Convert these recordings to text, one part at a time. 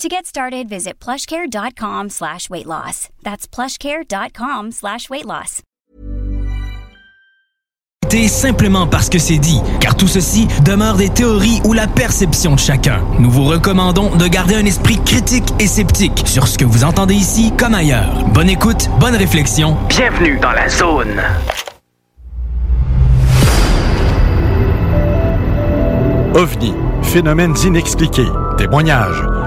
To get started, visit plushcare.com slash weight loss. That's plushcare.com slash weight loss. simplement parce que c'est dit, car tout ceci demeure des théories ou la perception de chacun. Nous vous recommandons de garder un esprit critique et sceptique sur ce que vous entendez ici comme ailleurs. Bonne écoute, bonne réflexion. Bienvenue dans la zone. OVNI, phénomènes inexpliqués, témoignages,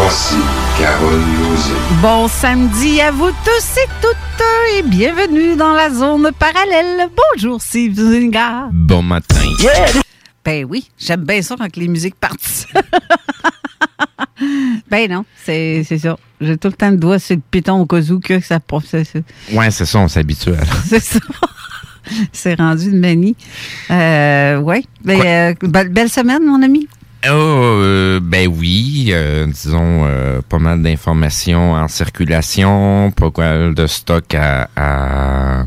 Voici Carole Lozé. Bon samedi à vous tous et toutes et bienvenue dans la zone parallèle. Bonjour Steve Zinga. Bon matin. Ben oui, j'aime bien ça quand les musiques partent. ben non, c'est ça. J'ai tout le temps le doigt sur le piton au cas où que ça... ça- Ouais, c'est ça, on s'habitue à C'est ça. C'est rendu une manie. Euh, ouais. Ben, euh, be- belle semaine, mon ami. Oh, ben oui, euh, disons euh, pas mal d'informations en circulation, pas mal de stock à, à,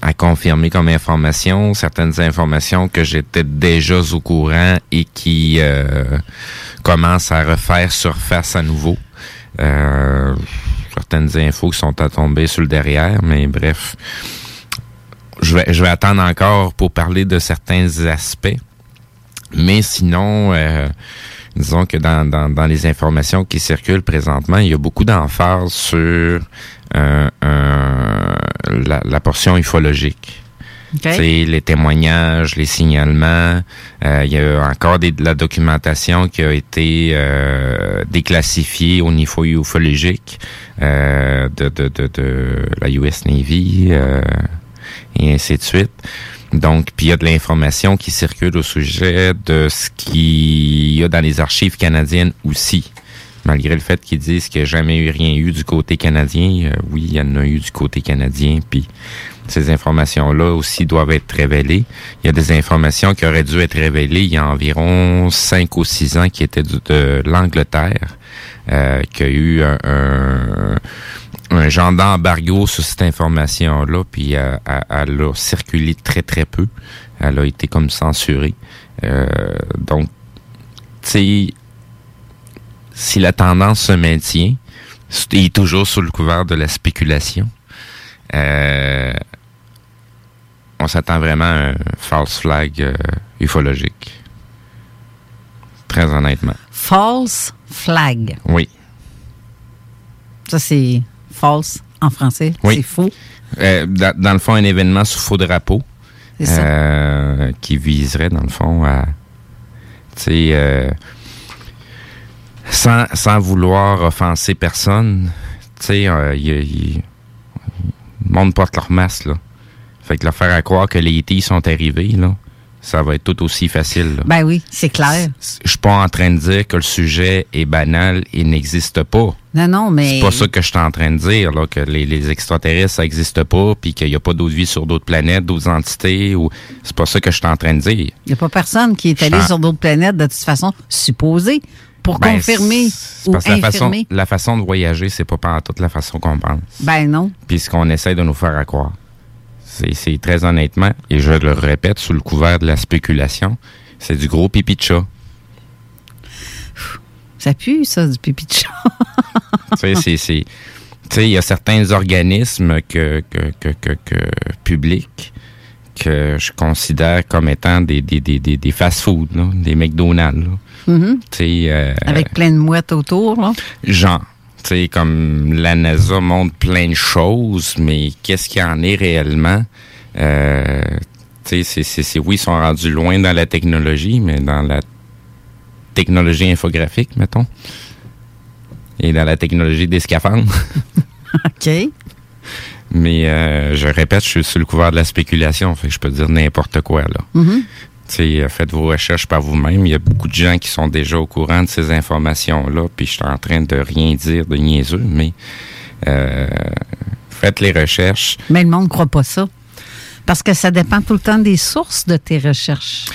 à confirmer comme information, certaines informations que j'étais déjà au courant et qui euh, commencent à refaire surface à nouveau. Euh, certaines infos qui sont à tomber sur le derrière, mais bref, je vais, je vais attendre encore pour parler de certains aspects. Mais sinon, euh, disons que dans, dans, dans les informations qui circulent présentement, il y a beaucoup d'emphase sur euh, un- la, la portion ufologique. Sais, les témoignages, les signalements. euh, il y a encore des- de la documentation qui a été euh, déclassifiée au niveau ufologique euh, de, de, de, de la US Navy euh, et ainsi de suite. Donc, puis il y a de l'information qui circule au sujet de ce qu'il y a dans les archives canadiennes aussi. Malgré le fait qu'ils disent qu'il n'y a jamais eu rien eu du côté canadien, euh, oui, il y en a eu du côté canadien, puis ces informations-là aussi doivent être révélées. Il y a des informations qui auraient dû être révélées il y a environ cinq ou six ans qui étaient du- de l'Angleterre, euh, qui a eu un, un, un genre d'embargo sur cette information-là, puis euh, elle, elle a circulé très très peu. Elle a été comme censurée. Euh, donc, tu sais, si la tendance se maintient, et toujours sous le couvert de la spéculation, euh, on s'attend vraiment à un false flag euh, ufologique. Très honnêtement. False flag. Oui. Ça, c'est false en français. Oui. C'est faux. Euh, dans, dans le fond, un événement sous faux drapeau euh, qui viserait, dans le fond, à. Tu sais, euh, sans, sans vouloir offenser personne, tu sais, le monde porte leur masque, là. Fait que leur faire à croire que les ET sont arrivés, là, ça va être tout aussi facile. là. Ben oui, c'est clair. Je suis pas en train de dire que le sujet est banal et n'existe pas. Non, non, mais. C'est pas ça que je suis en train de dire, là, que les, les extraterrestres, ça n'existe pas, puis qu'il n'y a pas d'autre vie sur d'autres planètes, d'autres entités, ou c'est pas ça que je suis en train de dire. Il n'y a pas personne qui est allé sur d'autres planètes, de toute façon, supposé, pour Ben, confirmer ou parce que la façon, infirmer. la façon de voyager, c'est pas par toute la façon qu'on pense. Ben non. Puis ce qu'on essaie de nous faire à croire. C'est c'est très honnêtement, et je le répète sous le couvert de la spéculation, c'est du gros pipi de chat. Ça pue, ça, du pipi de chat. tu sais, c'est- c'est. Tu sais, il y a certains organismes que, que, que, que, que publics que je considère comme étant des, des, des, des, des fast-food, là, des McDonald's. là. Euh, Avec plein de mouettes autour, là. genre, tu sais, comme la NASA montre plein de choses, mais qu'est-ce qu'il y en est réellement? Euh, c'est, oui, ils sont rendus loin dans la technologie, mais dans la technologie infographique, mettons, et dans la technologie des scaphandres. OK. Mais euh, je répète, je suis sur le couvert de la spéculation, fait que je peux dire n'importe quoi là. Tu sais, euh, faites vos recherches par vous-même. Il y a beaucoup de gens qui sont déjà au courant de ces informations-là, puis je suis en train de rien dire de niaiseux, mais euh, faites les recherches. Mais le monde ne croit pas ça. Parce que ça dépend tout le temps des sources de tes recherches.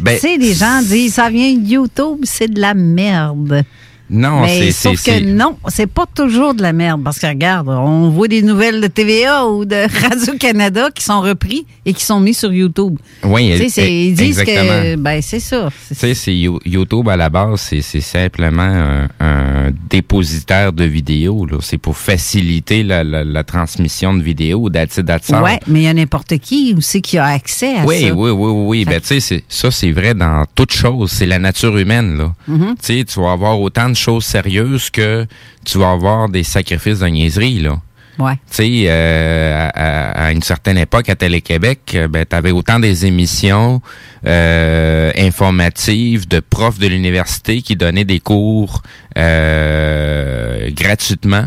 Ben, tu sais, les gens disent, ça vient de YouTube, c'est de la merde. Non, Mais c'est sauf que non, c'est pas toujours de la merde. Parce que regarde, on voit des nouvelles de TVA ou de Radio-Canada qui sont repris et qui sont mis sur YouTube. Oui, ils disent que, ben, c'est ça. Tu sais, c'est You- YouTube à la base, c'est c'est simplement un, un dépositaire de vidéos. C'est pour faciliter la, la, la transmission de vidéos. That's it, that's all. Ouais, mais il y a n'importe qui aussi qui a accès à Oui, ça. oui, oui, oui, oui. Ben, tu sais, c'est- ça, c'est vrai dans toute chose. C'est la nature humaine, là. Mm-hmm. Tu sais, tu vas avoir autant de choses sérieuses que tu vas avoir des sacrifices de niaiserie, là. Ouais. Tu sais, euh, à, une certaine époque, à Télé-Québec, euh, ben, tu avais autant des émissions euh, informatives de profs de l'université qui donnaient des cours euh, gratuitement.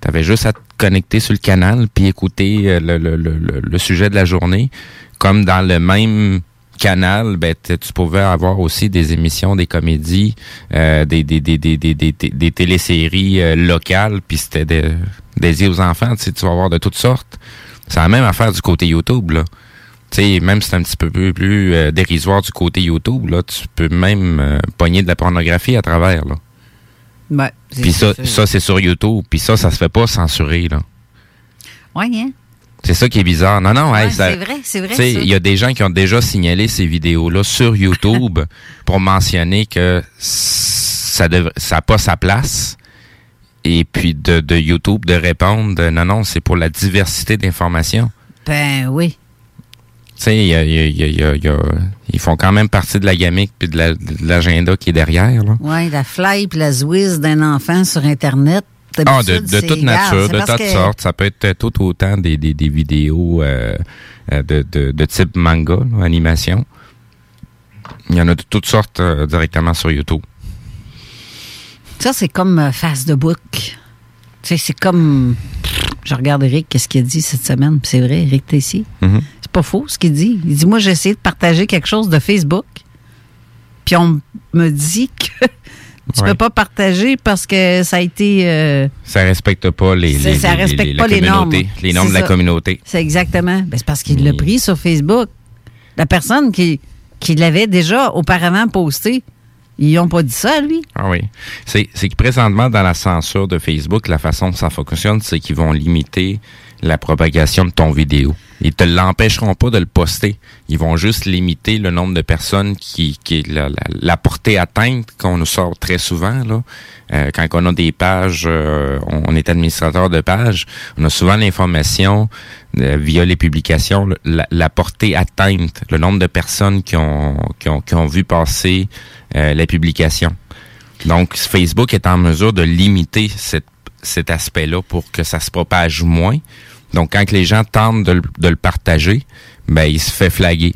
Tu avais juste à te connecter sur le canal puis écouter le, le, le, le- le sujet de la journée. Comme dans le même canal, ben, tu pouvais avoir aussi des émissions, des comédies, euh, des, des, des, des, des, des, des- des téléséries euh, locales, puis c'était des- dédié aux enfants. Tu sais, tu vas avoir de toutes sortes. C'est la même affaire du côté YouTube, là. Tu sais, même si c'est un petit peu plus, plus euh, dérisoire du côté YouTube, là, tu peux même pogner de la pornographie à travers, là. Ouais, c'est- Puis ça, ça c'est sur YouTube. Puis ça, ça se fait pas censurer, là. Ouais, hein? C'est ça qui est bizarre. Non, non, Ouais, c'est vrai, c'est il y a des gens qui ont déjà signalé ces vidéos-là sur YouTube pour mentionner que ça n'a pas sa place. Et puis de, de YouTube de répondre, non, non, c'est pour la diversité d'informations. Ben oui. Tu sais, ils font quand même partie de la gamique puis de la- l'agenda qui est derrière. Ouais, la fly puis la zwiz d'un enfant sur Internet. Ah, de, toute nature, de toutes que- sortes. Ça peut être tout autant des, des, des vidéos euh, euh, de, de, de type manga, là, animation. Il y en a de toutes sortes euh, directement sur YouTube. Ça, c'est comme euh, Face de Book. Tu sais, c'est comme. Je regarde Eric, qu'est-ce qu'il a dit cette semaine. C'est vrai, Eric Tessier. Mhm. C'est pas faux ce qu'il dit. Il dit Moi, j'ai essayé de partager quelque chose de Facebook. Puis on me dit que tu Ouais. peux pas partager parce que ça a été. euh, Ça respecte pas les, ça les- respecte pas les normes. les normes de la ça. communauté. c'est exactement. Ben, c'est parce qu'il l'a pris sur Facebook. La personne qui, qui l'avait déjà auparavant posté, ils n'ont pas dit ça, lui. Ah oui. C'est, c'est que présentement, dans la censure de Facebook, la façon dont ça fonctionne, c'est qu'ils vont limiter la propagation de ton vidéo. Ils te l'empêcheront pas de le poster. Ils vont juste limiter le nombre de personnes qui, qui la, portée atteinte qu'on nous sort très souvent là. Euh, quand on a des pages, euh, on, est administrateur de pages, on a souvent l'information euh, via les publications, la portée atteinte, le nombre de personnes qui ont qui ont, qui ont vu passer euh, la publication. Donc, Facebook est en mesure de limiter cette- cet aspect-là pour que ça se propage moins. Donc, quand les gens tentent de, le- de le partager, ben, il se fait flaguer.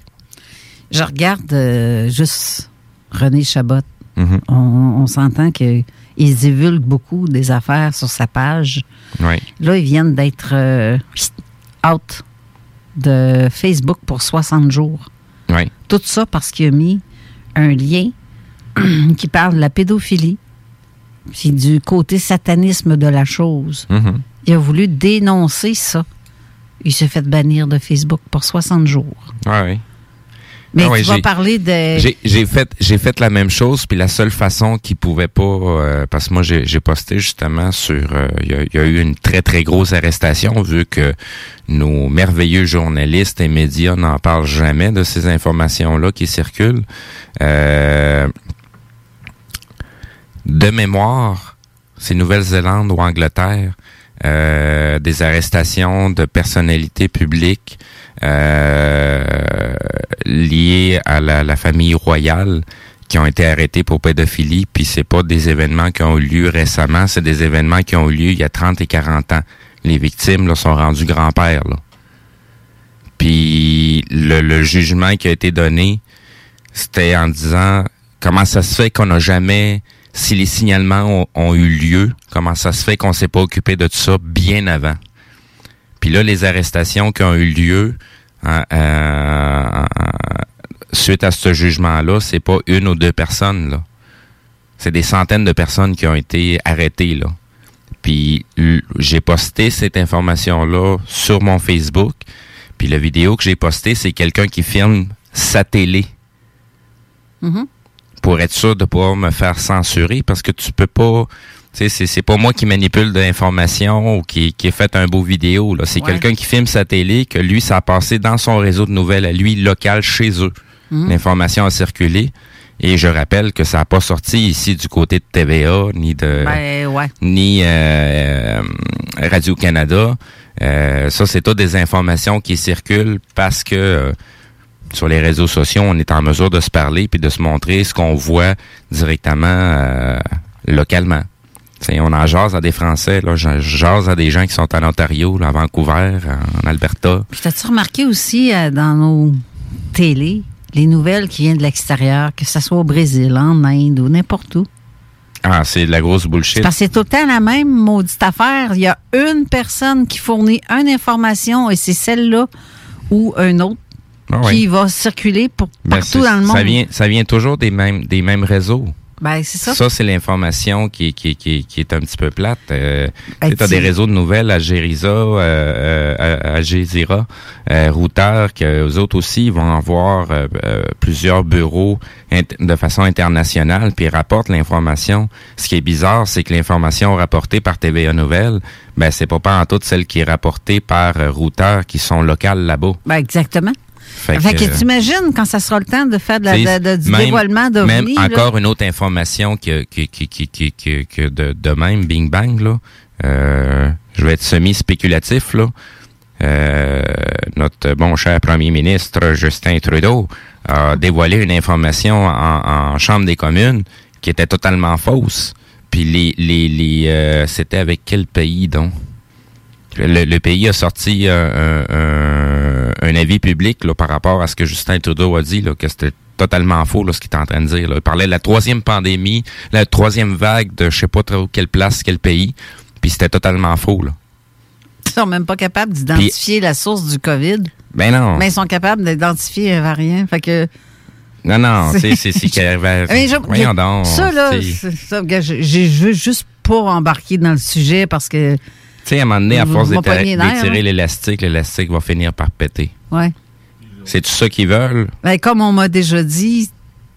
Je regarde euh, juste René Chabot. Mhm. On, on s'entend qu'il divulgue beaucoup des affaires sur sa page. Oui. Là, ils viennent d'être euh, out de Facebook pour 60 jours. Oui. Tout ça parce qu'il a mis un lien qui parle de la pédophilie puis du côté satanisme de la chose. Mhm. Il a voulu dénoncer ça. Il s'est fait bannir de Facebook pour 60 jours. Ouais, ouais. Mais Ah ouais, tu vas parler de... J'ai- fait, j'ai fait la même chose, puis la seule façon qu'il pouvait pas, euh, parce que moi j'ai posté justement sur, euh, il y, a, il y a eu une très très grosse arrestation vu que nos merveilleux journalistes et médias n'en parlent jamais de ces informations-là qui circulent. Euh, de mémoire, c'est Nouvelle-Zélande ou Angleterre, euh, des arrestations de personnalités publiques euh, liées à la, la famille royale qui ont été arrêtés pour pédophilie, puis c'est pas des événements qui ont eu lieu récemment, c'est des événements qui ont eu lieu il y a 30 et 40 ans. Les victimes là, sont rendus grands-pères. Puis le, le jugement qui a été donné, c'était en disant comment ça se fait qu'on n'a jamais, si les signalements ont, eu lieu, comment ça se fait qu'on s'est pas occupé de tout ça bien avant? Puis là, les arrestations qui ont eu lieu hein, euh, suite à ce jugement-là, c'est pas une ou deux personnes là. C'est des centaines de personnes qui ont été arrêtées là. Puis j'ai posté cette information-là sur mon Facebook. Puis la vidéo que j'ai postée, c'est quelqu'un qui filme sa télé Mhm. Pour être sûr de pouvoir me faire censurer parce que tu peux pas. Tu sais, c'est, c'est pas moi qui manipule de l'information ou qui, qui ai fait un beau vidéo. Là. C'est Ouais. quelqu'un qui filme sa télé, que lui, ça a passé dans son réseau de nouvelles à lui, local, chez eux. Mhm. L'information a circulé. Et je rappelle que ça n'a pas sorti ici du côté de TVA, ni de Ben ouais. ni euh, Radio-Canada. Euh, ça, c'est toutes des informations qui circulent parce que euh, sur les réseaux sociaux, on est en mesure de se parler puis de se montrer ce qu'on voit directement euh, localement. T'sais, on en jase à des Français, là, jase à des gens qui sont en Ontario, là, à Vancouver, en Alberta. Puis t'as-tu remarqué aussi euh, dans nos télés, les nouvelles qui viennent de l'extérieur, que ce soit au Brésil, en Inde ou n'importe où? Ah, c'est de la grosse bullshit. Parce que c'est tout le temps la même maudite affaire. Il y a une personne qui fournit une information et c'est celle-là ou un autre Ah qui va circuler pour Ben, partout dans le monde. Ça vient, ça vient toujours des mêmes, des mêmes réseaux. Ben, c'est ça. Ça, c'est l'information qui, qui, qui, qui est un petit peu plate. Euh, Ben, tu as des réseaux de nouvelles à Gérisa, euh, euh, à, à Gézira, euh, Router, que eux autres aussi vont avoir euh, euh, plusieurs bureaux de façon internationale, puis ils rapportent l'information. Ce qui est bizarre, c'est que l'information rapportée par TVA Nouvelles, ben c'est pas pas en tout celle qui est rapportée par Router, qui sont locales là-bas. Ben, exactement. Fait Fait que, t'imagines quand ça sera le temps de faire de la- de- de- du même- dévoilement Même d'OVNI. là. encore une autre information que, que, que, que, que, que- que de, de même, Bing Bang, là. Euh, je vais être semi-spéculatif, là. Euh, notre bon cher premier ministre Justin Trudeau a dévoilé une information en, en Chambre des communes qui était totalement fausse. Puis les, les, les euh, c'était avec quel pays donc? Le, le pays a sorti un, un- un- un avis public là, par rapport à ce que Justin Trudeau a dit, là, que c'était totalement faux là, ce qu'il est en train de dire. Là. Il parlait de la troisième pandémie, la troisième vague de je sais pas trop quelle place, quel pays, puis c'était totalement faux. Là. Ils sont même pas capables d'identifier la source du COVID, Ben non, mais ils sont capables d'identifier un variant. Fait que non, non, C'est- c'est arrive à- Mais je- Voyons donc. ça, là, ça, je- je veux juste pas embarquer dans le sujet parce que, sais, à un moment donné, à force d'étirer hein? l'élastique, l'élastique va finir par péter. ouais. C'est tout ça qu'ils veulent? Ben, comme on m'a déjà dit,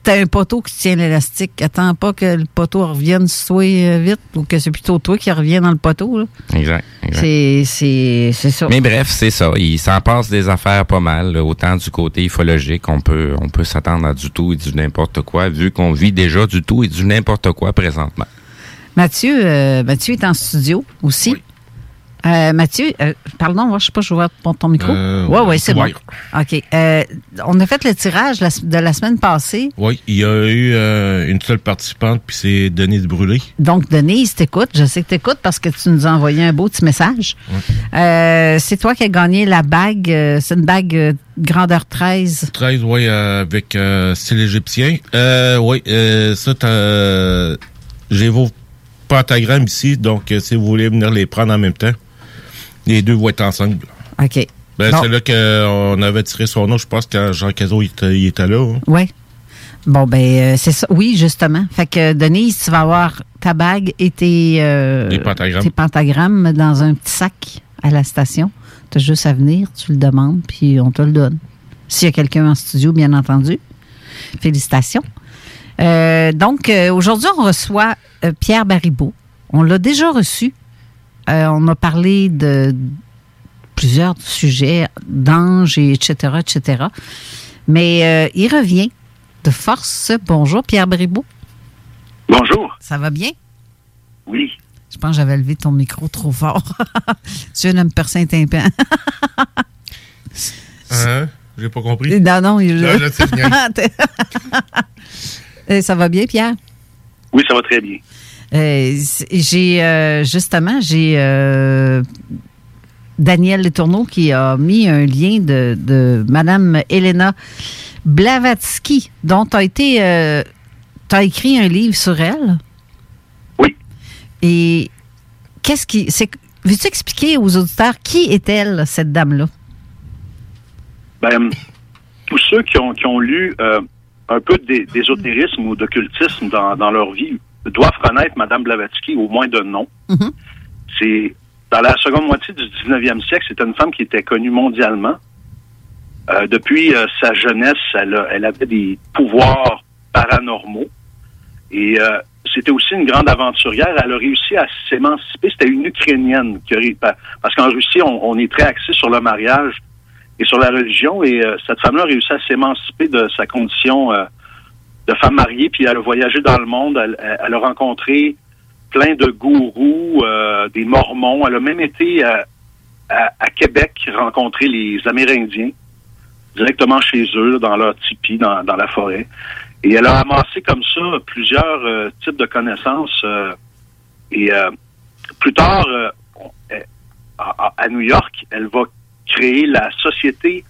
t'as un poteau qui tient l'élastique. Attends pas que le poteau revienne toi euh, vite ou que c'est plutôt toi qui reviens dans le poteau. là. Exact. exact. C'est, c'est, c'est ça. Mais bref, c'est ça. Il s'en passe des affaires pas mal. là. Autant du côté ufologique, on peut, on peut s'attendre à du tout et du n'importe quoi, vu qu'on vit déjà du tout et du n'importe quoi présentement. Mathieu, euh, Mathieu est en studio aussi. Euh, Mathieu, euh, pardon, je sais pas, je vois ton, micro. Euh, oui, oui, c'est ouais. bon. OK. Euh, on a fait le tirage de la semaine passée. Oui, il y a eu euh, une seule participante, puis c'est Denise Brûlé. Donc, Denise, t'écoutes. Je sais que t'écoutes parce que tu nous as envoyé un beau petit message. Euh, c'est toi qui as gagné la bague. c'est une bague grandeur 13. 13, oui, avec euh, style égyptien. Euh, oui, euh, ça, j'ai vos pentagrammes ici, donc si vous voulez venir les prendre en même temps, les deux vont être ensemble. OK. Ben, c'est là qu'on avait tiré son nom, je pense, quand Jean Cazot il était, il était là. hein. Oui. Bon, ben, euh, c'est ça. Oui, justement. Fait que, Denise, tu vas avoir ta bague et tes, euh, pentagrammes. tes pentagrammes dans un petit sac à la station. Tu as juste à venir, tu le demandes, puis on te le donne. S'il y a quelqu'un en studio, bien entendu. Félicitations. Euh, donc, aujourd'hui, on reçoit Pierre Baribeau. On l'a déjà reçu. Euh, on a parlé de plusieurs sujets, d'anges, et etc., etc. Mais euh, il revient de force. Bonjour, Pierre Baribeau. Bonjour. Ça va bien? Oui. Je pense que j'avais levé ton micro trop fort. tu viens de me percer un tympan. Hein? J'ai pas compris. non, non. il- Là, là, c'est bien. Ça va bien, Pierre? Oui, ça va très bien. Euh, j'ai euh, justement j'ai euh, Daniel Letourneau qui a mis un lien de, de Madame Elena Blavatsky, dont tu as été euh, t'as écrit un livre sur elle? Oui. Et qu'est-ce qui c'est veux-tu expliquer aux auditeurs qui est-elle cette dame-là? Ben, tous ceux qui ont, qui ont lu un peu d'é- d'ésotérisme ou d'occultisme dans, dans leur vie doivent connaître Madame Blavatsky, au moins de nom. Mhm. C'est dans la seconde moitié du 19e siècle, c'était une femme qui était connue mondialement. Euh, depuis euh, sa jeunesse, elle, a- elle avait des pouvoirs paranormaux. Et euh, c'était aussi une grande aventurière. Elle a réussi à s'émanciper. C'était une Ukrainienne qui a parce qu'en Russie, on, on est très axé sur le mariage et sur la religion. Et euh, cette femme-là a réussi à s'émanciper de sa condition euh, de femme mariée. Puis elle a voyagé dans le monde. Elle, elle- a rencontré plein de gourous, euh, des mormons. Elle a même été euh, à, à Québec rencontrer les Amérindiens directement chez eux, dans leur tipi, dans, dans la forêt. Et elle a amassé comme ça plusieurs euh, types de connaissances. euh, et euh, plus tard, à, à- à New York, elle va créer la Société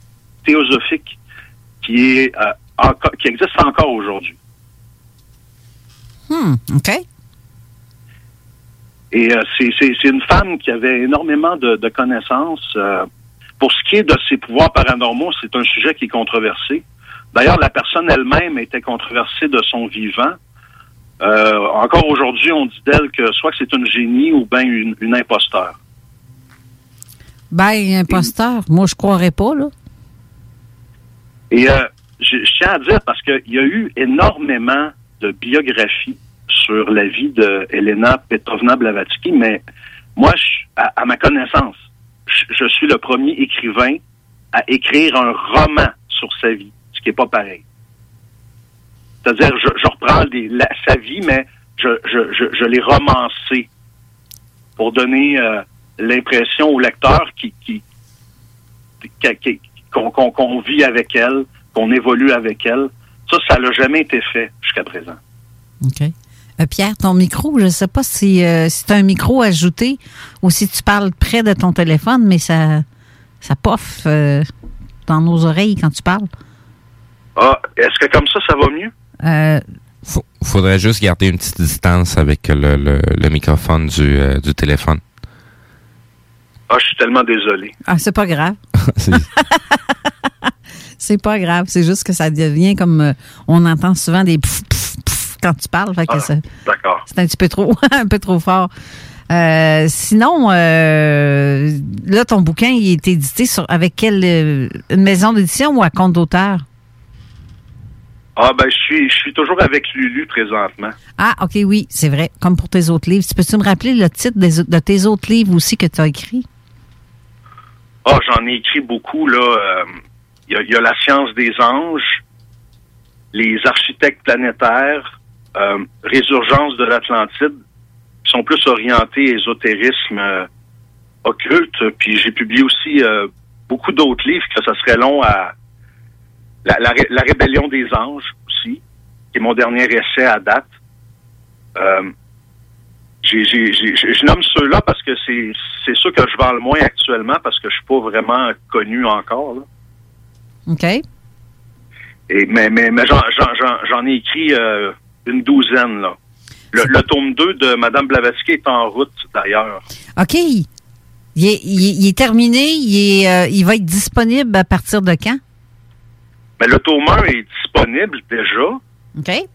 théosophique qui est qui existe encore aujourd'hui. Hmm, OK. Et euh, c'est- c'est c'est une femme qui avait énormément de, de connaissances. euh, pour ce qui est de ses pouvoirs paranormaux, c'est un sujet qui est controversé. D'ailleurs, la personne elle-même était controversée de son vivant. Euh, encore aujourd'hui, on dit d'elle que soit que c'est une génie ou bien une, une imposteur. Ben, imposteur. Moi, je croirais pas, là. Et euh, je, je tiens à dire, parce qu'il y a eu énormément de biographies sur la vie de Elena Petrovna Blavatsky, mais moi, je- à, à ma connaissance, je, suis le premier écrivain à écrire un roman sur sa vie, ce qui n'est pas pareil. C'est-à-dire, je, reprends sa vie, mais je, l'ai romancé pour donner euh, l'impression au lecteur qui, qui, qu'on vit avec elle, qu'on évolue avec elle. Ça, ça n'a jamais été fait jusqu'à présent. OK. Euh, Pierre, ton micro, je ne sais pas si, euh, si tu as un micro ajouté ou si tu parles près de ton téléphone, mais ça, ça poffe euh, dans nos oreilles quand tu parles. Ah, est-ce que comme ça, ça va mieux? Euh, Faut- faudrait juste garder une petite distance avec le, le, le microphone du, euh, du téléphone. Ah, je suis tellement désolé. ah, c'est pas grave. C'est- pas grave. C'est juste que ça devient comme euh, on entend souvent des pfff, pfff, pfff quand tu parles. Fait que Ah, D'accord. c'est un petit peu trop, un peu trop fort. Euh, sinon, euh, là, ton bouquin, il est édité sur, avec quelle euh, une maison d'édition ou à compte d'auteur? Ah, ben, je suis, je suis toujours avec Lulu présentement. Ah, OK, oui, c'est vrai. Comme pour tes autres livres. Tu Peux-tu me rappeler le titre des- de tes autres livres aussi que tu as écrits? Ah, j'en ai écrit beaucoup, là. euh, Il y, y a La science des anges, Les architectes planétaires, euh, Résurgence de l'Atlantide, qui sont plus orientés ésotérisme euh, occulte. Puis j'ai publié aussi euh, beaucoup d'autres livres que ça serait long à... La, la ré- La rébellion des anges aussi, qui est mon dernier essai à date. Euh, j'ai- je nomme ceux-là parce que c'est c'est ceux que je vends le moins actuellement parce que je suis pas vraiment connu encore. là. OK. Et, mais mais, mais j'en, ai écrit euh, une douzaine. là. Le, le tome 2 de Madame Blavatsky est en route d'ailleurs. OK. Il est, il est- il est terminé. Il, est, euh, il va être disponible à partir de quand? Mais le tome 1 est disponible déjà. OK.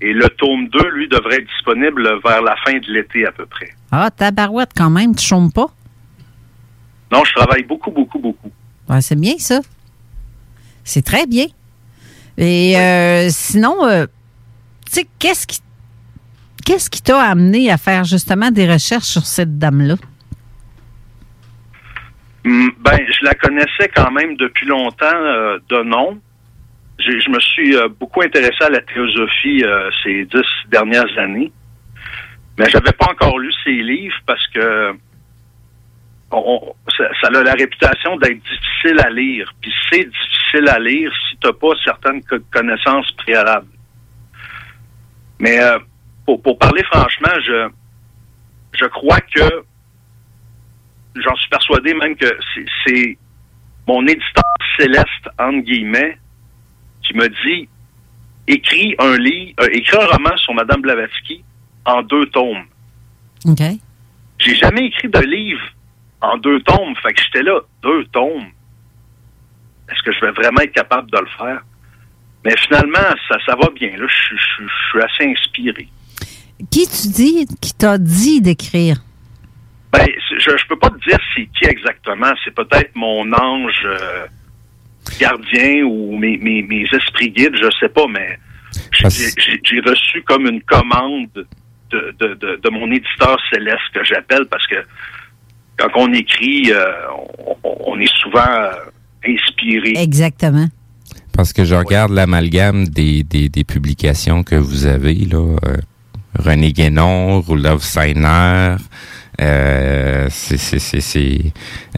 Et le tome 2, lui, devrait être disponible vers la fin de l'été à peu près. Ah, tabarouette quand même, tu chômes pas? Non, je travaille beaucoup, beaucoup, beaucoup. Ouais, c'est bien ça. C'est très bien. Et euh, sinon, euh, tu sais, qu'est-ce qui qu'est-ce qui t'a amené à faire justement des recherches sur cette dame-là? Hum, Ben, je la connaissais quand même depuis longtemps euh, de nom. Je me suis euh, beaucoup intéressé à la théosophie euh, ces dix dernières années, mais j'avais pas encore lu ses livres parce que on- ça, ça a la réputation d'être difficile à lire. Puis c'est difficile à lire si tu n'as pas certaines co- connaissances préalables. Mais euh, pour, pour parler franchement, je, je crois que j'en suis persuadé même que c'est- c'est mon éditeur céleste, entre guillemets, qui me dit écris un livre, euh, écris un roman sur Madame Blavatsky en deux tomes. OK. J'ai jamais écrit de livre en deux tomes. Fait que j'étais là, deux tomes. Est-ce que je vais vraiment être capable de le faire? Mais finalement, ça, ça va bien. Là, je, je- je suis assez inspiré. Qui tu dis qui t'a dit d'écrire? Ben, je, je peux pas te dire c'est qui exactement. C'est peut-être mon ange euh, gardien ou mes, mes, mes esprits guides, je sais pas, mais j'ai- reçu comme une commande de, de, de, de mon éditeur céleste que j'appelle parce que quand on écrit, euh, on, on est souvent euh, inspiré. Exactement. Parce que je regarde l'amalgame des, des, des publications que vous avez, là. euh, René Guénon, Rudolf Steiner, euh, c'est, c'est, c'est, c'est,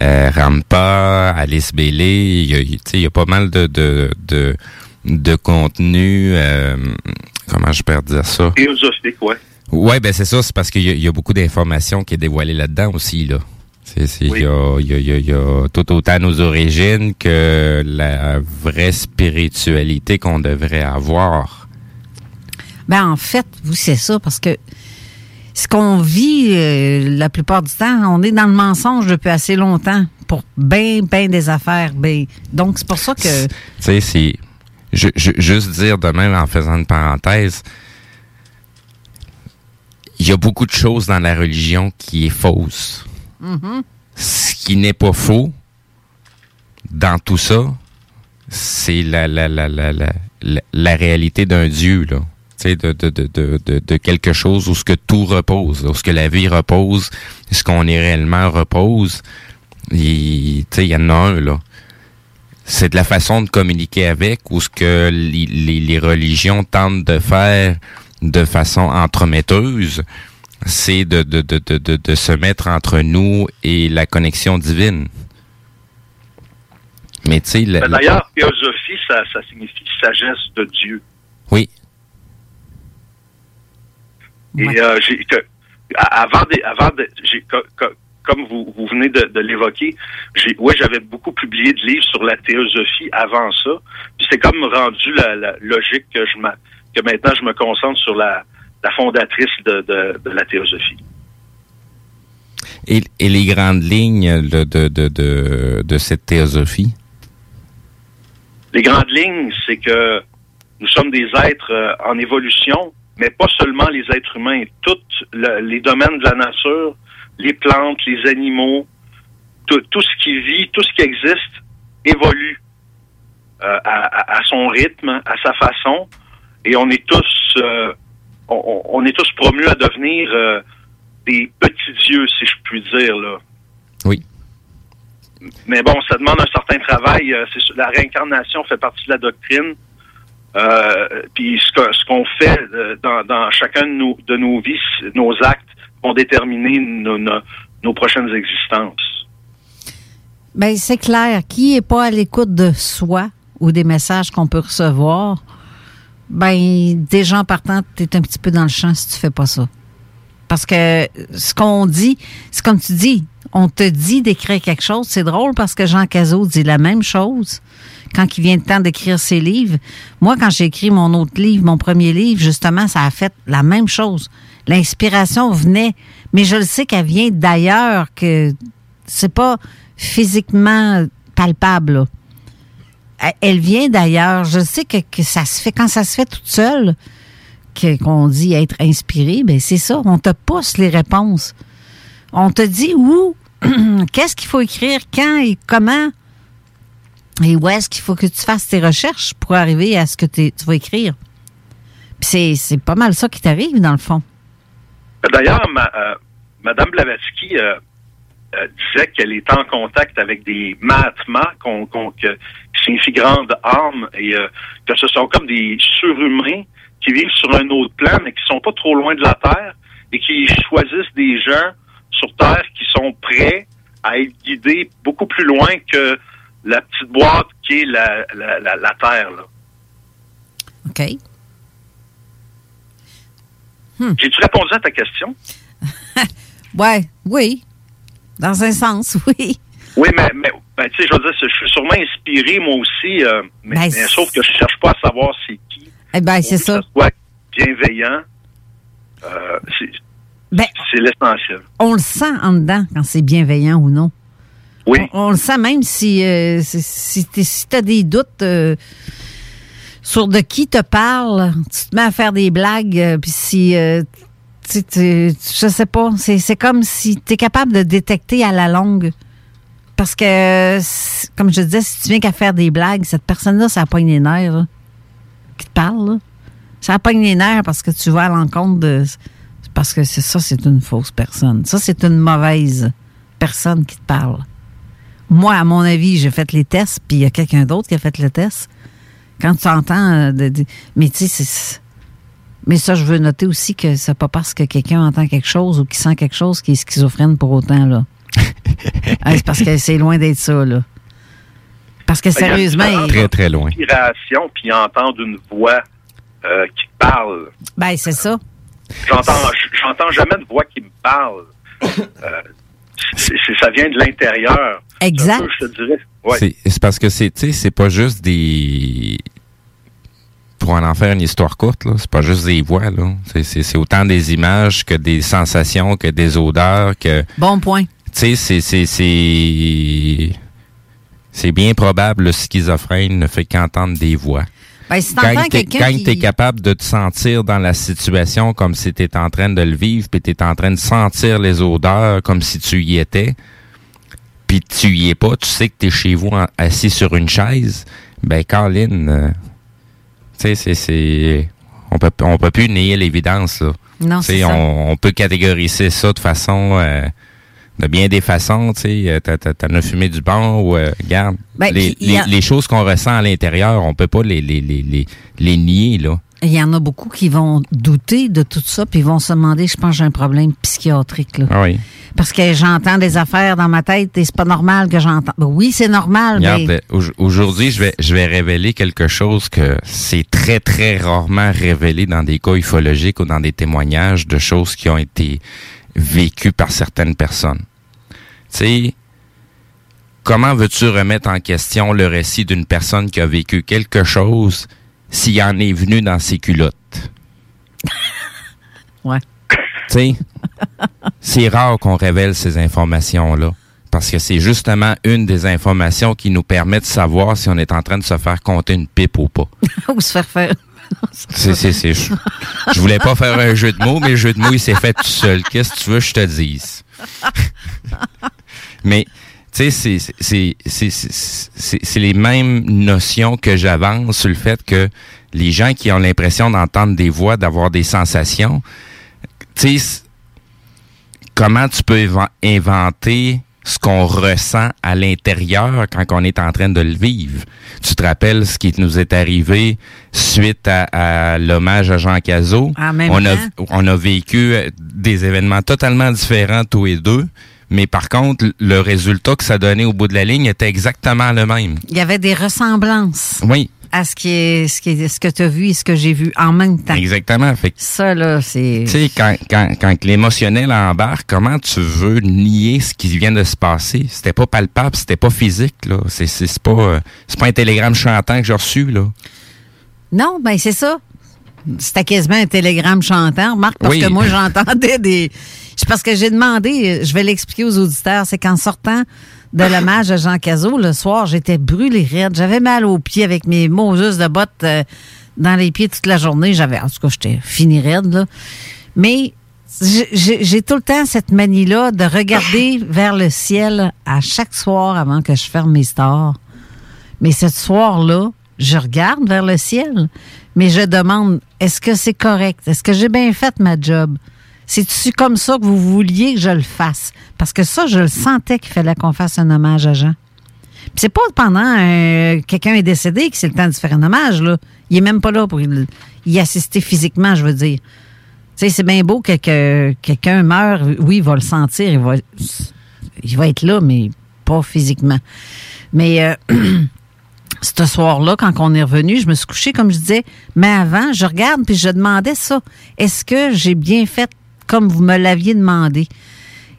euh, Rampa, Alice Bailey, il y a, tu sais, il y a pas mal de, de, de, de contenu, euh, comment je peux dire ça? Théosophique, ouais. Ouais, ben c'est ça, c'est parce qu'il y, y a beaucoup d'informations qui est dévoilée là-dedans aussi, là. C'est, c'est, il, y a, il, y a, il y a- il y a tout autant nos origines que la vraie spiritualité qu'on devrait avoir. Ben en fait, vous c'est ça parce que ce qu'on vit euh, la plupart du temps, on est dans le mensonge depuis assez longtemps pour bien bien des affaires. Ben, donc c'est pour ça que Tu sais, c'est ju- juste dire de même en faisant une parenthèse. Il y a beaucoup de choses dans la religion qui est fausse. Mhm. Ce qui n'est pas faux dans tout ça, c'est la, la, la, la, réalité d'un Dieu, là. De, de, de, de, quelque chose où ce que tout repose, où ce que la vie repose, ce qu'on est réellement repose. Il, y en a un, là. C'est de la façon de communiquer avec ou ce que les, les religions tentent de faire de façon entremetteuse, c'est de, de, de, de, de, de se mettre entre nous et la connexion divine. Mais tu sais, la- Ben, la- D'ailleurs, théosophie, ça, ça signifie sagesse de Dieu. oui, Et euh, que avant des, avant de, co- comme vous, vous venez de, de l'évoquer, j'ai ouais, j'avais beaucoup publié de livres sur la théosophie avant ça. Puis c'est comme rendu la, la logique que je que maintenant je me concentre sur la, la fondatrice de, de, de la théosophie. et, et les grandes lignes de, cette théosophie? Les grandes lignes, c'est que nous sommes des êtres euh, en évolution, mais pas seulement les êtres humains, tous les domaines de la nature, les plantes, les animaux, tout, tout ce qui vit, tout ce qui existe évolue euh, à son rythme, à sa façon, et on est tous, euh, on, est tous promus à devenir euh, des petits dieux, si je puis dire là. Oui. Mais bon, ça demande un certain travail. euh, la réincarnation fait partie de la doctrine. Euh, puis ce que- ce qu'on fait euh, dans, dans chacun de nos, de nos vies, nos actes vont déterminer nos, nos, nos prochaines existences. Ben, c'est clair. Qui n'est pas à l'écoute de soi ou des messages qu'on peut recevoir, ben, des gens partant, tu es un petit peu dans le champ si tu fais pas ça. Parce que ce qu'on dit, c'est comme tu dis, on te dit d'écrire quelque chose. C'est drôle parce que Jean Cazot dit la même chose quand il vient le temps d'écrire ses livres. Moi, quand j'ai écrit mon autre livre, mon premier livre, justement, ça a fait la même chose. L'inspiration venait, mais je le sais qu'elle vient d'ailleurs, que c'est pas physiquement palpable. Elle- Elle vient d'ailleurs. Je sais que, ça se fait quand ça se fait toute seule, qu'on dit être inspiré, ben c'est ça. On te pousse les réponses. On te dit où, qu'est-ce qu'il faut écrire, quand et comment, et où est-ce qu'il faut que tu fasses tes recherches pour arriver à ce que tu vas écrire. Puis c'est, c'est pas mal ça qui t'arrive, dans le fond. D'ailleurs, ma, euh, Madame Blavatsky euh, euh, disait qu'elle est en contact avec des Mahatmas, qu'on, qu'on, que, qui signifie grande âme, et euh, que ce sont comme des surhumains qui vivent sur un autre plan, mais qui sont pas trop loin de la Terre, et qui choisissent des gens sur Terre qui sont prêts à être guidés beaucoup plus loin que la petite boîte qui est la, la, la, la Terre. Là. OK? J'ai-tu répondu à ta question? Ouais, oui. Dans un sens, oui. Oui, mais, mais ben, tu sais, je veux dire, je suis sûrement inspiré, moi aussi, euh, mais, Ben, mais sauf que je cherche pas à savoir c'est qui. Eh bien, c'est ça. Soit bienveillant, euh, c'est Ben, c'est l'essentiel. on le sent en dedans quand c'est bienveillant ou non. Oui. On, on le sent même si, euh, si, si tu as des doutes sur de qui te parle, tu te mets à faire des blagues, puis si, euh, tu, tu- je sais pas, c'est comme si tu es capable de détecter à la longue. Parce que, comme je disais, si tu viens qu'à faire des blagues, cette personne-là, ça pogne les nerfs, là, qui te parle. là. Ça pogne les nerfs parce que tu vas à l'encontre de... Parce que c'est ça, c'est une fausse personne. Ça, c'est une mauvaise personne qui te parle. Moi, à mon avis, j'ai fait les tests, puis il y a quelqu'un d'autre qui a fait le test. Quand tu entends... euh, de- de- mais tu sais, c'est... Mais ça, je veux noter aussi que c'est pas parce que quelqu'un entend quelque chose ou qu'il sent quelque chose qu'il est schizophrène pour autant, là. Hein, c'est parce que c'est loin d'être ça, là. Parce que il y a une sérieusement... différence Très, très loin. Inspiration, puis entendre une voix euh, qui parle. Ben, c'est ça. J'entends, j'entends jamais de voix qui me parle. Euh, ça vient de l'intérieur. Exact. Peu, je te dirais. Ouais. C'est c'est parce que c'est, tu sais, c'est pas juste des. Pour en faire une histoire courte, là, c'est pas juste des voix, là. C'est- C'est c'est autant des images que des sensations, que des odeurs, que. Bon point. Tu sais, c'est, c'est, c'est. C'est bien probable le schizophrène ne fait qu'entendre des voix. Ben, si Quand t'es, quand qui... t'es capable de te sentir dans la situation comme si t'étais en train de le vivre, puis t'es en train de sentir les odeurs comme si tu y étais, puis tu y es pas, tu sais que t'es chez vous en- assis sur une chaise, ben Colin, euh, tu sais, c'est, c'est, on peut, on peut plus nier l'évidence, là. Non, c'est ça. on, on peut catégoriser ça de façon, euh, de bien des façons, tu sais, t'en as fumé du bon ou, euh, regarde, Ben, les, a- choses qu'on ressent à l'intérieur, on peut pas les, les, les, les, les nier, là. Il y en a beaucoup qui vont douter de tout ça, puis ils vont se demander, je pense que j'ai un problème psychiatrique. Là. Ah oui. Parce que j'entends des affaires dans ma tête et c'est pas normal que j'entends. Ben oui, c'est normal, Regarde, mais euh, au- aujourd'hui, je vais, je vais révéler quelque chose que c'est très, très rarement révélé dans des cas ufologiques ou dans des témoignages de choses qui ont été vécues par certaines personnes. Tu sais, comment veux-tu remettre en question le récit d'une personne qui a vécu quelque chose s'il en est venu dans ses culottes? ouais. Tu sais, c'est rare qu'on révèle ces informations-là. Parce que c'est justement une des informations qui nous permet de savoir si on est en train de se faire compter une pipe ou pas. ou se faire faire. C'est, c'est, c'est, je, je voulais pas faire un jeu de mots, mais le jeu de mots, il s'est fait tout seul. Qu'est-ce que tu veux que je te dise? mais, tu sais, c'est, les mêmes notions que j'avance sur le fait que les gens qui ont l'impression d'entendre des voix, d'avoir des sensations, tu sais, comment tu peux inven- inventer ce qu'on ressent à l'intérieur quand on est en train de le vivre. Tu te rappelles ce qui nous est arrivé suite à, à l'hommage à Jean Cazot? En même on, a, temps. on a vécu euh, des événements totalement différents tous les deux, mais par contre, le résultat que ça donnait au bout de la ligne était exactement le même. Il y avait des ressemblances Oui, à ce qui est ce qui est ce que tu as vu et ce que j'ai vu en même temps. exactement. Fait que Ça là, c'est Tu sais, quand, quand, quand l'émotionnel embarque, comment tu veux nier ce qui vient de se passer? C'était pas palpable, c'était pas physique, là. C'est, c'est, pas, euh, c'est pas un télégramme chantant que j'ai reçu, là. Non, ben c'est ça. C'était quasiment un télégramme chantant. Remarque, parce Oui. que moi, j'entendais des. C'est parce que j'ai demandé, je vais l'expliquer aux auditeurs, c'est qu'en sortant de l'hommage à Jean Cazot le soir, j'étais brûlée raide. J'avais mal aux pieds avec mes Moses de bottes euh, dans les pieds toute la journée. J'avais, en tout cas, j'étais fini raide, là. Mais j'ai j'ai tout le temps cette manie-là de regarder vers le ciel à chaque soir avant que je ferme mes stores. Mais ce soir-là, je regarde vers le ciel, mais je demande, est-ce que c'est correct? Est-ce que j'ai bien fait ma job? C'est-tu comme ça que vous vouliez que je le fasse? Parce que ça, je le sentais qu'il fallait qu'on fasse un hommage à Jean. Puis c'est pas pendant euh, quelqu'un est décédé que c'est le temps de faire un hommage, là. Il est même pas là pour y assister physiquement, je veux dire. Tu sais, c'est bien beau que, que quelqu'un meurt. Oui, il va le sentir. Il va, il va être là, mais pas physiquement. Mais euh, ce soir-là, quand on est revenu, je me suis couchée, comme je disais, mais avant, je regarde puis je demandais ça. Est-ce que j'ai bien fait comme vous me l'aviez demandé?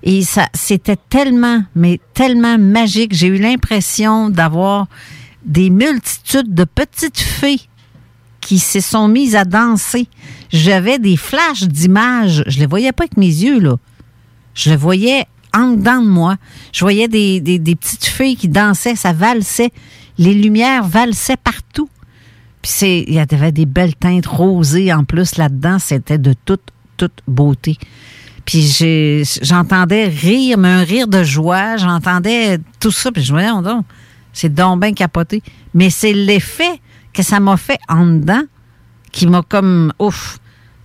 Et c'était tellement, mais tellement magique. J'ai eu l'impression d'avoir des multitudes de petites fées qui se sont mises à danser. J'avais des flashs d'images. Je les voyais pas avec mes yeux, là. Je les voyais en dedans de moi. Je voyais des, petites filles qui dansaient, ça valsait. Les lumières valsaient partout. Puis il y avait des belles teintes rosées en plus là-dedans. C'était de toute, toute beauté. Puis j'entendais rire, mais un rire de joie. J'entendais tout ça. Puis je me disais, donc, c'est donc bien capoté. Mais c'est l'effet que ça m'a fait en dedans qui m'a comme, ouf.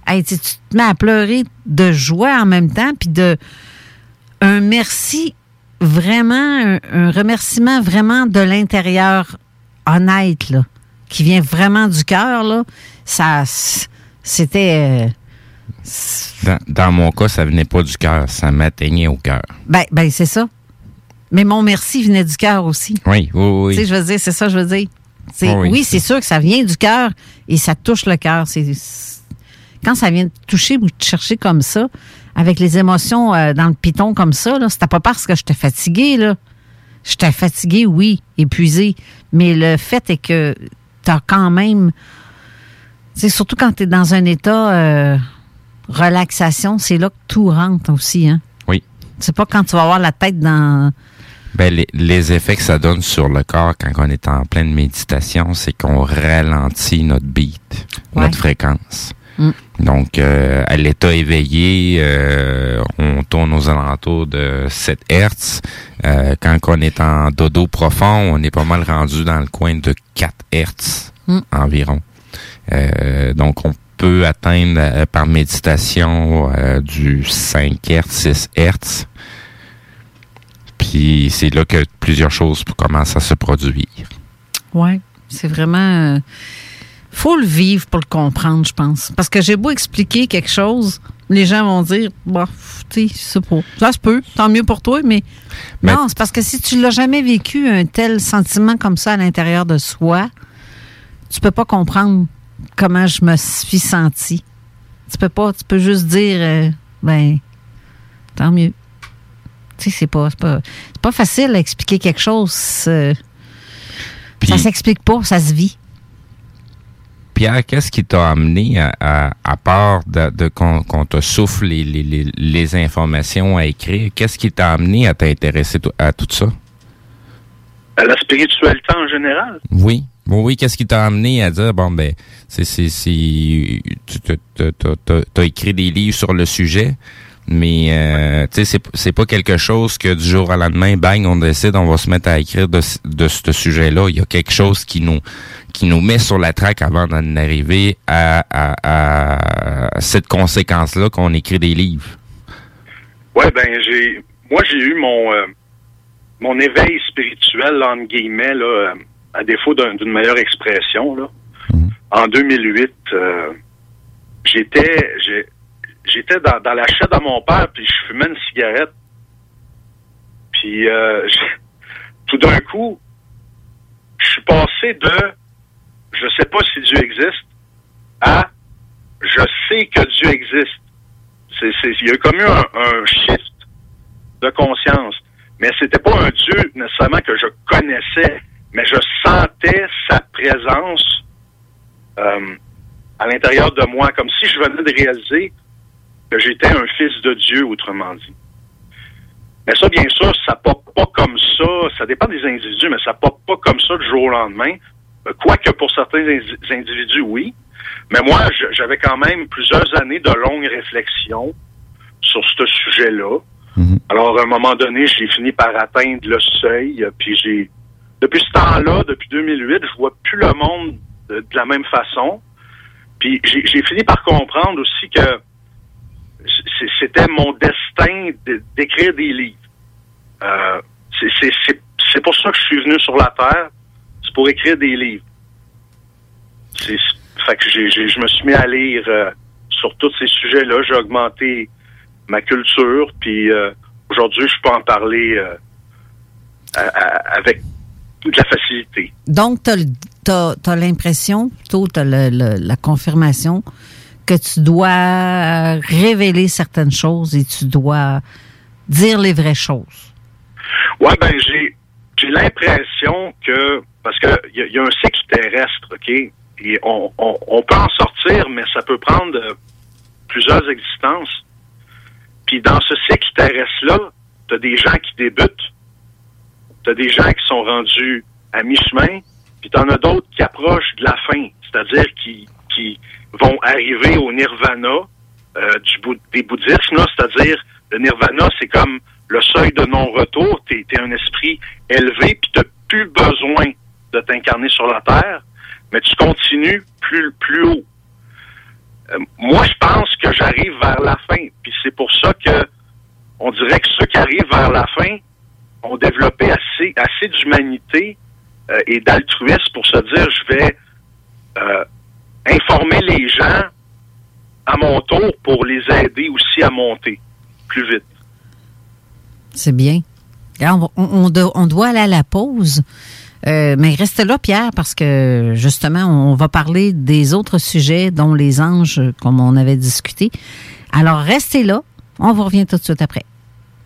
Hey, tu te mets à pleurer de joie en même temps, puis de un merci vraiment, un, remerciement vraiment de l'intérieur honnête, là, qui vient vraiment du cœur, là. Ça, c'était. Dans, dans mon cas, ça venait pas du cœur, ça m'atteignait au cœur. Ben, ben c'est ça. Mais mon merci venait du cœur aussi. Oui, oui, oui. Tu sais, je veux dire, c'est ça, je veux dire. Oui, c'est sûr que ça vient du cœur et ça touche le cœur. C'est quand ça vient te toucher ou te chercher comme ça, avec les émotions euh, dans le piton comme ça, là, c'était pas parce que j'étais fatiguée, là. J'étais fatiguée, oui, épuisée. Mais le fait est que t'as quand même. C'est surtout quand tu es dans un état euh, relaxation, c'est là que tout rentre aussi, hein. Oui. C'est pas quand tu vas avoir la tête dans. Ben, les, les effets que ça donne sur le corps quand on est en pleine méditation, c'est qu'on ralentit notre beat, Ouais. notre fréquence. Mm. Donc, euh, à l'état éveillé, euh, on tourne aux alentours de 7 Hertz. Euh, quand on est en dodo profond, on est pas mal rendu dans le coin de 4 Hertz Mm. environ. Euh, donc, on peut atteindre euh, par méditation euh, du 5 Hertz, 6 Hertz. Puis c'est là que plusieurs choses commencent à se produire. Ouais, c'est vraiment. euh, faut le vivre pour le comprendre, je pense. Parce que j'ai beau expliquer quelque chose, les gens vont dire, bah, tu sais. Ça se peut, tant mieux pour toi, mais. Mais- Non, c'est parce que si tu l'as jamais vécu, un tel sentiment comme ça à l'intérieur de soi, tu peux pas comprendre comment je me suis sentie. Tu peux pas, tu peux juste dire, euh, ben, tant mieux. Tu sais, c'est pas, c'est pas, pas facile à expliquer quelque chose. euh, Puis, ça s'explique pas, ça se vit. Pierre, qu'est-ce qui t'a amené à, à, à part de, de qu'on te souffle les, les, les, les informations à écrire, qu'est-ce qui t'a amené à t'intéresser à tout ça? À la spiritualité en général? Oui. Oui, oui, qu'est-ce qui t'a amené à dire, bon, ben, c'est, c'est, c'est, tu t'as écrit des livres sur le sujet, mais, euh, tu sais, c'est, c'est pas quelque chose que du jour au lendemain, bang, on décide, on va se mettre à écrire de, de ce sujet-là. Il y a quelque chose qui nous, qui nous met sur la traque avant d'en arriver à, à, à cette conséquence-là qu'on écrit des livres. Ouais, ben j'ai moi j'ai eu mon euh, mon éveil spirituel entre guillemets là, euh, à défaut d'un- d'une meilleure expression là. En 2008, euh, j'étais j'ai- j'étais dans, dans la chatte à mon père puis je fumais une cigarette. Puis euh, tout d'un coup, je suis passé de je sais pas si Dieu existe à je sais que Dieu existe. C'est, c'est, il y a comme eu un, un shift de conscience. Mais c'était pas un Dieu nécessairement que je connaissais, mais je sentais sa présence euh, à l'intérieur de moi, comme si je venais de réaliser que j'étais un fils de Dieu, autrement dit. Mais ça, bien sûr, ça pop pas comme ça. Ça dépend des individus, mais ça pop pas comme ça du jour au lendemain. Euh, Quoique pour certains indi- individus, oui. Mais moi, j'avais quand même plusieurs années de longues réflexions sur ce sujet-là. Alors, à un moment donné, j'ai fini par atteindre le seuil. Puis j'ai, depuis ce temps-là, depuis 2008, je vois plus le monde de, la même façon. Puis j'ai fini par comprendre aussi que c'était mon destin de- d'écrire des livres. Euh, c'est- pour ça que je suis venu sur la Terre. C'est pour écrire des livres. Fait que je me suis mis à lire euh, sur tous ces sujets-là. J'ai augmenté ma culture, puis euh, aujourd'hui, je peux en parler euh, à- à- avec de la facilité. Donc, tu as, l'impression, plutôt tu as la confirmation que tu dois révéler certaines choses et tu dois dire les vraies choses. Ouais, ben j'ai j'ai l'impression que parce que il y, a- y a un cycle terrestre, ok, et on, on, on peut en sortir, mais ça peut prendre euh, plusieurs existences. Puis dans ce cycle terrestre-là, t'as des gens qui débutent, t'as des gens qui sont rendus à mi-chemin, puis t'en as d'autres qui approchent de la fin, c'est-à-dire qui qui vont arriver au nirvana euh, du des bouddhismes, c'est-à-dire le nirvana, c'est comme le seuil de non-retour. Tu es, un esprit élevé, puis tu plus besoin de t'incarner sur la Terre, mais tu continues plus, plus haut. Euh, moi, je pense que j'arrive vers la fin, puis c'est pour ça que on dirait que ceux qui arrivent vers la fin ont développé assez, assez d'humanité euh, et d'altruisme pour se dire, je vais euh, informer les gens à mon tour pour les aider aussi à monter plus vite. C'est bien. On, on doit aller à la pause. Euh, mais restez là, Pierre, parce que justement, on va parler des autres sujets, dont les anges, comme on avait discuté. Alors, restez là. On vous revient tout de suite après.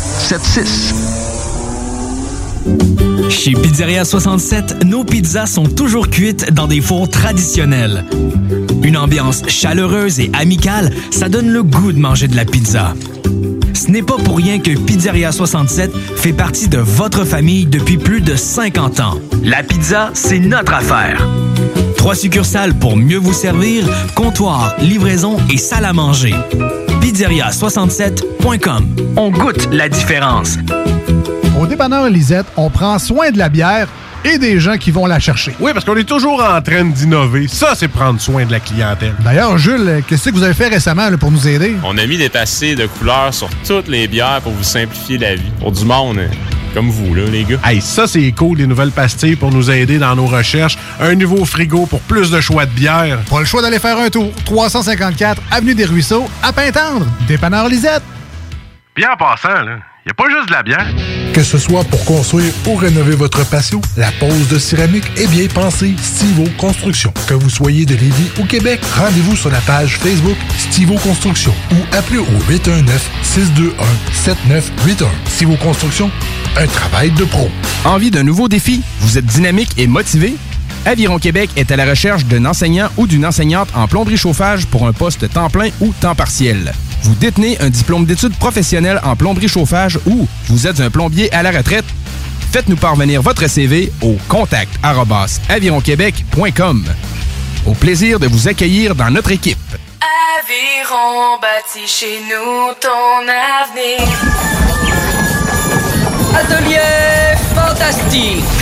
681 4476. Chez Pizzeria 67, nos pizzas sont toujours cuites dans des fours traditionnels. Une ambiance chaleureuse et amicale, ça donne le goût de manger de la pizza. Ce n'est pas pour rien que Pizzeria 67 fait partie de votre famille depuis plus de 50 ans. La pizza, c'est notre affaire. Trois succursales pour mieux vous servir, comptoir, livraison et salle à manger. Pizzeria67.com. On goûte la différence. Au dépanneur Lisette, on prend soin de la bière et des gens qui vont la chercher. Oui, parce qu'on est toujours en train d'innover. Ça, c'est prendre soin de la clientèle. D'ailleurs, Jules, qu'est-ce que vous avez fait récemment là, pour nous aider? On a mis des passés de couleurs sur toutes les bières pour vous simplifier la vie. Pour du monde euh, comme vous, là, les gars. Hey, ça, c'est cool, les nouvelles pastilles pour nous aider dans nos recherches. Un nouveau frigo pour plus de choix de bière. Pas le choix d'aller faire un tour. 354 Avenue des Ruisseaux, à Pintendre. Dépanneur Lisette. Bien en passant, là, y a pas juste de la bière. Que ce soit pour construire ou rénover votre patio, la pose de céramique est bien pensée Stivo Construction. Que vous soyez de Lévis ou Québec, rendez-vous sur la page Facebook Stivo Construction ou appelez au 819-621-7981. Stivo Construction, un travail de pro. Envie d'un nouveau défi? Vous êtes dynamique et motivé? Aviron Québec est à la recherche d'un enseignant ou d'une enseignante en plomberie chauffage pour un poste temps plein ou temps partiel. Vous détenez un diplôme d'études professionnelles en plomberie chauffage ou vous êtes un plombier à la retraite? Faites-nous parvenir votre CV au contact avironquebec.com. Au plaisir de vous accueillir dans notre équipe. Aviron bâti chez nous ton avenir. Atelier fantastique.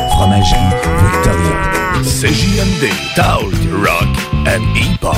Fromagerie Victoria. CJMD, Talk, Rock and Hip-Hop.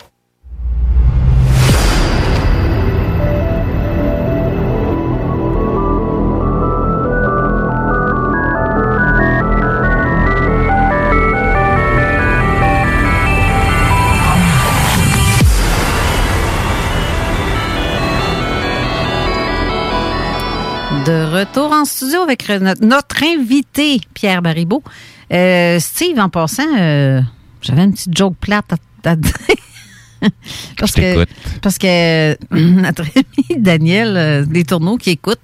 Retour en studio avec notre, notre invité, Pierre Baribeau. Euh, Steve, en passant, euh, j'avais une petite joke plate à, à dire. parce, que, parce que notre ami Daniel euh, des tourneaux qui écoute,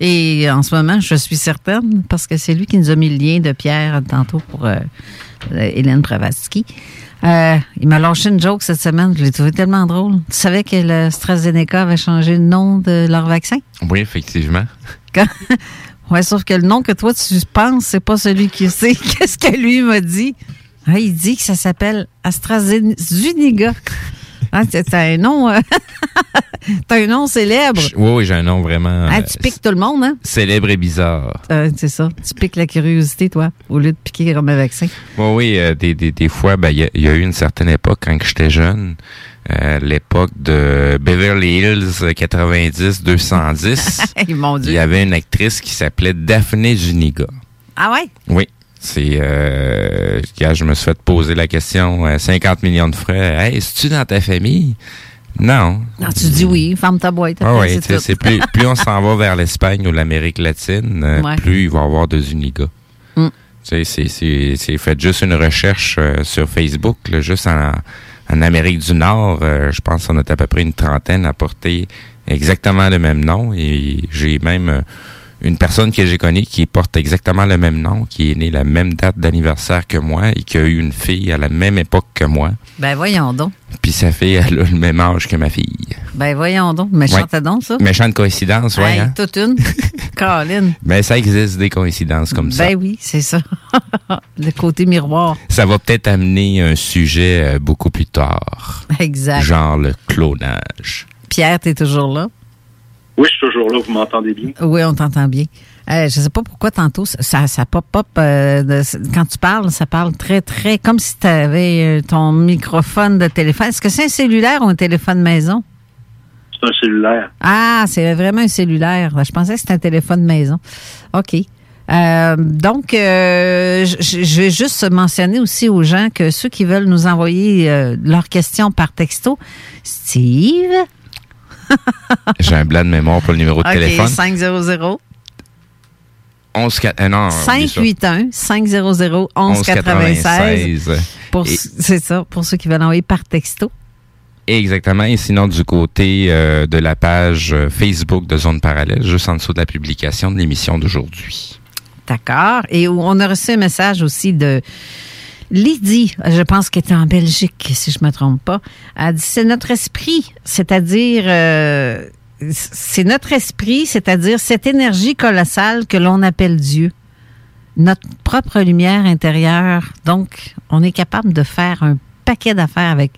et en ce moment, je suis certaine, parce que c'est lui qui nous a mis le lien de Pierre tantôt pour euh, euh, Hélène Pravatsky. Euh, il m'a lâché une joke cette semaine, je l'ai trouvé tellement drôle. Tu savais que le AstraZeneca avait changé le nom de leur vaccin? Oui, effectivement. Ouais, sauf que le nom que toi tu penses, c'est pas celui qui sait. Qu'est-ce que lui m'a dit? Il dit que ça s'appelle AstraZeneca. Ah, t'as un nom, euh, t'as un nom célèbre? Oui, oui, j'ai un nom vraiment Ah, tu piques tout le monde, hein? célèbre et bizarre. Euh, c'est ça. Tu piques la curiosité, toi, au lieu de piquer comme un vaccin. Bon, oui, euh, des, des, des fois, ben, il y, a- il y a eu une certaine époque quand j'étais jeune, euh, l'époque de Beverly Hills 90-210. Hey, mon Il Dieu. y avait une actrice qui s'appelait Daphne Zuniga. Ah ouais? Oui. C'est euh, quand je me suis fait poser la question euh, 50 millions de frais. Hey, es-tu dans ta famille? Non. Non, tu dis oui, ferme ta boîte. Ah oui, c'est tu sais, tout. c'est plus, plus on s'en va vers l'Espagne ou l'Amérique latine, euh, Ouais. plus il va y avoir de Zuniga. Mm. Tu sais, c'est- faites juste une recherche euh, sur Facebook, là, juste en, en Amérique du Nord, euh, je pense qu'on a à peu près une trentaine à porter exactement le même nom. Et j'ai même euh, une personne que j'ai connue qui porte exactement le même nom, qui est née la même date d'anniversaire que moi et qui a eu une fille à la même époque que moi. Ben voyons donc. Puis sa fille, elle a le même âge que ma fille. Ben voyons donc. Méchante Ouais. donc, ça. Méchante coïncidence, ouais. Hey, hein? toute une. Caroline. Mais ça existe des coïncidences comme ça. Ben oui, c'est ça. le côté miroir. Ça va peut-être amener un sujet euh, beaucoup plus tard. Exact. Genre le clonage. Pierre, t'es toujours là? Oui, je suis toujours là, vous m'entendez bien? Oui, on t'entend bien. Euh, je sais pas pourquoi tantôt, ça, ça pop-up. euh, quand tu parles, ça parle très, très comme si tu avais ton microphone de téléphone. Est-ce que c'est un cellulaire ou un téléphone maison? C'est un cellulaire. Ah, c'est vraiment un cellulaire. Je pensais que c'était un téléphone maison. OK. Euh, donc, euh, je je vais juste mentionner aussi aux gens que ceux qui veulent nous envoyer euh, leurs questions par texto, Steve. J'ai un blanc de mémoire pour le numéro de OK, téléphone. 500 11 4 euh, non, oublie ça. 581 500 1196 pour Et- c'est ça pour ceux qui veulent envoyer par texto. Exactement. Et sinon, du côté euh, de la page euh, Facebook de Zone Parallèle, juste en dessous de la publication de l'émission d'aujourd'hui. D'accord. Et on a reçu un message aussi de Lydie, je pense qu'elle est en Belgique, si je me trompe pas. Elle dit c'est notre esprit, c'est-à-dire euh, c'est notre esprit, c'est-à-dire cette énergie colossale que l'on appelle Dieu. Notre propre lumière intérieure. Donc, on est capable de faire un paquet d'affaires avec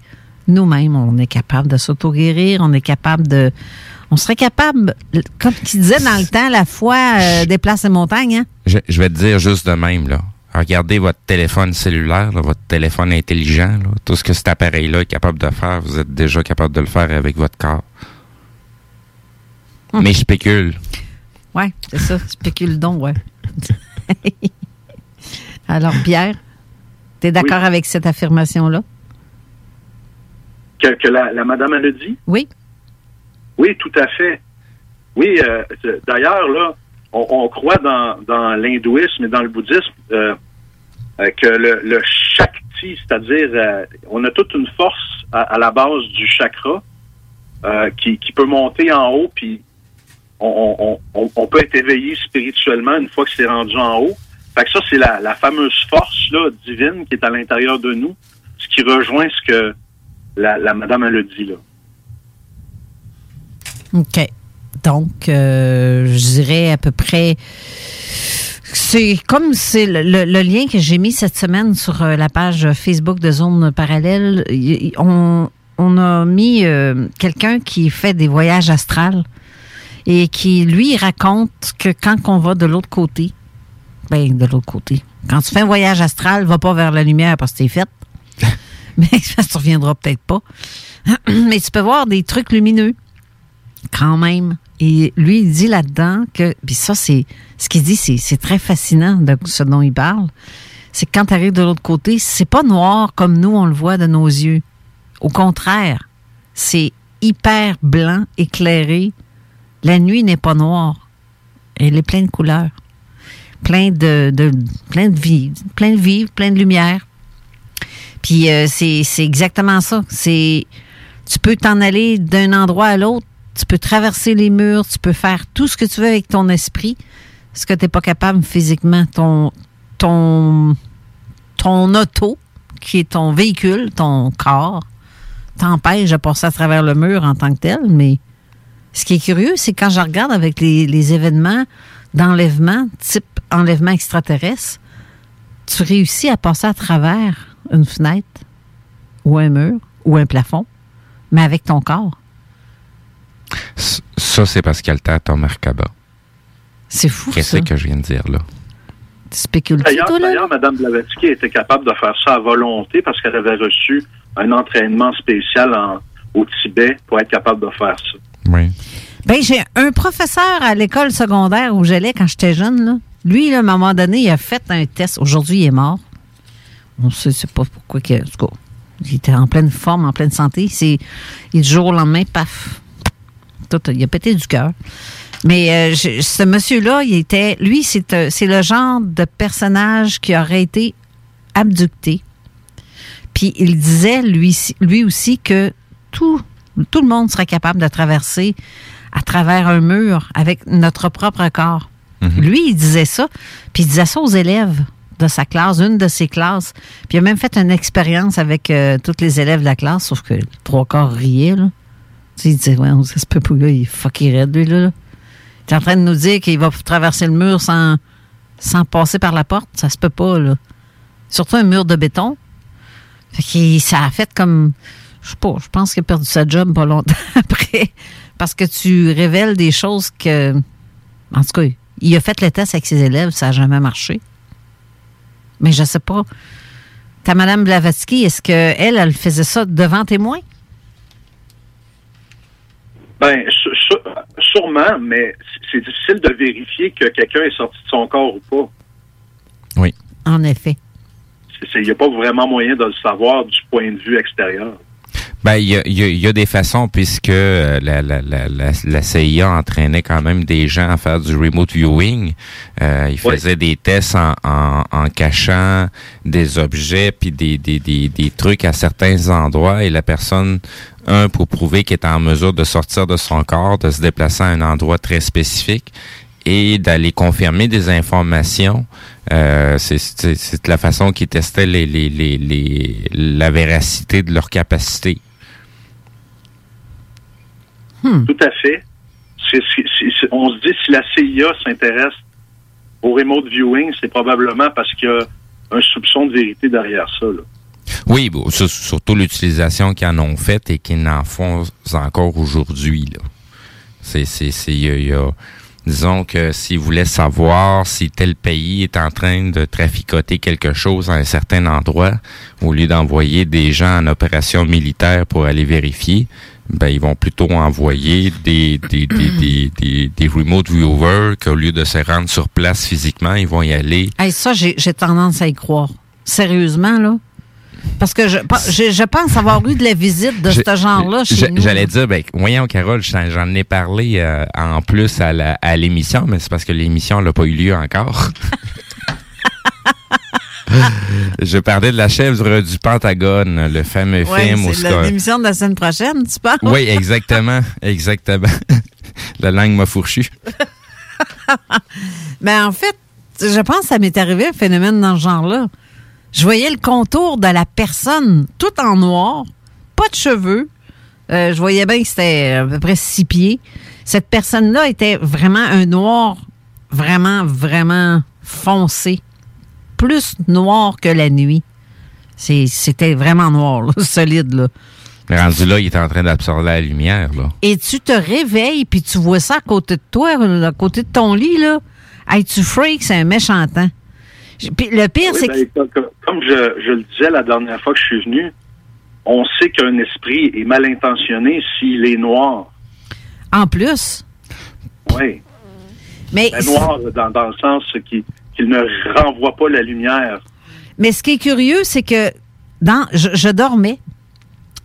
nous-mêmes. On est capable de s'auto-guérir, on est capable de... On serait capable, comme tu disais dans le temps, la foi euh, déplace les montagnes. Hein? Je vais te dire juste de même, là. Regardez votre téléphone cellulaire, là, votre téléphone intelligent, là. tout ce que cet appareil-là est capable de faire, vous êtes déjà capable de le faire avec votre corps. Hum. Mais je spécule. Oui, c'est ça. Spécule donc, ouais. Alors, Pierre, tu es d'accord avec cette affirmation-là? Que, que la, la madame elle a dit? Oui. Oui, tout à fait. Oui, euh, d'ailleurs, là, on, on croit dans, dans l'hindouisme et dans le bouddhisme euh, euh, que le, le shakti, c'est-à-dire, euh, on a toute une force à, à la base du chakra euh, qui, qui peut monter en haut, puis on, on, on, peut être éveillé spirituellement une fois que c'est rendu en haut. Fait que ça, c'est la, la fameuse force là, divine qui est à l'intérieur de nous, ce qui rejoint ce que la, la madame elle a dit là. OK. Donc, euh, je dirais à peu près. C'est comme c'est le, le- le lien que j'ai mis cette semaine sur euh, la page Facebook de Zone Parallèle. On, on a mis euh, quelqu'un qui fait des voyages astrales et qui, lui, raconte que quand on va de l'autre côté, ben, de l'autre côté, quand tu fais un voyage astral, va pas vers la lumière parce que t'es fait. Mais ça ne reviendra peut-être pas. Mais tu peux voir des trucs lumineux quand même. Et lui, il dit là-dedans que, puis ça, c'est ce qu'il dit, c'est très fascinant de ce dont il parle. C'est que quand tu arrives de l'autre côté, c'est pas noir comme nous, on le voit de nos yeux. Au contraire, c'est hyper blanc, éclairé. La nuit n'est pas noire. Elle est pleine de couleurs. Plein de, plein de vie, plein de vie, plein de lumière. Puis euh, c'est exactement ça. C'est tu peux t'en aller d'un endroit à l'autre, tu peux traverser les murs, tu peux faire tout ce que tu veux avec ton esprit, ce que tu n'es pas capable physiquement. Ton, ton, ton auto, qui est ton véhicule, ton corps, t'empêche de passer à travers le mur en tant que tel? Mais ce qui est curieux, c'est quand je regarde avec les, les événements d'enlèvement, type enlèvement extraterrestre, tu réussis à passer à travers une fenêtre ou un mur ou un plafond, mais avec ton corps. Ça, c'est parce qu'elle t'a ton Merkaba. C'est fou, Qu'est-ce ça. que je viens de dire là? Tu spécules D'ailleurs, Mme Blavatsky était capable de faire ça à volonté parce qu'elle avait reçu un entraînement spécial en- au Tibet pour être capable de faire ça. Oui. Ben, j'ai un professeur à l'école secondaire où j'allais quand j'étais jeune, là. Lui, là, à un moment donné, il a fait un test. Aujourd'hui, il est mort. On sait c'est pas pourquoi que. En tout cas, il était en pleine forme, en pleine santé. C'est, et du jour au lendemain, paf. Tout, il a pété du cœur. Mais euh, je- ce monsieur-là, il était. Lui, c'est, euh, c'est le genre de personnage qui aurait été abducté. Puis il disait, lui, lui aussi, que tout, tout le monde serait capable de traverser à travers un mur avec notre propre corps. Lui, il disait ça. Puis il disait ça aux élèves de sa classe, une de ses classes. Puis il a même fait une expérience avec euh, tous les élèves de la classe, sauf que trois quarts riaient, là. Tu sais, il disait, ouais, ça se peut pas, là, il est fucké raide, lui, là. Il est en train de nous dire qu'il va traverser le mur sans, sans passer par la porte. Ça se peut pas, là. Surtout un mur de béton. Fait que ça a fait comme. Je sais pas, je pense qu'il a perdu sa job pas longtemps après. Parce que tu révèles des choses que. En tout cas, il a fait le test avec ses élèves, ça n'a jamais marché. Mais je sais pas. Ta Madame Blavatsky, est-ce qu'elle, elle faisait ça devant témoin? Ben, sûrement, mais c'est difficile de vérifier que quelqu'un est sorti de son corps ou pas. Oui. En effet. Il n'y a pas vraiment moyen de le savoir du point de vue extérieur. Ben, il y a, il y a- il y a des façons puisque euh, la, la, la, la, la CIA entraînait quand même des gens à faire du remote viewing. Euh, ils faisaient des tests en, en, en cachant des objets puis des, des, des, des trucs à certains endroits et la personne, un, pour prouver qu'elle est en mesure de sortir de son corps, de se déplacer à un endroit très spécifique et d'aller confirmer des informations. Euh, c'est- la façon qu'ils testaient les, les, les, les, la véracité de leur capacité. Tout à fait. On se dit si la CIA s'intéresse au remote viewing, c'est probablement parce qu'il y a un soupçon de vérité derrière ça. là. Oui, bon, sur- surtout l'utilisation qu'ils en ont faite et qu'ils en font encore aujourd'hui. là. C'est, c'est, c'est, y a- disons que s'ils voulaient savoir si tel pays est en train de traficoter quelque chose à un certain endroit, au lieu d'envoyer des gens en opération militaire pour aller vérifier, ben ils vont plutôt envoyer des des, des, des, des, des remote viewers qu'au lieu de se rendre sur place physiquement, ils vont y aller Hey, ça, j'ai j'ai tendance à y croire. Sérieusement, là. Parce que je, je, je pense avoir eu de la visite de Je- ce genre-là chez je- nous. J'allais dire, ben, voyons, Carole, j'en ai parlé euh, en plus à la- à l'émission, mais c'est parce que l'émission n'a pas eu lieu encore. je parlais de la chèvre du Pentagone, le fameux Ouais, film c'est l'émission de la semaine prochaine, tu penses? Oui, exactement, exactement. la langue m'a fourchu. Mais en fait, je pense que ça m'est arrivé un phénomène dans ce genre-là. Je voyais le contour de la personne tout en noir, pas de cheveux. Euh, je voyais bien que c'était à peu près six pieds. Cette personne-là était vraiment un noir, vraiment, vraiment foncé. Plus noir que la nuit. C'était vraiment noir, là, solide. Là. Rendu là, il est en train d'absorber la lumière, là. Et tu te réveilles, puis tu vois ça à côté de toi, à côté de ton lit, là. Hey, tu freaks, c'est un méchant temps. Le pire, Oui, c'est ben, que... comme, je, je le disais la dernière fois que je suis venu, on sait qu'un esprit est mal intentionné s'il est noir. En plus, Oui. mais, Ben, noir dans, dans le sens qu'il ne renvoie pas la lumière. mais ce qui est curieux, c'est que dans, je, je dormais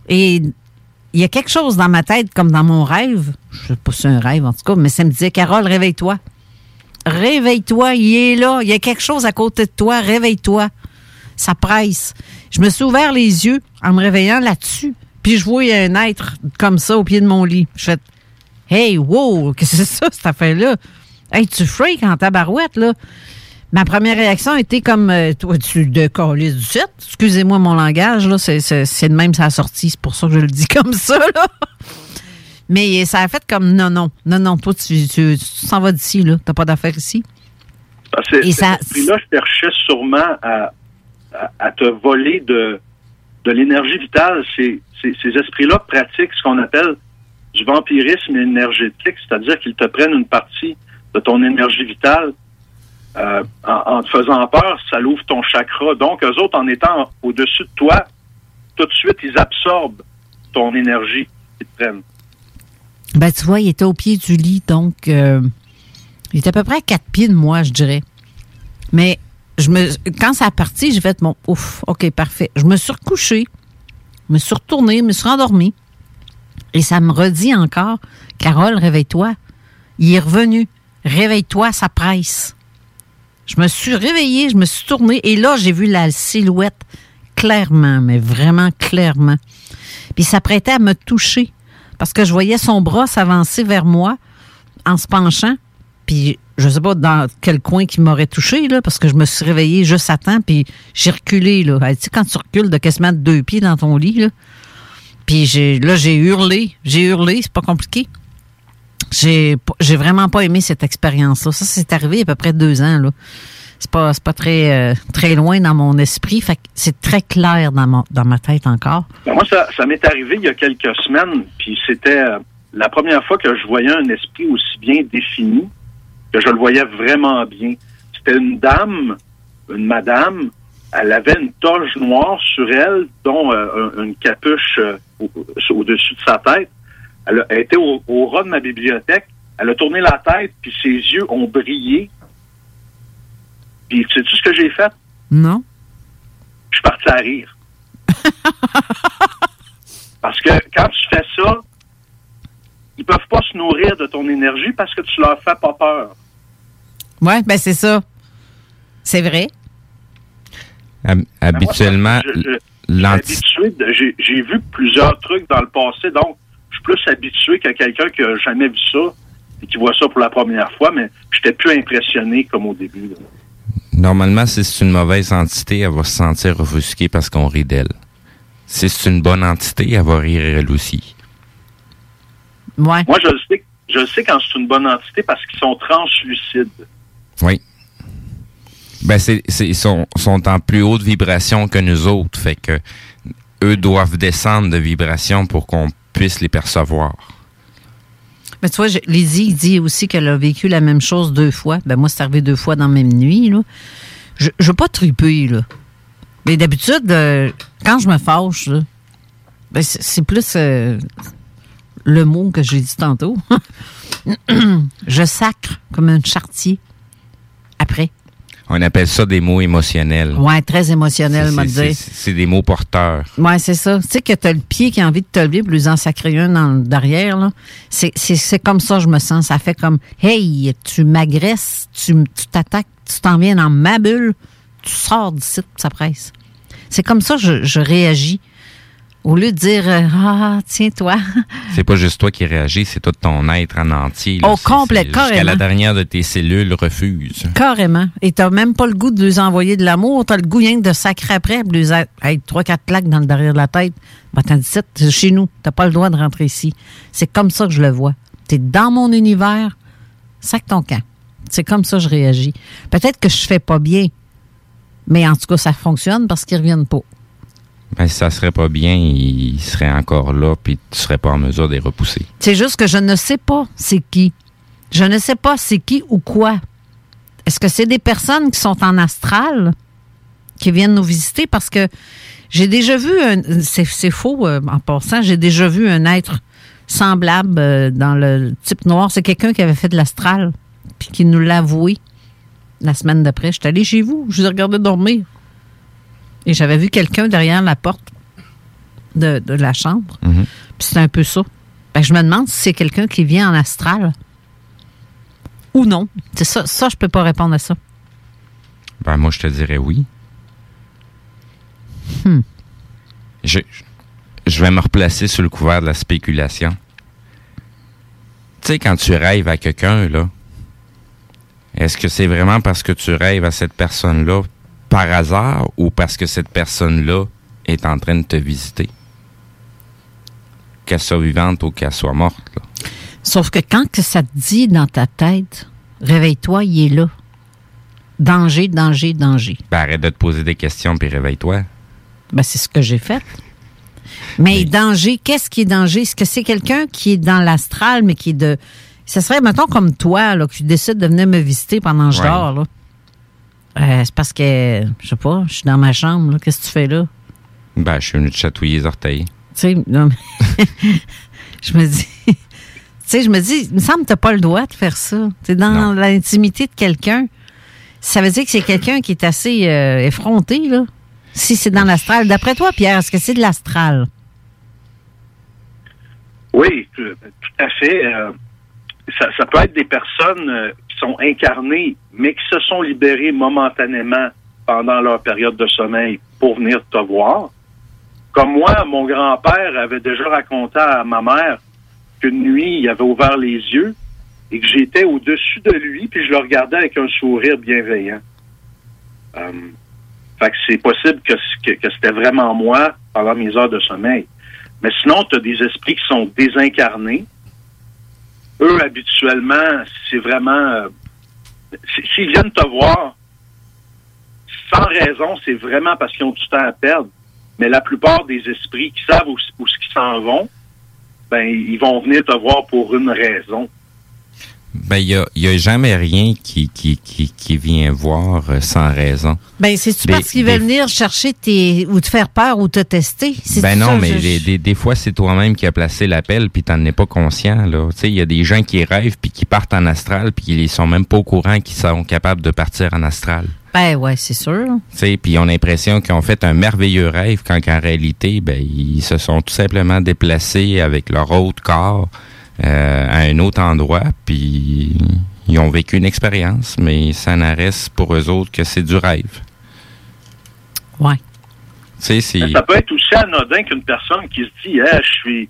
et il y a quelque chose dans ma tête, comme dans mon rêve. Je sais pas si c'est un rêve, en tout cas, mais ça me disait, Carole, réveille-toi. Réveille-toi, il est là. Il y a quelque chose à côté de toi. Réveille-toi. Ça presse. Je me suis ouvert les yeux en me réveillant là-dessus. Puis je voyais un être comme ça au pied de mon lit. Je fais Hey, wow, qu'est-ce que c'est ça, cette affaire-là? Hey, tu freak en tabarouette, là. Ma première réaction était comme euh, Toi, tu décolles du set. Excusez-moi mon langage, là. C'est, de même ça a sorti. C'est pour ça que je le dis comme ça, là. Mais ça a fait comme non, non, non, non, toi, tu, t'en vas d'ici, là. T'as pas d'affaires ici. Que Et ça- esprit-là cherchait sûrement à, à, à te voler de, de l'énergie vitale. Ces, ces, ces esprits-là pratiquent ce qu'on appelle du vampirisme énergétique, c'est-à-dire qu'ils te prennent une partie de ton énergie vitale euh, en, en te faisant peur, ça l'ouvre ton chakra. Donc, eux autres, en étant au-dessus de toi, tout de suite, ils absorbent ton énergie qu'ils te prennent. Ben, tu vois, il était au pied du lit, donc euh, il était à peu près à quatre pieds de moi, je dirais. Mais je me, quand ça a parti, j'ai fait mon ouf, OK, parfait. Je me suis recouchée, me suis retournée, me suis rendormie. Et ça me redit encore Carole, réveille-toi. Il est revenu. Réveille-toi, ça presse. Je me suis réveillée, je me suis tournée et là, j'ai vu la silhouette clairement, mais vraiment clairement. Puis ça prêtait à me toucher parce que je voyais son bras s'avancer vers moi en se penchant. Puis je sais pas dans quel coin qui m'aurait touché, là, parce que je me suis réveillée juste à temps, puis j'ai reculé. Là. Tu sais, quand tu recules de quasiment deux pieds dans ton lit, là, puis là, j'ai hurlé. J'ai hurlé, c'est pas compliqué. J'ai, vraiment pas aimé cette expérience-là. Ça, c'est arrivé à peu près deux ans. Là. C'est pas, pas très, euh, très loin dans mon esprit. Fait c'est très clair dans, mon, dans ma tête encore. Ben, moi, ça, m'est arrivé il y a quelques semaines, puis c'était euh, la première fois que je voyais un esprit aussi bien défini, que je le voyais vraiment bien. C'était une dame, une madame, elle avait une toge noire sur elle, dont euh, un- une capuche au- au-dessus de sa tête. Elle, a- elle était au, au ras de ma bibliothèque. Elle a tourné la tête, puis ses yeux ont brillé. Puis, sais-tu ce que j'ai fait? Non? je suis parti à rire. parce que quand tu fais ça, ils peuvent pas se nourrir de ton énergie parce que tu leur fais pas peur. Ouais, ben c'est ça. C'est vrai. Hab- habituellement, Ben, de- J'ai vu plusieurs trucs dans le passé, donc je suis plus habitué que quelqu'un qui a jamais vu ça et qui voit ça pour la première fois, mais j'étais plus impressionné comme au début. là. Normalement, si c'est une mauvaise entité, elle va se sentir offusquée parce qu'on rit d'elle. Si c'est une bonne entité, elle va rire elle aussi. Ouais. Moi, je le sais, je le sais quand c'est une bonne entité parce qu'ils sont translucides. Oui. Ben, c'est, c'est, ils sont, sont en plus haute vibration que nous autres. Fait que eux doivent descendre de vibration pour qu'on puisse les percevoir. Mais tu vois, je- dit aussi qu'elle a vécu la même chose deux fois. Ben moi, c'est arrivé deux fois dans la même nuit. Là. Je ne veux pas triper, là. Mais d'habitude, euh, quand je me fâche, ben c'est c'est plus euh, le mot que j'ai dit tantôt. je sacre comme un chartier après. On appelle ça des mots émotionnels. Ouais, très émotionnel, C'est- m'a c'est, des mots porteurs. Ouais, c'est ça. Tu sais que tu as le pied qui a envie de te lever, lui en sacrer un dans derrière, là. C'est, c'est, c'est comme ça, je me sens. Ça fait comme, hey, tu m'agresses, tu, t'attaques, tu t'en viens dans ma bulle, tu sors d'ici, ça presse. C'est comme ça que je, je réagis. Au lieu de dire, euh, ah, tiens-toi. C'est pas juste toi qui réagis, c'est tout ton être en entier. là. Oh, C'est- complet, c'est Jusqu'à la carrément. dernière de tes cellules refuse. Carrément. Et t'as même pas le goût de lui envoyer de l'amour. T'as le goût rien que de sacrer après, lui a- hey, trois, quatre plaques dans le derrière de la tête. Ben, t'as dit, c'est chez nous. T'as pas le droit de rentrer ici. C'est comme ça que je le vois. T'es dans mon univers, sac ton camp. C'est comme ça que je réagis. Peut-être que je fais pas bien, mais en tout cas, ça fonctionne parce qu'ils reviennent pas. Ben, si ça serait pas bien, il serait encore là, puis tu serais pas en mesure de les repousser. C'est juste que je ne sais pas c'est qui. Je ne sais pas c'est qui ou quoi. Est-ce que c'est des personnes qui sont en astral qui viennent nous visiter? Parce que j'ai déjà vu, un- c'est c'est faux euh, en passant, j'ai déjà vu un être semblable euh, dans le type noir. C'est quelqu'un qui avait fait de l'astral, puis qui nous l'a avoué la semaine d'après. Je suis allée chez vous, je vous ai regardé dormir. Et j'avais vu quelqu'un derrière la porte de, de la chambre. Mhm. Puis c'est un peu ça. Ben, je me demande si c'est quelqu'un qui vient en astral ou non. C'est ça, ça, je peux pas répondre à ça. Ben, moi, je te dirais oui. Hmm. Je, je vais me replacer sur le couvert de la spéculation. Tu sais, quand tu rêves à quelqu'un, là, est-ce que c'est vraiment parce que tu rêves à cette personne-là par hasard ou parce que cette personne-là est en train de te visiter? Qu'elle soit vivante ou qu'elle soit morte, là. Sauf que quand que ça te dit dans ta tête, réveille-toi, il est là. Danger, danger, danger. Ben, arrête de te poser des questions puis réveille-toi. Ben, c'est ce que j'ai fait. Mais danger, qu'est-ce qui est danger? Est-ce que c'est quelqu'un qui est dans l'astral, mais qui est de. Ce serait, mettons, comme toi, là, qui décide de venir me visiter pendant que je Ouais. dors, là. Euh, c'est parce que, je sais pas, je suis dans ma chambre, là. Qu'est-ce que tu fais là? Ben, je suis venu te chatouiller les orteils. Tu sais, non, mais je me dis, tu sais, je me dis, il me semble que t'as pas le droit de faire ça. Tu dans Non. l'intimité de quelqu'un. Ça veut dire que c'est quelqu'un qui est assez euh, effronté, là. Si c'est dans l'astral. D'après toi, Pierre, est-ce que c'est de l'astral? Oui, tout, à fait. Euh, ça, ça peut être des personnes sont incarnées, mais qui se sont libérées momentanément pendant leur période de sommeil pour venir te voir. Comme moi, mon grand-père avait déjà raconté à ma mère qu'une nuit, il avait ouvert les yeux et que j'étais au-dessus de lui, puis je le regardais avec un sourire bienveillant. Euh, fait que c'est possible que, que, que c'était vraiment moi pendant mes heures de sommeil. Mais sinon, tu as des esprits qui sont désincarnés. Eux, habituellement, c'est vraiment... euh, S'ils viennent te voir, sans raison, c'est vraiment parce qu'ils ont du temps à perdre. Mais la plupart des esprits qui savent où, où s'en vont, ben, ils vont venir te voir pour une raison. Ben, il y a, y a jamais rien qui, qui, qui, qui vient voir euh, sans raison. Ben, c'est-tu parce qu'ils des- veulent venir chercher tes. ou te faire peur ou te tester? Ben ça, non, mais je- des, des, des fois, c'est toi-même qui as placé l'appel, puis t'en es pas conscient. là. Tu sais, il y a des gens qui rêvent, puis qui partent en astral, puis ils sont même pas au courant qu'ils sont capables de partir en astral. Ben ouais, c'est sûr. Tu sais, puis ils ont l'impression qu'ils ont fait un merveilleux rêve, quand qu'en réalité, ben, ils se sont tout simplement déplacés avec leur autre corps euh, à un autre endroit, puis ils ont vécu une expérience, mais ça n'en reste pour eux autres que c'est du rêve. Ouais. C'est... Ça peut être aussi anodin qu'une personne qui se dit Eh, je suis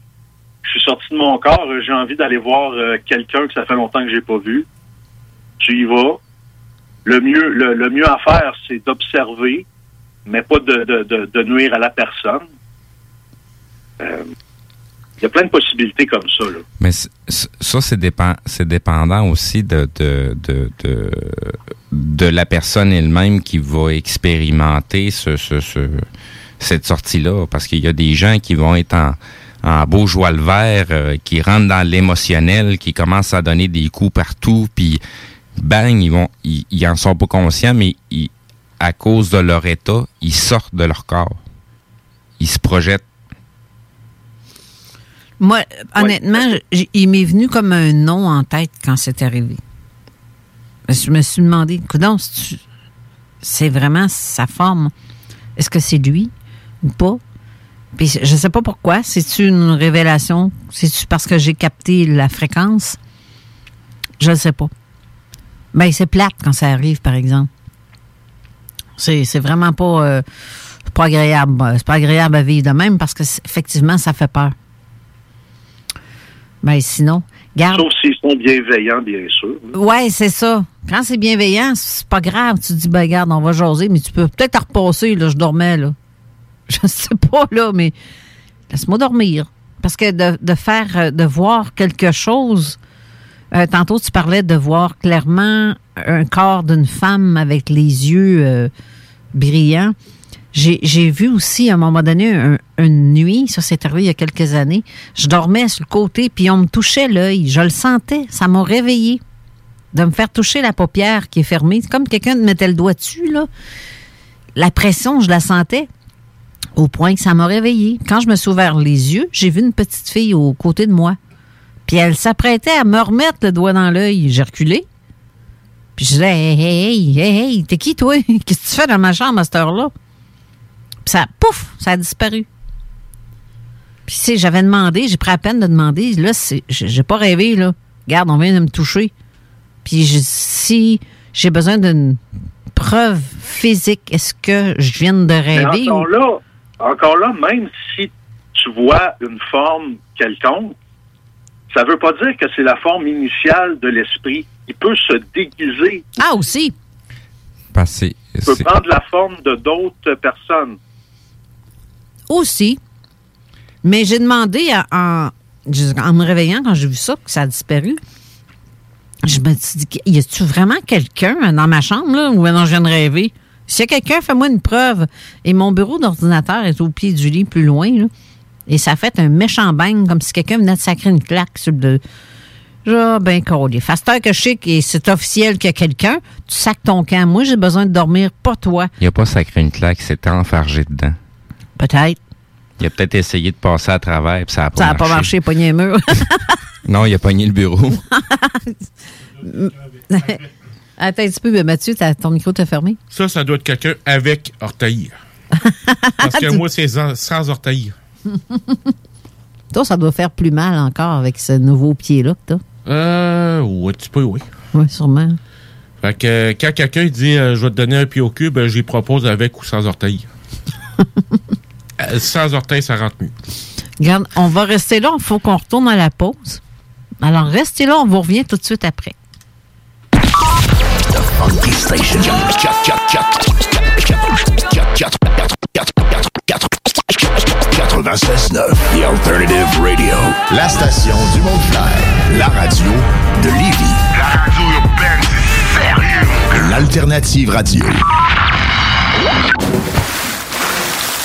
je suis sorti de mon corps, j'ai envie d'aller voir euh, quelqu'un que ça fait longtemps que j'ai pas vu. Tu y vas. Le mieux, le, le mieux à faire, c'est d'observer, mais pas de, de, de, de nuire à la personne. Euh, Il y a plein de possibilités comme ça. Là. Mais ça, c'est dépend, dépendant aussi de, la personne elle-même qui va expérimenter ce, ce, ce- cette sortie-là. Parce qu'il y a des gens qui vont être en, beau joie le vert, euh, qui rentrent dans l'émotionnel, qui commencent à donner des coups partout, puis bang, ils vont, ils, ils en sont pas conscients, mais ils- à cause de leur état, ils sortent de leur corps. Ils se projettent Moi, honnêtement, j- il m'est venu comme un nom en tête quand c'est arrivé. Je me suis demandé, c'est-tu- c'est vraiment sa forme? Est-ce que c'est lui ou pas? Puis je sais pas pourquoi. C'est-tu une révélation? C'est-tu parce que j'ai capté la fréquence? Je ne sais pas. Ben, c'est plate quand ça arrive, par exemple. C'est vraiment pas, euh, pas agréable. C'est pas agréable à vivre de même parce que effectivement, ça fait peur. Ben sinon, garde. Sauf s'ils sont bienveillants, bien sûr. Ouais, c'est ça. Quand c'est bienveillant, c'est pas grave. Tu te dis, ben regarde, on va jaser, mais tu peux peut-être repasser, là, je dormais, là. Je sais pas, là, mais laisse-moi dormir. Parce que de, de faire, euh, de voir quelque chose, euh, tantôt tu parlais de voir clairement un corps d'une femme avec les yeux euh, brillants. J'ai vu aussi, à un moment donné, un- une nuit, ça s'est arrivé il y a quelques années, je dormais sur le côté, puis on me touchait l'œil. Je le sentais, ça m'a réveillé de me faire toucher la paupière qui est fermée. C'est comme quelqu'un me mettait le doigt dessus, là. La pression, je la sentais au point que ça m'a réveillé. Quand je me suis ouvert les yeux, j'ai vu une petite fille au côté de moi. Puis elle s'apprêtait à me remettre le doigt dans l'œil. J'ai reculé. Puis je disais, hey, hey, hey, hey, t'es qui, toi? Qu'est-ce que tu fais dans ma chambre à cette heure-là? Puis ça, pouf, ça a disparu. Puis, tu sais, j'avais demandé, j'ai pris la peine de demander. Là, c'est- j'ai pas rêvé, là. Regarde, on vient de me toucher. Puis, je- si j'ai besoin d'une preuve physique, est-ce que je viens de Mais rêver? encore ou- là, encore là, même si tu vois une forme quelconque, ça veut pas dire que c'est la forme initiale de l'esprit. Il peut se déguiser. Ah, aussi. Il peut prendre la forme de d'autres personnes. Aussi. Mais j'ai demandé à- en, me réveillant quand j'ai vu ça, que ça a disparu. Je me suis dit, y a-tu vraiment quelqu'un dans ma chambre, là, ou non, je viens de rêver? S'il y a quelqu'un, fais-moi une preuve. Et mon bureau d'ordinateur est au pied du lit, plus loin. Et ça fait un méchant bang, comme si quelqu'un venait de sacrer une claque sur le. Ah, ben, collier. Fasteur que sais que c'est officiel qu'il y a quelqu'un, tu sacs ton camp. Moi, j'ai besoin de dormir, pas toi. Il a pas sacré une claque, c'était enfargé dedans. Peut-être. Il a peut-être essayé de passer à travers, puis ça n'a pas Ça n'a marché. pas marché, pogné un mur. Non, il a pogné le bureau. Attends un petit peu, Mathieu, t'as- ton micro t'a fermé? Ça, ça doit être quelqu'un avec orteil. Parce que moi, c'est sans, orteil. Toi, ça doit faire plus mal encore avec ce nouveau pied-là que t'as. Euh, ou un petit peu, oui. Oui, sûrement. Fait que euh, quand quelqu'un dit euh, je vais te donner un pied au cul, ben, j'y propose avec ou sans orteil. Euh, sans orteil, ça rentre mieux. Regarde, on va rester là. Il faut qu'on retourne à la pause. Alors, restez là. On vous revient tout de suite après. Funky Station. 96.9 The Alternative Radio. La station du monde clair. La radio de Lévis. La radio urbaine, c'est sérieux. L'alternative radio.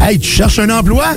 Hey, tu cherches un emploi?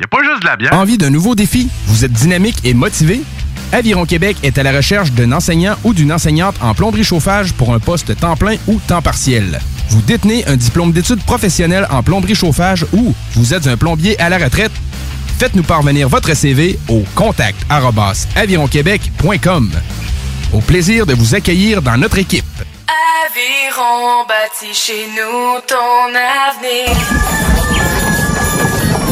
y a pas juste de la bière. Envie d'un nouveau défi? Vous êtes dynamique et motivé? Aviron Québec est à la recherche d'un enseignant ou d'une enseignante en plomberie chauffage pour un poste temps plein ou temps partiel. Vous détenez un diplôme d'études professionnelles en plomberie chauffage ou vous êtes un plombier à la retraite? Faites-nous parvenir votre CV au contact avironquebec.com. Au plaisir de vous accueillir dans notre équipe. Aviron bâti chez nous ton avenir.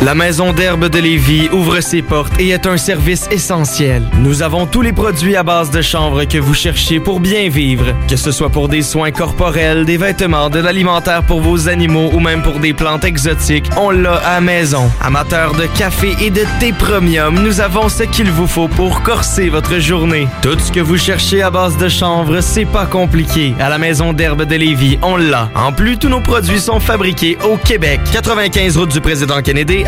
La maison d'herbe de Lévis ouvre ses portes et est un service essentiel. Nous avons tous les produits à base de chanvre que vous cherchez pour bien vivre, que ce soit pour des soins corporels, des vêtements, de l'alimentaire pour vos animaux ou même pour des plantes exotiques, on l'a à maison. Amateurs de café et de thé premium, nous avons ce qu'il vous faut pour corser votre journée. Tout ce que vous cherchez à base de chanvre, c'est pas compliqué. À la maison d'herbe de Lévis, on l'a. En plus, tous nos produits sont fabriqués au Québec. 95 route du président Kennedy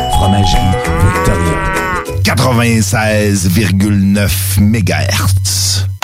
Fromagerie Victoria. 96,9 MHz.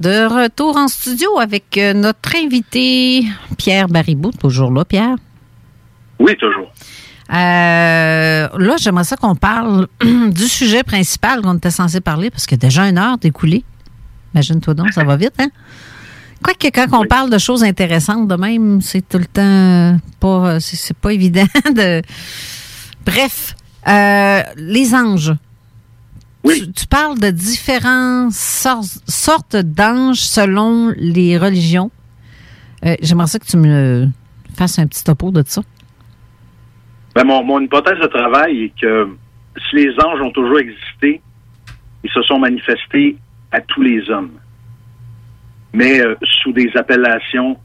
De retour en studio avec euh, notre invité Pierre Baribou, toujours là, Pierre? Oui, toujours. Euh, là, j'aimerais ça qu'on parle du sujet principal qu'on était censé parler parce que déjà une heure d'écoulée. Imagine-toi donc, ça va vite, hein? Quoique quand on parle de choses intéressantes de même, c'est tout le temps pas, c'est c'est pas évident de. Bref, euh, les anges. Tu, tu parles de différentes sor- sortes d'anges selon les religions. Euh, J'aimerais ça que tu me fasses un petit topo de ça. Ben, mon, mon hypothèse de travail est que si les anges ont toujours existé, ils se sont manifestés à tous les hommes, mais euh, sous des appellations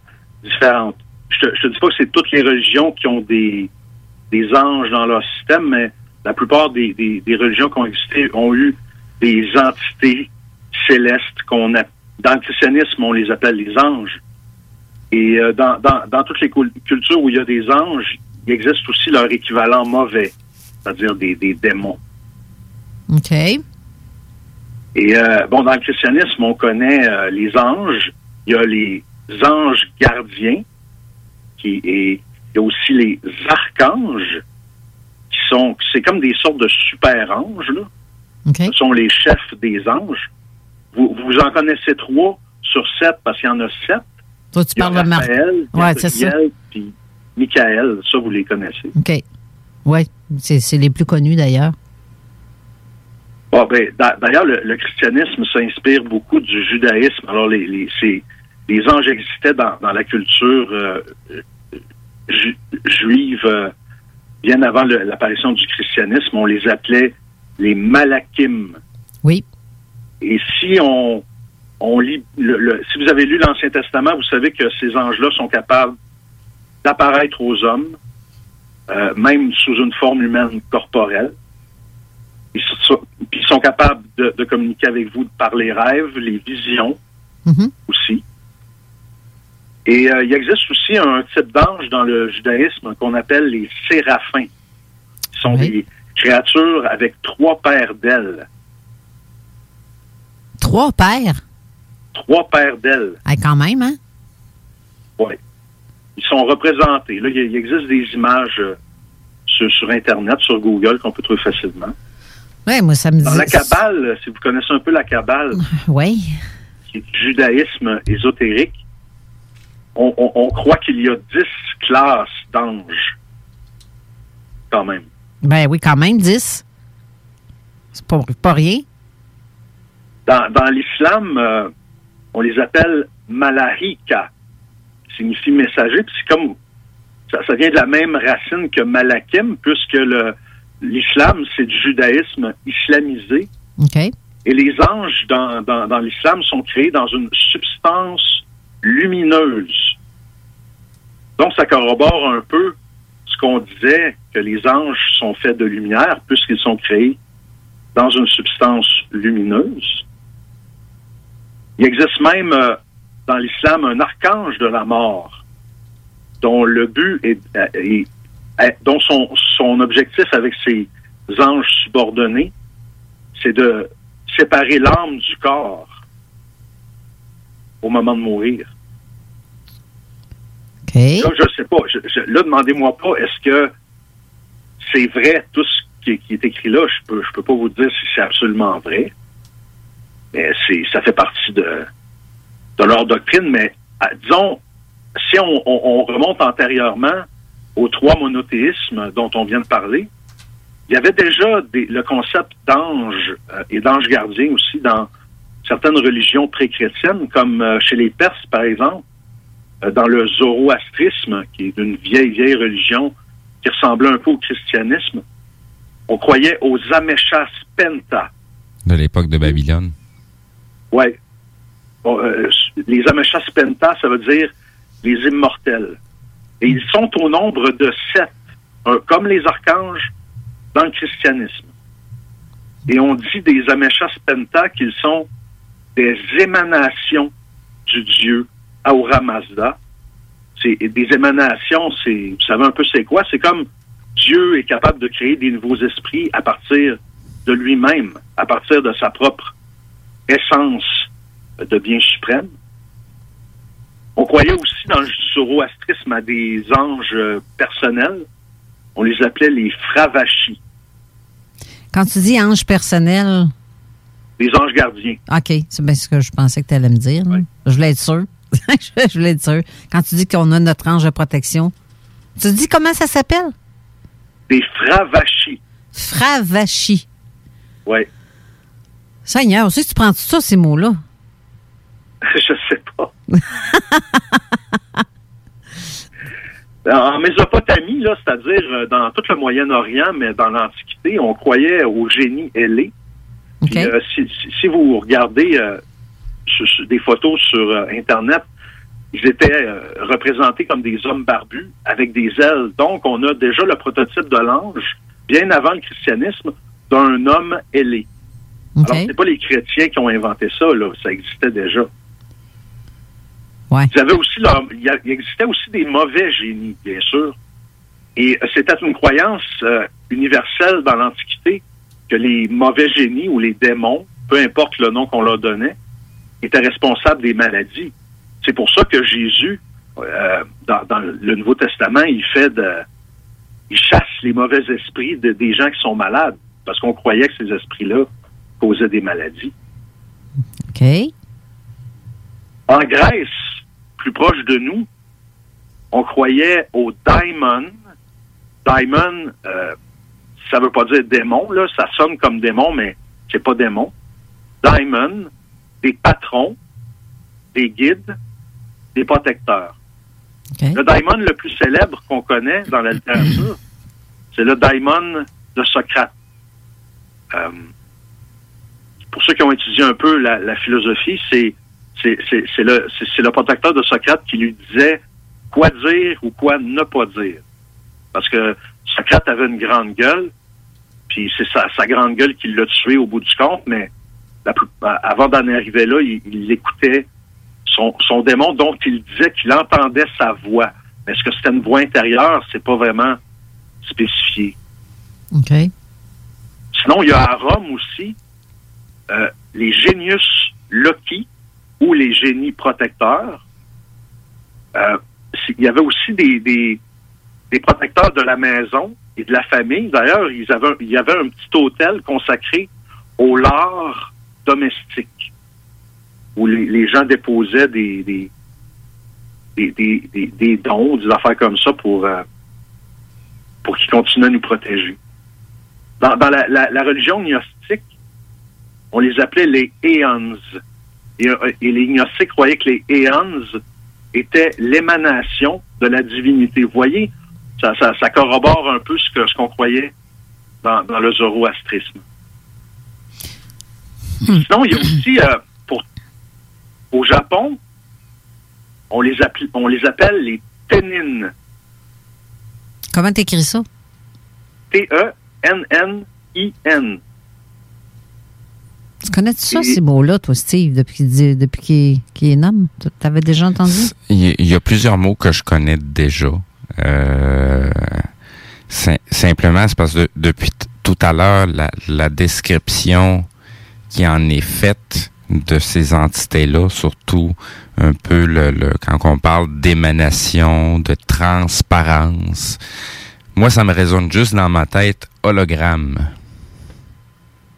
différentes. Je te, je te dis pas que c'est toutes les religions qui ont des, des anges dans leur système, mais la plupart des, des, des religions qui ont existé ont eu des entités célestes qu'on a. Dans le christianisme, on les appelle les anges. Et euh, dans, dans, dans toutes les cul- cultures où il y a des anges, il existe aussi leur équivalent mauvais, c'est-à-dire des, des démons. OK. Et euh, bon, dans le christianisme, on connaît euh, les anges. Il y a les anges gardiens, qui et il y a aussi les archanges, sont, c'est comme des sortes de super anges là. Ce sont les chefs des anges. Vous, vous en connaissez trois sur sept parce qu'il y en a sept. Toi, tu Il y a parles de Raphaël, Ouais, c'est ça. Gabriel, puis Michael. Ça, vous les connaissez. OK. Oui, c'est les plus connus d'ailleurs. Bon, ben, d'a- d'ailleurs, le, le christianisme s'inspire beaucoup du judaïsme. Alors, les, les, les anges existaient dans, dans la culture euh, ju- juive euh, bien avant l'apparition du christianisme. On les appelait les malakim. Oui. Et si on, on lit, le, le- si vous avez lu l'Ancien Testament, vous savez que ces anges-là sont capables d'apparaître aux hommes, euh, même sous une forme humaine corporelle. Ils sont, ils sont capables de, de communiquer avec vous par les rêves, les visions aussi. Et euh, il existe aussi un type d'ange dans le judaïsme qu'on appelle les séraphins. Ils sont des créatures avec trois paires d'ailes. Trois paires? Trois paires d'ailes. Ah, quand même, hein? Oui. Ils sont représentés. Là, il existe des images euh, sur, sur Internet, sur Google, qu'on peut trouver facilement. Oui, moi, ça me dit. Dans la Kabbale, si vous connaissez un peu la Kabbale, Oui. qui est du judaïsme ésotérique, on, on- on croit qu'il y a dix classes d'anges. Quand même. Ben oui, quand même, 10. C'est pas, pas rien. Dans, dans l'islam, euh, on les appelle malahika, qui signifie messager. Puis c'est comme ça, ça vient de la même racine que malakim, puisque le l'islam, c'est du judaïsme islamisé. OK. Et les anges dans, dans, dans l'islam sont créés dans une substance lumineuse. Donc, ça corrobore un peu ce qu'on disait que les anges sont faits de lumière puisqu'ils sont créés dans une substance lumineuse. Il existe même euh, dans l'islam un archange de la mort dont le but est, euh, est- dont son, son objectif avec ses anges subordonnés, c'est de séparer l'âme du corps au moment de mourir. Là, je sais pas. Je- là, demandez-moi pas, est-ce que c'est vrai tout ce qui est, écrit là? Je peux, je peux pas vous dire si c'est absolument vrai. Mais c'est, ça fait partie de, de leur doctrine. Mais ah, disons, si on, on- on remonte antérieurement aux trois monothéismes dont on vient de parler, il y avait déjà le concept d'ange euh, et d'ange gardien aussi dans certaines religions pré-chrétiennes, comme euh, chez les Perses, par exemple, dans le zoroastrisme, qui est une vieille, vieille religion qui ressemblait un peu au christianisme. On croyait aux Ameshas Penta. De l'époque de Babylone. Ouais. Bon, euh, les Ameshas Penta, ça veut dire les immortels. Et ils sont au nombre de sept, euh, comme les archanges dans le christianisme. Et on dit des Ameshas Penta qu'ils sont des émanations du Dieu Aura Mazda. C'est des émanations, c'est, vous savez un peu c'est quoi? C'est comme Dieu est capable de créer des nouveaux esprits à partir de lui-même, à partir de sa propre essence de bien suprême. On croyait aussi dans le zoroastrisme à des anges personnels. On les appelait les fravachis, Quand tu dis ange personnel, les anges gardiens. OK, c'est bien ce que je pensais que tu allais me dire. Je voulais être sûr. je voulais être sûr. Quand tu dis qu'on a notre ange de protection, tu dis comment ça s'appelle? Des fravachis. Fravachi. Oui. Seigneur, aussi, tu prends tout ça, ces mots-là? Je sais pas. En Mésopotamie, là, c'est-à-dire euh, dans tout le Moyen-Orient, mais dans l'Antiquité, on croyait au génie ailé. Puis, euh, si, si- si vous regardez euh, sur- des photos sur euh, Internet, ils étaient euh, représentés comme des hommes barbus avec des ailes. Donc, on a déjà le prototype de l'ange, bien avant le christianisme, d'un homme ailé. Alors, c'est pas les chrétiens qui ont inventé ça, là. Ça existait déjà. Il, y avait aussi leur- il y a- il existait aussi des mauvais génies, bien sûr. Et euh, c'était une croyance euh, universelle dans l'Antiquité que les mauvais génies ou les démons, peu importe le nom qu'on leur donnait, étaient responsables des maladies. C'est pour ça que Jésus, euh, dans, dans le Nouveau Testament, il fait de, il chasse les mauvais esprits de- des gens qui sont malades, parce qu'on croyait que ces esprits-là causaient des maladies. OK. En Grèce, plus proche de nous, on croyait au daimon. Daimon, euh, ça veut pas dire démon, là, ça sonne comme démon, mais c'est pas démon. Daimon, des patrons, des guides, des protecteurs. Le daimon le plus célèbre qu'on connaît dans la littérature, c'est le daimon de Socrate. Euh, pour ceux qui ont étudié un peu la, la philosophie, c'est le protecteur de Socrate qui lui disait quoi dire ou quoi ne pas dire. Parce que Socrate avait une grande gueule, puis c'est sa, sa grande gueule qui l'a tué au bout du compte, mais la plus- avant d'en arriver là, il, il écoutait son, son démon dont il disait qu'il entendait sa voix. Mais est-ce que c'était une voix intérieure? C'est pas vraiment spécifié. OK. Sinon, il y a à Rome aussi euh, les Genius Loci ou les génies protecteurs. Euh, il y avait aussi des, des, des protecteurs de la maison et de la famille. D'ailleurs, ils avaient un- il y avait un petit hôtel consacré au lard domestique où les, gens déposaient des, des, des, des, dons, des affaires comme ça pour, euh, pour qu'ils continuent à nous protéger. Dans, la, religion gnostique, on les appelait les. Et, euh, et les gnostiques croyaient que les Aeons étaient l'émanation de la divinité. Vous voyez, ça, ça, corrobore un peu ce que ce qu'on croyait dans le zoroastrisme. Sinon, il y a aussi, euh, pour, au Japon, on les, appelle, on les appelle les Tenin. Comment t'écris ça? E T-E-N-N-I-N. Tu connais-tu ça, Et- ces mots-là, toi, Steve, depuis qu'il depuis qu'il qu'il est nomme? Tu avais déjà entendu? Il y, a- il y a plusieurs mots que je connais déjà. Euh, sim- simplement, c'est parce que depuis tout à l'heure, la, la description qui en est faite de ces entités-là, surtout un peu le, le- quand on parle d'émanation, de transparence, moi, ça me résonne juste dans ma tête hologramme.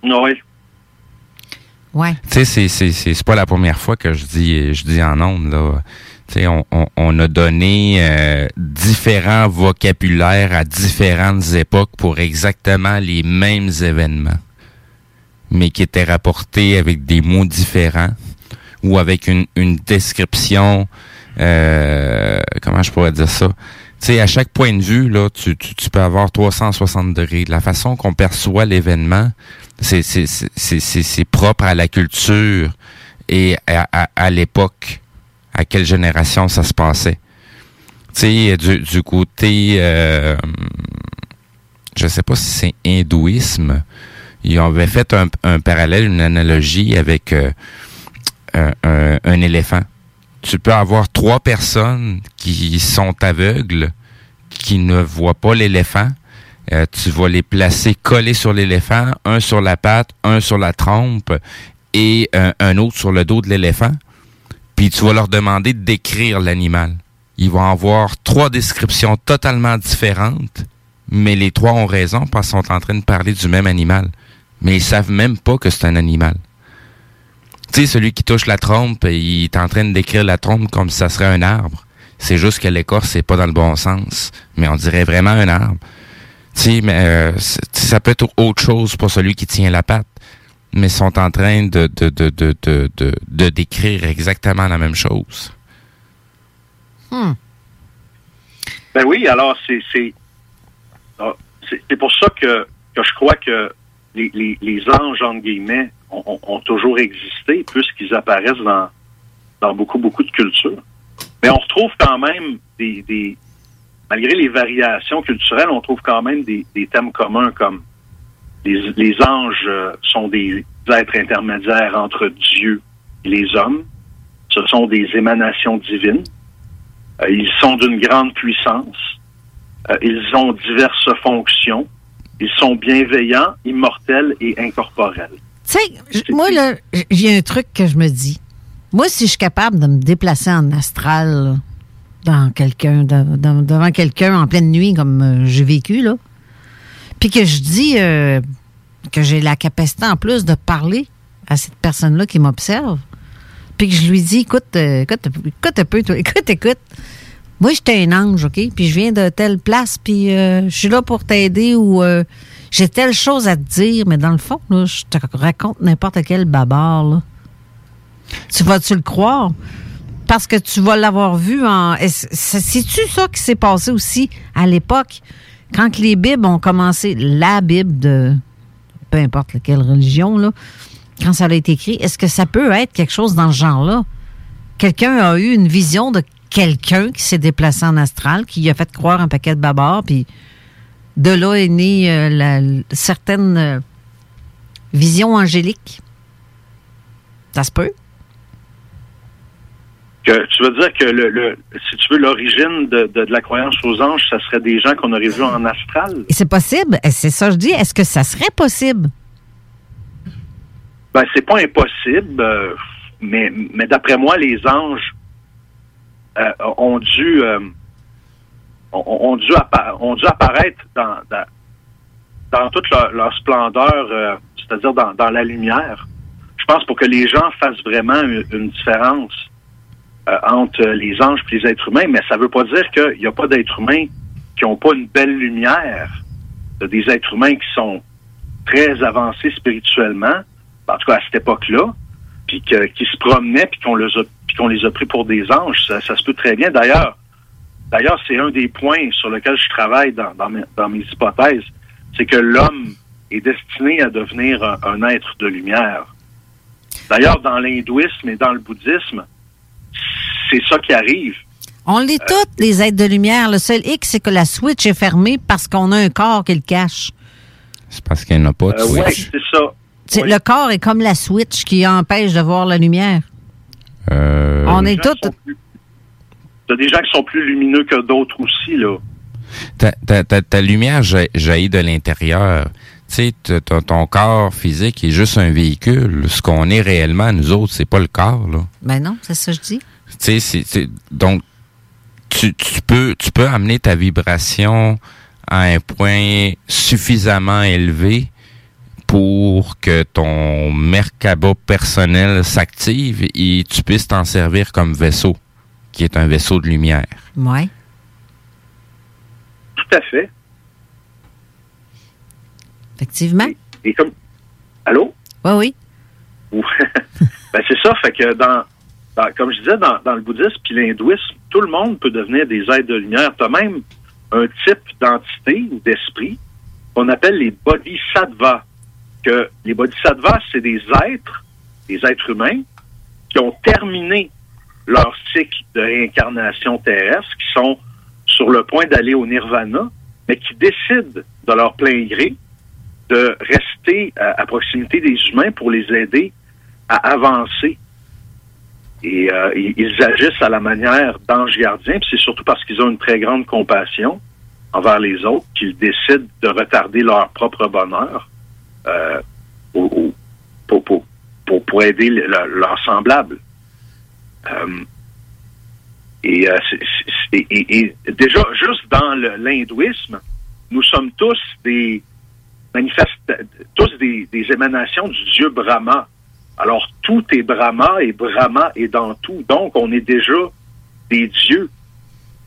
Oui. Ouais. Tu sais, c'est, c'est, c'est, c'est pas la première fois que je dis, je dis en ondes, là. Tu sais, on, on, on a donné euh, différents vocabulaires à différentes époques pour exactement les mêmes événements, mais qui étaient rapportés avec des mots différents ou avec une, une description, euh, comment je pourrais dire ça? Tu sais, à chaque point de vue, là, tu, tu, peux avoir 360 degrés. La façon qu'on perçoit l'événement, c'est, c'est, c'est, c'est, propre à la culture et à, à, à l'époque, à quelle génération ça se passait. Tu sais, du, du côté, euh, je sais pas si c'est hindouisme, ils avaient fait un, parallèle, une analogie avec euh, un éléphant. Tu peux avoir trois personnes qui sont aveugles, qui ne voient pas l'éléphant. Euh, tu vas les placer collés sur l'éléphant, un sur la patte, un sur la trompe et euh, un autre sur le dos de l'éléphant. Puis tu vas leur demander de décrire l'animal. Ils vont avoir trois descriptions totalement différentes, mais les trois ont raison parce qu'ils sont en train de parler du même animal. Mais ils savent même pas que c'est un animal. Tu sais, celui qui touche la trompe, il est en train de décrire la trompe comme si ça serait un arbre. C'est juste que l'écorce, c'est pas dans le bon sens. Mais on dirait vraiment un arbre. Tu sais, mais euh, ça peut être autre chose pour celui qui tient la patte. Mais ils sont en train de, de, de, de, de, de, de décrire exactement la même chose. Hmm. Ben oui, alors c'est c'est ah, c'est c'est pour ça que, que je crois que les, anges, entre guillemets, ont, toujours existé, puisqu'ils apparaissent dans, dans beaucoup, beaucoup de cultures. Mais on retrouve quand même des, malgré les variations culturelles, on trouve quand même des, thèmes communs comme les, les anges euh, sont des êtres intermédiaires entre Dieu et les hommes. Ce sont des émanations divines. Euh, ils sont d'une grande puissance. Euh, ils ont diverses fonctions. Ils sont bienveillants, immortels et incorporels. Tu sais, moi, là, j'ai un truc que je me dis. Moi, si je suis capable de me déplacer en astral, là, dans quelqu'un, de- devant quelqu'un en pleine nuit, comme euh, j'ai vécu, là, puis que je dis euh, que j'ai la capacité en plus de parler à cette personne-là qui m'observe, puis que je lui dis, écoute, euh, écoute, écoute un peu, toi, écoute, écoute, moi, j'étais un ange, OK? Puis je viens de telle place, puis euh, je suis là pour t'aider ou euh, j'ai telle chose à te dire, mais dans le fond, là, je te raconte n'importe quel babar. Là. Tu vas-tu le croire? Parce que tu vas l'avoir vu en. C'est-tu ça qui s'est passé aussi à l'époque, quand les Bibles ont commencé, la Bible de peu importe laquelle religion, là, quand ça a été écrit, est-ce que ça peut être quelque chose dans ce genre-là? Quelqu'un a eu une vision de quelqu'un qui s'est déplacé en astral, qui a fait croire un paquet de babards, puis de là est née euh, la, certaines euh, visions angéliques. Ça se peut? Que, tu veux dire que, le, le- si tu veux, l'origine de, de- de la croyance aux anges, ça serait des gens qu'on aurait vus en astral? C'est possible? C'est ça que je dis. Est-ce que ça serait possible? Ben, c'est pas impossible, euh, mais, mais d'après moi, les anges euh, ont dû euh, ont, dû ont dû apparaître dans, toute leur, splendeur, euh, c'est-à-dire dans, la lumière. Je pense pour que les gens fassent vraiment une, différence entre les anges et les êtres humains, mais ça veut pas dire qu'il n'y a pas d'êtres humains qui n'ont pas une belle lumière. Il y a des êtres humains qui sont très avancés spirituellement, en tout cas à cette époque-là, puis qui se promenaient, puis qu'on les a, qu'on les a pris pour des anges. Ça, ça se peut très bien. D'ailleurs, d'ailleurs, c'est un des points sur lesquels je travaille dans, dans, mes, dans mes hypothèses, c'est que l'homme est destiné à devenir un, un être de lumière. D'ailleurs, dans l'hindouisme et dans le bouddhisme, c'est ça qui arrive. On l'est toutes, les êtres de lumière. Le seul hic, c'est que la switch est fermée parce qu'on a un corps qui le cache. C'est parce qu'il n'y en a pas de Euh, ouais, switch. c'est ça. Le corps est comme la switch qui empêche de voir la lumière. Euh, On est y a des gens qui sont plus lumineux que d'autres aussi, là. ta, ta, ta, ta lumière ja- jaillit de l'intérieur. Tu sais, ton, ton corps physique est juste un véhicule. Ce qu'on est réellement, nous autres, c'est pas le corps, là. Ben non, c'est ça que je dis. Tu sais, c'est- c'est- donc, tu, tu peux, tu peux amener ta vibration à un point suffisamment élevé pour que ton Merkaba personnel s'active et tu puisses t'en servir comme vaisseau, qui est un vaisseau de lumière. Ouais. Tout à fait. Effectivement. Et comme. Allô? Oui, oui. Ou- ben c'est ça, fait que dans, dans- comme je disais, dans, dans le bouddhisme puis l'hindouisme, tout le monde peut devenir des êtres de lumière. Tu as même un type d'entité ou d'esprit qu'on appelle les bodhisattvas. Les bodhisattvas, c'est des êtres, des êtres humains, qui ont terminé leur cycle de réincarnation terrestre, qui sont sur le point d'aller au nirvana, mais qui décident de leur plein gré de rester à, proximité des humains pour les aider à avancer. Et euh, ils, agissent à la manière d'anges gardiens, puis c'est surtout parce qu'ils ont une très grande compassion envers les autres qu'ils décident de retarder leur propre bonheur euh, pour, pour, pour, pour aider le- le- leurs semblables. Euh, et, euh, et- déjà, juste dans l'hindouisme, nous sommes tous des tous des, émanations du dieu Brahma. Alors tout est Brahma et Brahma est dans tout. Donc on est déjà des dieux.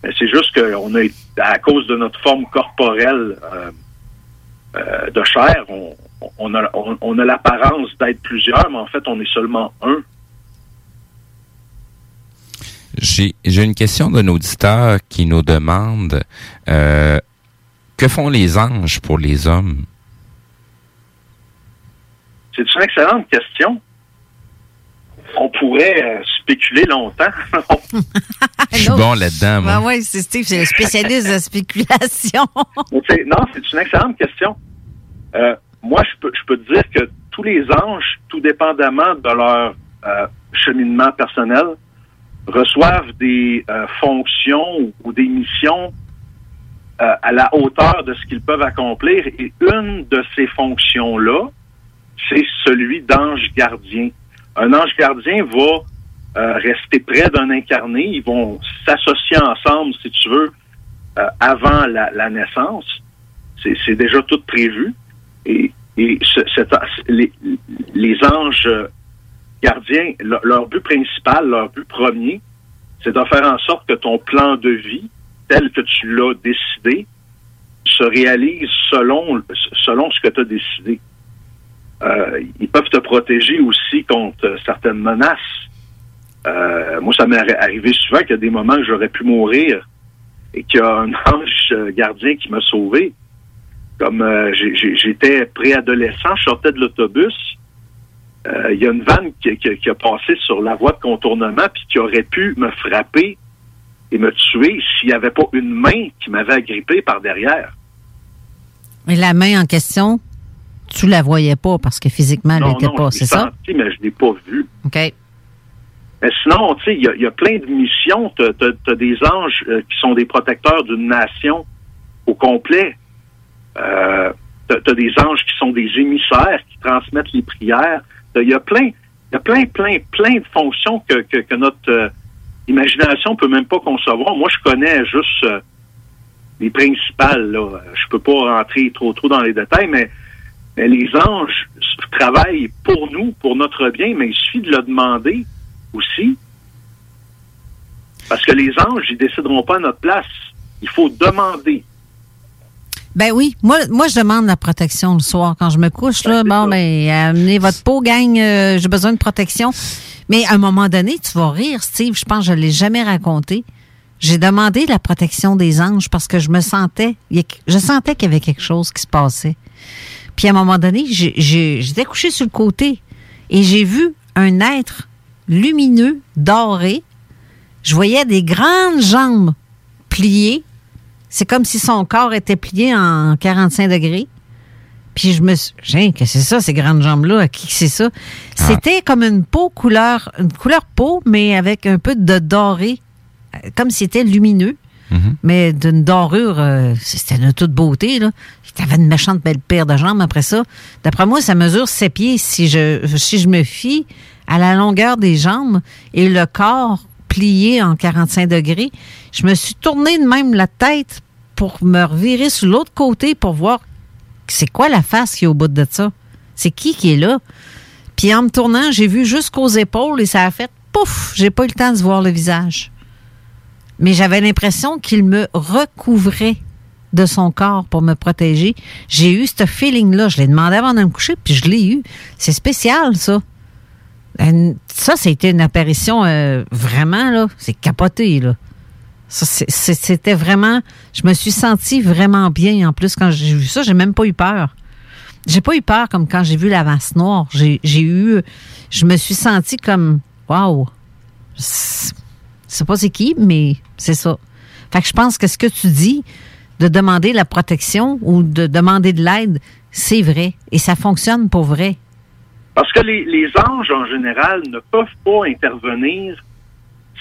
C'est juste qu'on a à cause de notre forme corporelle de chair, on, on a, on, on a l'apparence d'être plusieurs, mais en fait on est seulement un. J'ai j'ai une question d'un auditeur qui nous demande euh, que font les anges pour les hommes? C'est une excellente question. On pourrait euh, spéculer longtemps. Je suis bon là-dedans, moi. Ben oui, c'est Steve, c'est le spécialiste de spéculation. Non, c'est une excellente question. Euh, moi, je peux, je peux te dire que tous les anges, tout dépendamment de leur euh, cheminement personnel, reçoivent des euh, fonctions ou, des missions euh, à la hauteur de ce qu'ils peuvent accomplir. Et une de ces fonctions-là, c'est celui d'ange gardien. Un ange gardien va euh, rester près d'un incarné. Ils vont s'associer ensemble, si tu veux, euh, avant la, la naissance. C'est déjà tout prévu. Et, et ce- les, les anges gardiens, leur, but principal, leur but premier, c'est de faire en sorte que ton plan de vie, tel que tu l'as décidé, se réalisent selon, selon ce que tu as décidé. Euh, ils peuvent te protéger aussi contre certaines menaces. Euh, moi, ça m'est arri- arrivé souvent qu'il y a des moments que j'aurais pu mourir et qu'il y a un ange gardien qui m'a sauvé. Comme euh, j'étais préadolescent, je sortais de l'autobus, euh, il y a une vanne qui, qui- qui a passé sur la voie de contournement puis qui aurait pu me frapper et me tuer s'il n'y avait pas une main qui m'avait agrippé par derrière. Et la main en question, tu la voyais pas parce que physiquement, elle n'était pas, je c'est l'ai ça? senti, mais je l'ai pas vu. OK. Mais sinon, tu sais, il y, a- il y a plein de missions. Tu as, des anges euh, qui sont des protecteurs d'une nation au complet. Euh, tu as, des anges qui sont des émissaires qui transmettent les prières. Il y a plein, il y a plein, plein, plein de fonctions que, que, que notre euh, imagination peut même pas concevoir. Moi, je connais juste euh, les principales. Là. Je peux pas rentrer trop trop dans les détails, mais, mais les anges travaillent pour nous, pour notre bien, mais il suffit de le demander aussi. Parce que les anges, ils décideront pas à notre place. Il faut demander. Ben oui, moi, moi je demande la protection le soir quand je me couche. Là, bon, ben, amenez votre peau, gang, euh, j'ai besoin de protection. Mais à un moment donné, tu vas rire, Steve. Je pense que je ne l'ai jamais raconté. J'ai demandé la protection des anges parce que je me sentais, je sentais qu'il y avait quelque chose qui se passait. Puis à un moment donné, j'étais couché sur le côté et j'ai vu un être lumineux, doré. Je voyais des grandes jambes pliées. C'est comme si son corps était plié en 45 degrés. Puis je me suis J'ai, que c'est ça, ces grandes jambes-là? À qui que c'est ça? C'était comme une peau couleur, une couleur peau, mais avec un peu de doré, euh, comme si c'était lumineux, mais d'une dorure, euh, c'était de toute beauté, là. Il avait une méchante belle paire de jambes après ça. D'après moi, ça mesure ses pieds si je, si je me fie à la longueur des jambes et le corps plié en 45 degrés. Je me suis tourné de même la tête pour me revirer sur l'autre côté pour voir c'est quoi la face qui est au bout de ça. C'est qui qui est là? Puis en me tournant, j'ai vu jusqu'aux épaules et ça a fait pouf! J'ai pas eu le temps de voir le visage. Mais j'avais l'impression qu'il me recouvrait de son corps pour me protéger. J'ai eu ce feeling-là. Je l'ai demandé avant de me coucher, puis je l'ai eu. C'est spécial, ça. Euh, Ça, c'était une apparition euh, vraiment, là. C'est capoté, là. C'était vraiment. Je me suis sentie vraiment bien. En plus, quand j'ai vu ça, j'ai même pas eu peur. J'ai pas eu peur comme quand j'ai vu la masse noire. J'ai eu. Je me suis sentie comme. Waouh! Je sais pas c'est qui, mais c'est ça. Fait que je pense que ce que tu dis, de demander la protection ou de demander de l'aide, c'est vrai. Et ça fonctionne pour vrai. Parce que les, les anges, en général, ne peuvent pas intervenir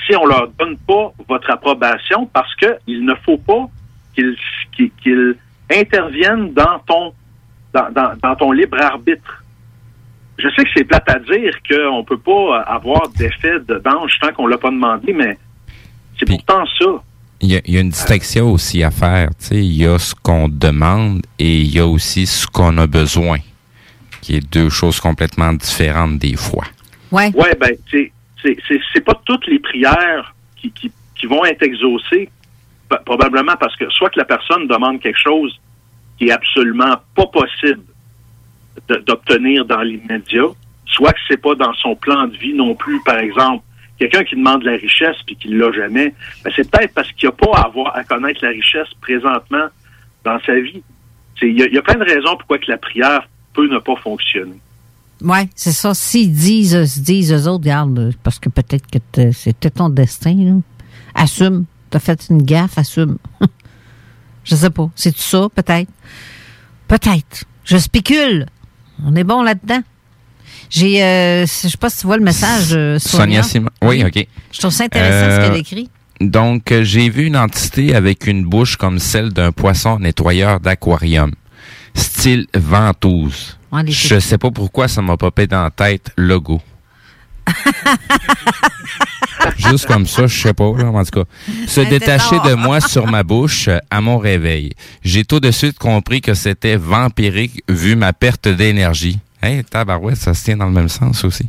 si on leur donne pas votre approbation parce qu'il ne faut pas qu'ils interviennent dans ton, dans, dans- dans ton libre arbitre. Je sais que c'est plate à dire qu'on peut pas avoir d'effet de- d'ange tant qu'on l'a pas demandé, mais c'est pourtant ça. Il y, y a une distinction aussi à faire. tu sais. Il y a ce qu'on demande et il y a aussi ce qu'on a besoin, qui est deux choses complètement différentes des fois. Ouais. Ouais, ben, c'est, c'est, c'est, c'est pas toutes les prières qui, qui, qui vont être exaucées, probablement parce que soit que la personne demande quelque chose qui est absolument pas possible d'obtenir dans l'immédiat, soit que c'est pas dans son plan de vie non plus, par exemple. Quelqu'un qui demande de la richesse puis qui l'a jamais, ben c'est peut-être parce qu'il n'y a pas à avoir à connaître la richesse présentement dans sa vie. C'est- Il y, y a plein de raisons pourquoi que la prière peut ne pas fonctionner. Ouais, c'est ça. S'ils disent, euh, se disent eux autres, regarde, euh, parce que peut-être que c'était ton destin, là. Assume. T'as fait une gaffe, assume. Je sais pas. C'est tout ça, peut-être? Peut-être. Je spécule. On est bon là-dedans. J'ai, euh, je sais pas si tu vois le message, euh, Sonia. Sonia Simon. Oui, OK. Je trouve ça intéressant ce qu'elle écrit. Donc, j'ai vu une entité avec une bouche comme celle d'un poisson nettoyeur d'aquarium, style ventouse. Ouais, Je sais pas pourquoi ça m'a popé dans la tête logo. Juste comme ça, je sais pas, là, en tout cas. Se détacher de moi sur ma bouche à mon réveil. J'ai tout de suite compris que c'était vampirique vu ma perte d'énergie. Hey, tabarouette, ça se tient dans le même sens aussi.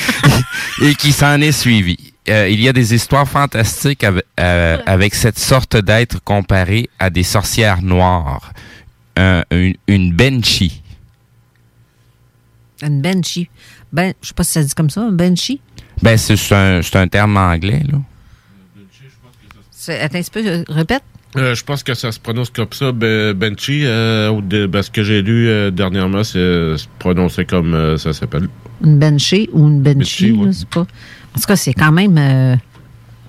Et qui s'en est suivi. euh, il y a des histoires fantastiques avec, euh, avec cette sorte d'être comparé à des sorcières noires. Un- une, une banshee. Une banshee? Ben, je sais pas si ça dit comme ça, un banshee? Ben, c'est c'est un, c'est un terme anglais, là. Attends un petit peu, euh, répète. Euh, je pense que ça se prononce comme ça, Be- Benchy. Euh, ou de- ben, ce que j'ai lu euh, dernièrement, c'est c'est prononcé comme euh, ça s'appelle. Une banshee ou une là, c'est pas. En tout cas, c'est quand même. euh,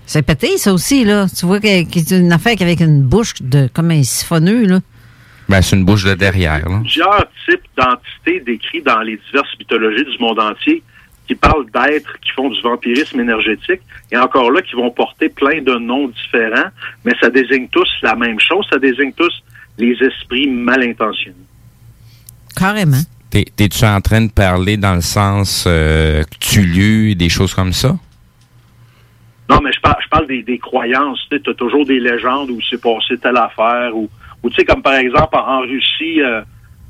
c'est pété, ça aussi, là. Tu vois que c'est une affaire avec une bouche de comme un siphonneux, là. Ben, c'est une bouche de derrière, là. plusieurs types d'entités décrits dans les diverses mythologies du monde entier qui parlent d'êtres qui font du vampirisme énergétique et encore là qui vont porter plein de noms différents, mais ça désigne tous la même chose, ça désigne tous les esprits mal intentionnés. Carrément. T'es- T'es-tu en train de parler dans le sens euh, Cthulhu, des choses comme ça? Non, mais je parle, je parle des, des croyances. Tu as toujours des légendes où c'est passé telle affaire. Ou, ou tu sais, comme par exemple, en, Russie, euh,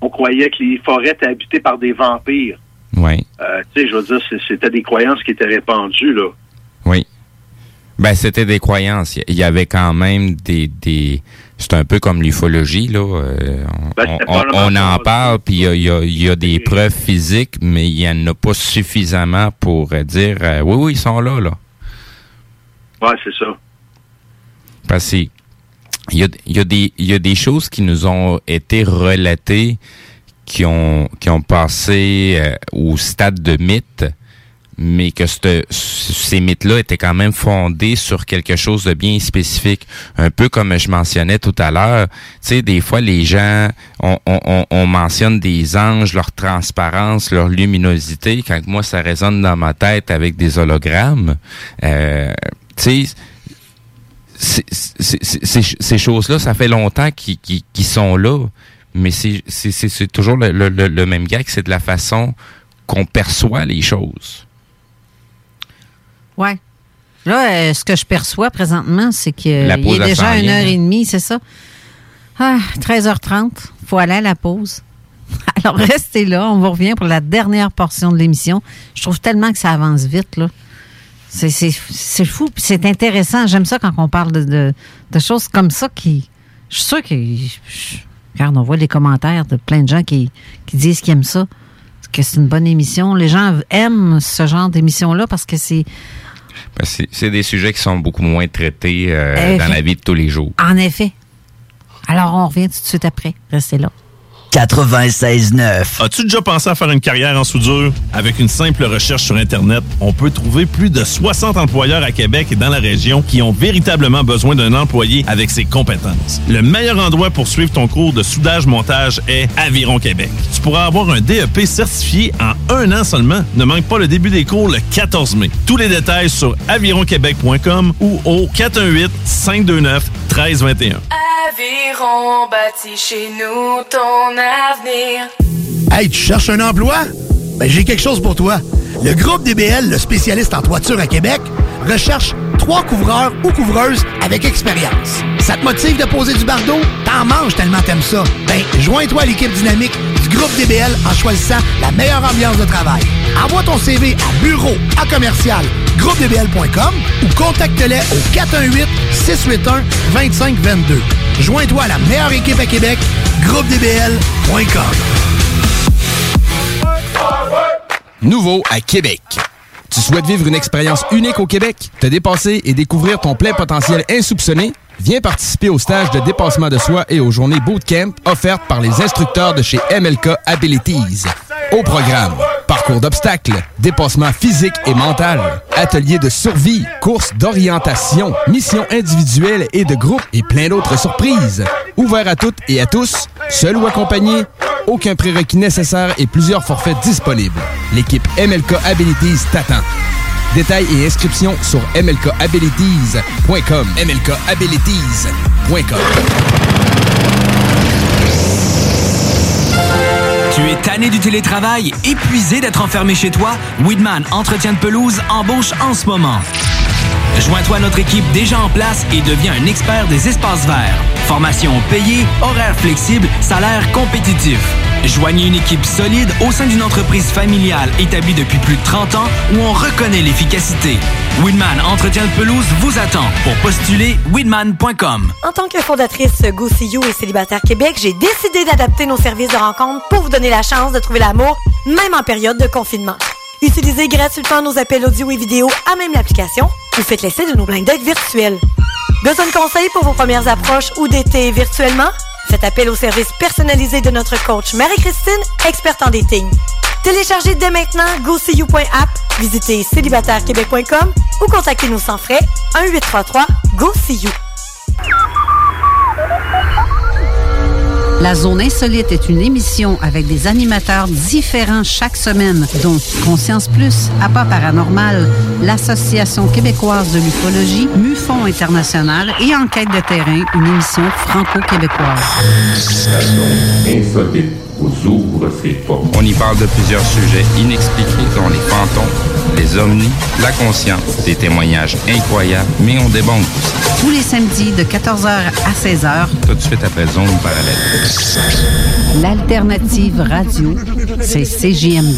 on croyait que les forêts étaient habitées par des vampires. Oui. Euh, tu sais, je veux dire, c'était des croyances qui étaient répandues, là. Oui. Ben, c'était des croyances. Il y- avait quand même des... des... C'est un peu comme l'ufologie, là. Euh, on, Ben, on- on- en parle, puis il y a, y a- il y a des preuves physiques, mais il n'y en a pas suffisamment pour dire euh, oui, oui, ils sont là, là. Ouais, c'est ça. Parce que il y a, il y, a des- il y a des choses qui nous ont été relatées qui ont, qui ont passé euh, au stade de mythe, mais que ces mythes-là étaient quand même fondés sur quelque chose de bien spécifique. Un peu comme je mentionnais tout à l'heure, tu sais, des fois, les gens, on, on, on- on mentionne des anges, leur transparence, leur luminosité, quand moi, ça résonne dans ma tête avec des hologrammes. Euh, tu sais, ces ces choses-là, ça fait longtemps qu'ils qu'ils sont là, mais c'est toujours le, le- le- même gag, c'est de la façon qu'on perçoit les choses. Ouais. Là, euh, ce que je perçois présentement, c'est qu'il La pause, est déjà une heure et demie, c'est ça? Ah, 13h30. faut aller à la pause. Alors, restez là. On vous revient pour la dernière portion de l'émission. Je trouve tellement que ça avance vite, là. C'est- fou, c'est intéressant. J'aime ça quand on parle de, de- de choses comme ça qui. Je suis sûre que. je- Regarde, on voit les commentaires de plein de gens qui, qui disent qu'ils aiment ça, que c'est une bonne émission. Les gens aiment ce genre d'émission-là parce que c'est. Ben, C'est c'est des sujets qui sont beaucoup moins traités euh, Eh, dans la vie de tous les jours. En effet. Alors, on revient tout de suite après. Restez là. 96.9. As-tu déjà pensé à faire une carrière en soudure? Avec une simple recherche sur Internet, on peut trouver plus de 60 employeurs à Québec et dans la région qui ont véritablement besoin d'un employé avec ses compétences. Le meilleur endroit pour suivre ton cours de soudage-montage est Aviron Québec. Tu pourras avoir un DEP certifié en un an seulement. Ne manque pas le début des cours le 14 mai. Tous les détails sur avironquebec.com ou au 418-529-1321. Aviron bâti chez nous ton avenir. Hey, tu cherches un emploi? Ben, j'ai quelque chose pour toi. Le groupe DBL, le spécialiste en toiture à Québec, recherche trois couvreurs ou couvreuses avec expérience. Ça te motive de poser du bardeau? T'en manges tellement t'aimes ça. Ben, joins-toi à l'équipe dynamique groupe DBL en choisissant la meilleure ambiance de travail. Envoie ton CV à bureau à commercial groupedbl.com ou contacte-les au 418-681-2522. Joins-toi à la meilleure équipe à Québec, groupedbl.com. Nouveau à Québec. Tu souhaites vivre une expérience unique au Québec, te dépasser et découvrir ton plein potentiel insoupçonné? Viens participer au stage de dépassement de soi et aux journées bootcamp offertes par les instructeurs de chez MLK Abilities. Au programme, parcours d'obstacles, dépassement physique et mental, ateliers de survie, courses d'orientation, missions individuelles et de groupe et plein d'autres surprises. Ouvert à toutes et à tous, seul ou accompagné, aucun prérequis nécessaire et plusieurs forfaits disponibles. L'équipe MLK Abilities t'attend. Détails et inscriptions sur mlkabilities.com. mlkabilities.com. Tu es tanné du télétravail, épuisé d'être enfermé chez toi? Weedman Entretien de pelouse embauche en ce moment. Joins-toi à notre équipe déjà en place et deviens un expert des espaces verts. Formation payée, horaires flexibles, salaire compétitif. Joignez une équipe solide au sein d'une entreprise familiale établie depuis plus de 30 ans où on reconnaît l'efficacité. Winman Entretien de pelouse vous attend pour postuler winman.com. En tant que fondatrice Go See You et Célibataire Québec, j'ai décidé d'adapter nos services de rencontre pour vous donner la chance de trouver l'amour, même en période de confinement. Utilisez gratuitement nos appels audio et vidéo à même l'application ou faites l'essai de nos blind dates virtuels. Besoin de conseils pour vos premières approches ou d'été virtuellement? Faites appel au service personnalisé de notre coach Marie-Christine, experte en dating. Téléchargez dès maintenant GoSeeYou.app, visitez célibatairequebec.com ou contactez-nous sans frais 1-833-GO-SEE-YOU. La Zone Insolite est une émission avec des animateurs différents chaque semaine, dont Conscience Plus, Appât Paranormal, l'Association québécoise de l'ufologie, MUFON International et Enquête de terrain, une émission franco-québécoise. Insolite vous ouvre ses portes. On y parle de plusieurs sujets inexpliqués, dont les fantômes, les ovnis, la conscience, des témoignages incroyables, mais on débonde aussi. Tous les samedis de 14h à 16h, Tout de suite après Zone Parallèle. l'alternative radio, c'est CGMD.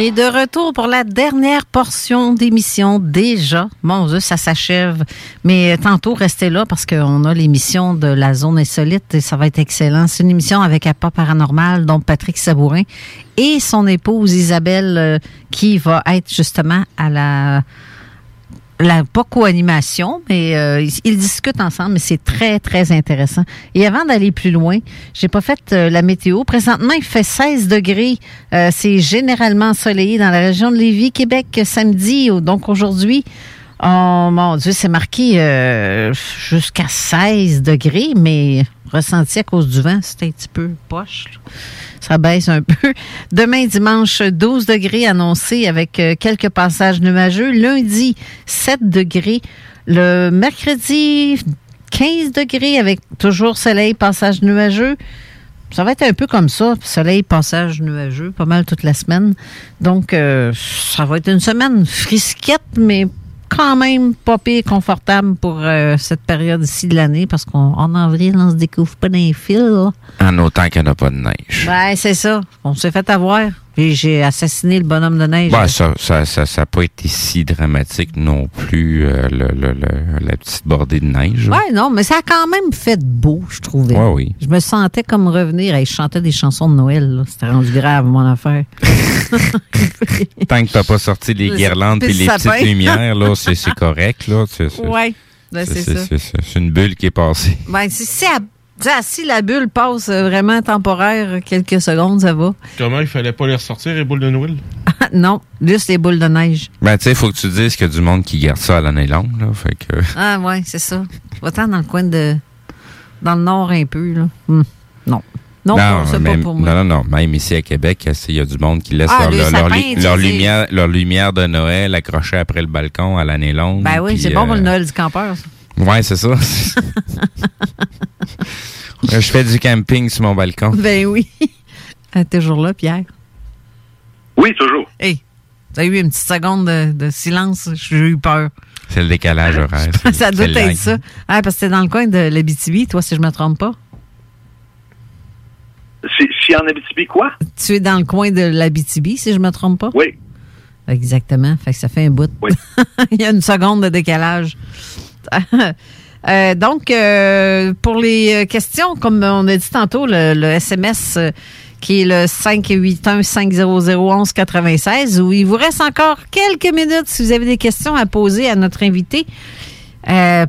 Est de retour pour la dernière portion d'émission déjà. Mon Dieu, ça s'achève. Mais tantôt, restez là parce qu'on a l'émission de la zone insolite et ça va être excellent. C'est une émission avec Appât Paranormal, dont Patrick Sabourin et son épouse Isabelle euh, qui va être justement à la la pas co-animation, mais euh, ils, discutent ensemble, mais c'est très, très intéressant. Et avant d'aller plus loin, j'ai pas fait euh, la météo. Présentement, il fait 16 degrés. Euh, c'est généralement ensoleillé dans la région de Lévis, Québec, samedi. Donc aujourd'hui, oh mon Dieu, c'est marqué jusqu'à 16 degrés, mais ressenti à cause du vent, c'est un petit peu poche. Ça baisse un peu. Demain, dimanche, 12 degrés annoncés avec euh, quelques passages nuageux. Lundi, 7 degrés. Le mercredi, 15 degrés avec toujours soleil, passage nuageux. Ça va être un peu comme ça, soleil, passage nuageux, pas mal toute la semaine. Donc, euh, ça va être une semaine frisquette, mais quand même pas pire confortable pour euh, cette période-ci de l'année, parce qu'en en avril, on se découvre pas d'un fil. En autant qu'il n'y en a pas de neige. Ben, c'est ça. On s'est fait avoir. Puis j'ai assassiné le bonhomme de neige. Ben, ça ça, ça, ça pas été si dramatique non plus, euh, le, le- le- la petite bordée de neige. Ouais, non, mais ça a quand même fait beau, je trouvais. Ouais, oui. Je me sentais comme revenir. Hey, je chantais des chansons de Noël. C'était rendu grave, mon affaire. Tant que t'as pas sorti les Le- guirlandes et le les sapin. petites lumières, là, c'est c'est correct, là. C'est c'est- Ouais, ben, c'est ça. c'est- c'est- c'est une bulle qui est passée. Ben, si, si, elle- tu sais, si la bulle passe euh, vraiment temporaire, quelques secondes, ça va. Comment il fallait pas les ressortir, les boules de Noël? non, juste les boules de neige. Ben, tu sais, faut que tu dises qu'il y a du monde qui garde ça à l'année longue, là. Fait que. Ah, ouais, c'est ça. Va-t'en dans le coin de. Dans le nord un peu, là. Hmm. Non. Non, c'est pas pour moi. non, non, non. Même ici à Québec, il y a du monde qui laisse Ah, leur, sapin, lumière, leur lumière de Noël accrochée après le balcon à l'année longue. Ben oui, c'est bon pour euh, le Noël du campeur. ça. Ouais, c'est ça. Je fais du camping sur mon balcon. Ben oui. Ah, Toujours là, Pierre? Oui, toujours. Hey, t'as eu une petite seconde de, de silence. J'ai eu peur. C'est le décalage horaire. ça doit être ça. Ah, parce que t'es dans le coin de l'Abitibi, toi, si je me trompe pas. Si, si en Abitibi, quoi? Tu es dans le coin de l'Abitibi, si je me trompe pas? Oui. Exactement. Fait que ça fait un bout. Il y a une seconde de décalage. Euh, donc, euh, pour les euh, questions, comme on a dit tantôt, le, SMS qui est le 581-500-1196, où il vous reste encore quelques minutes si vous avez des questions à poser à notre invité,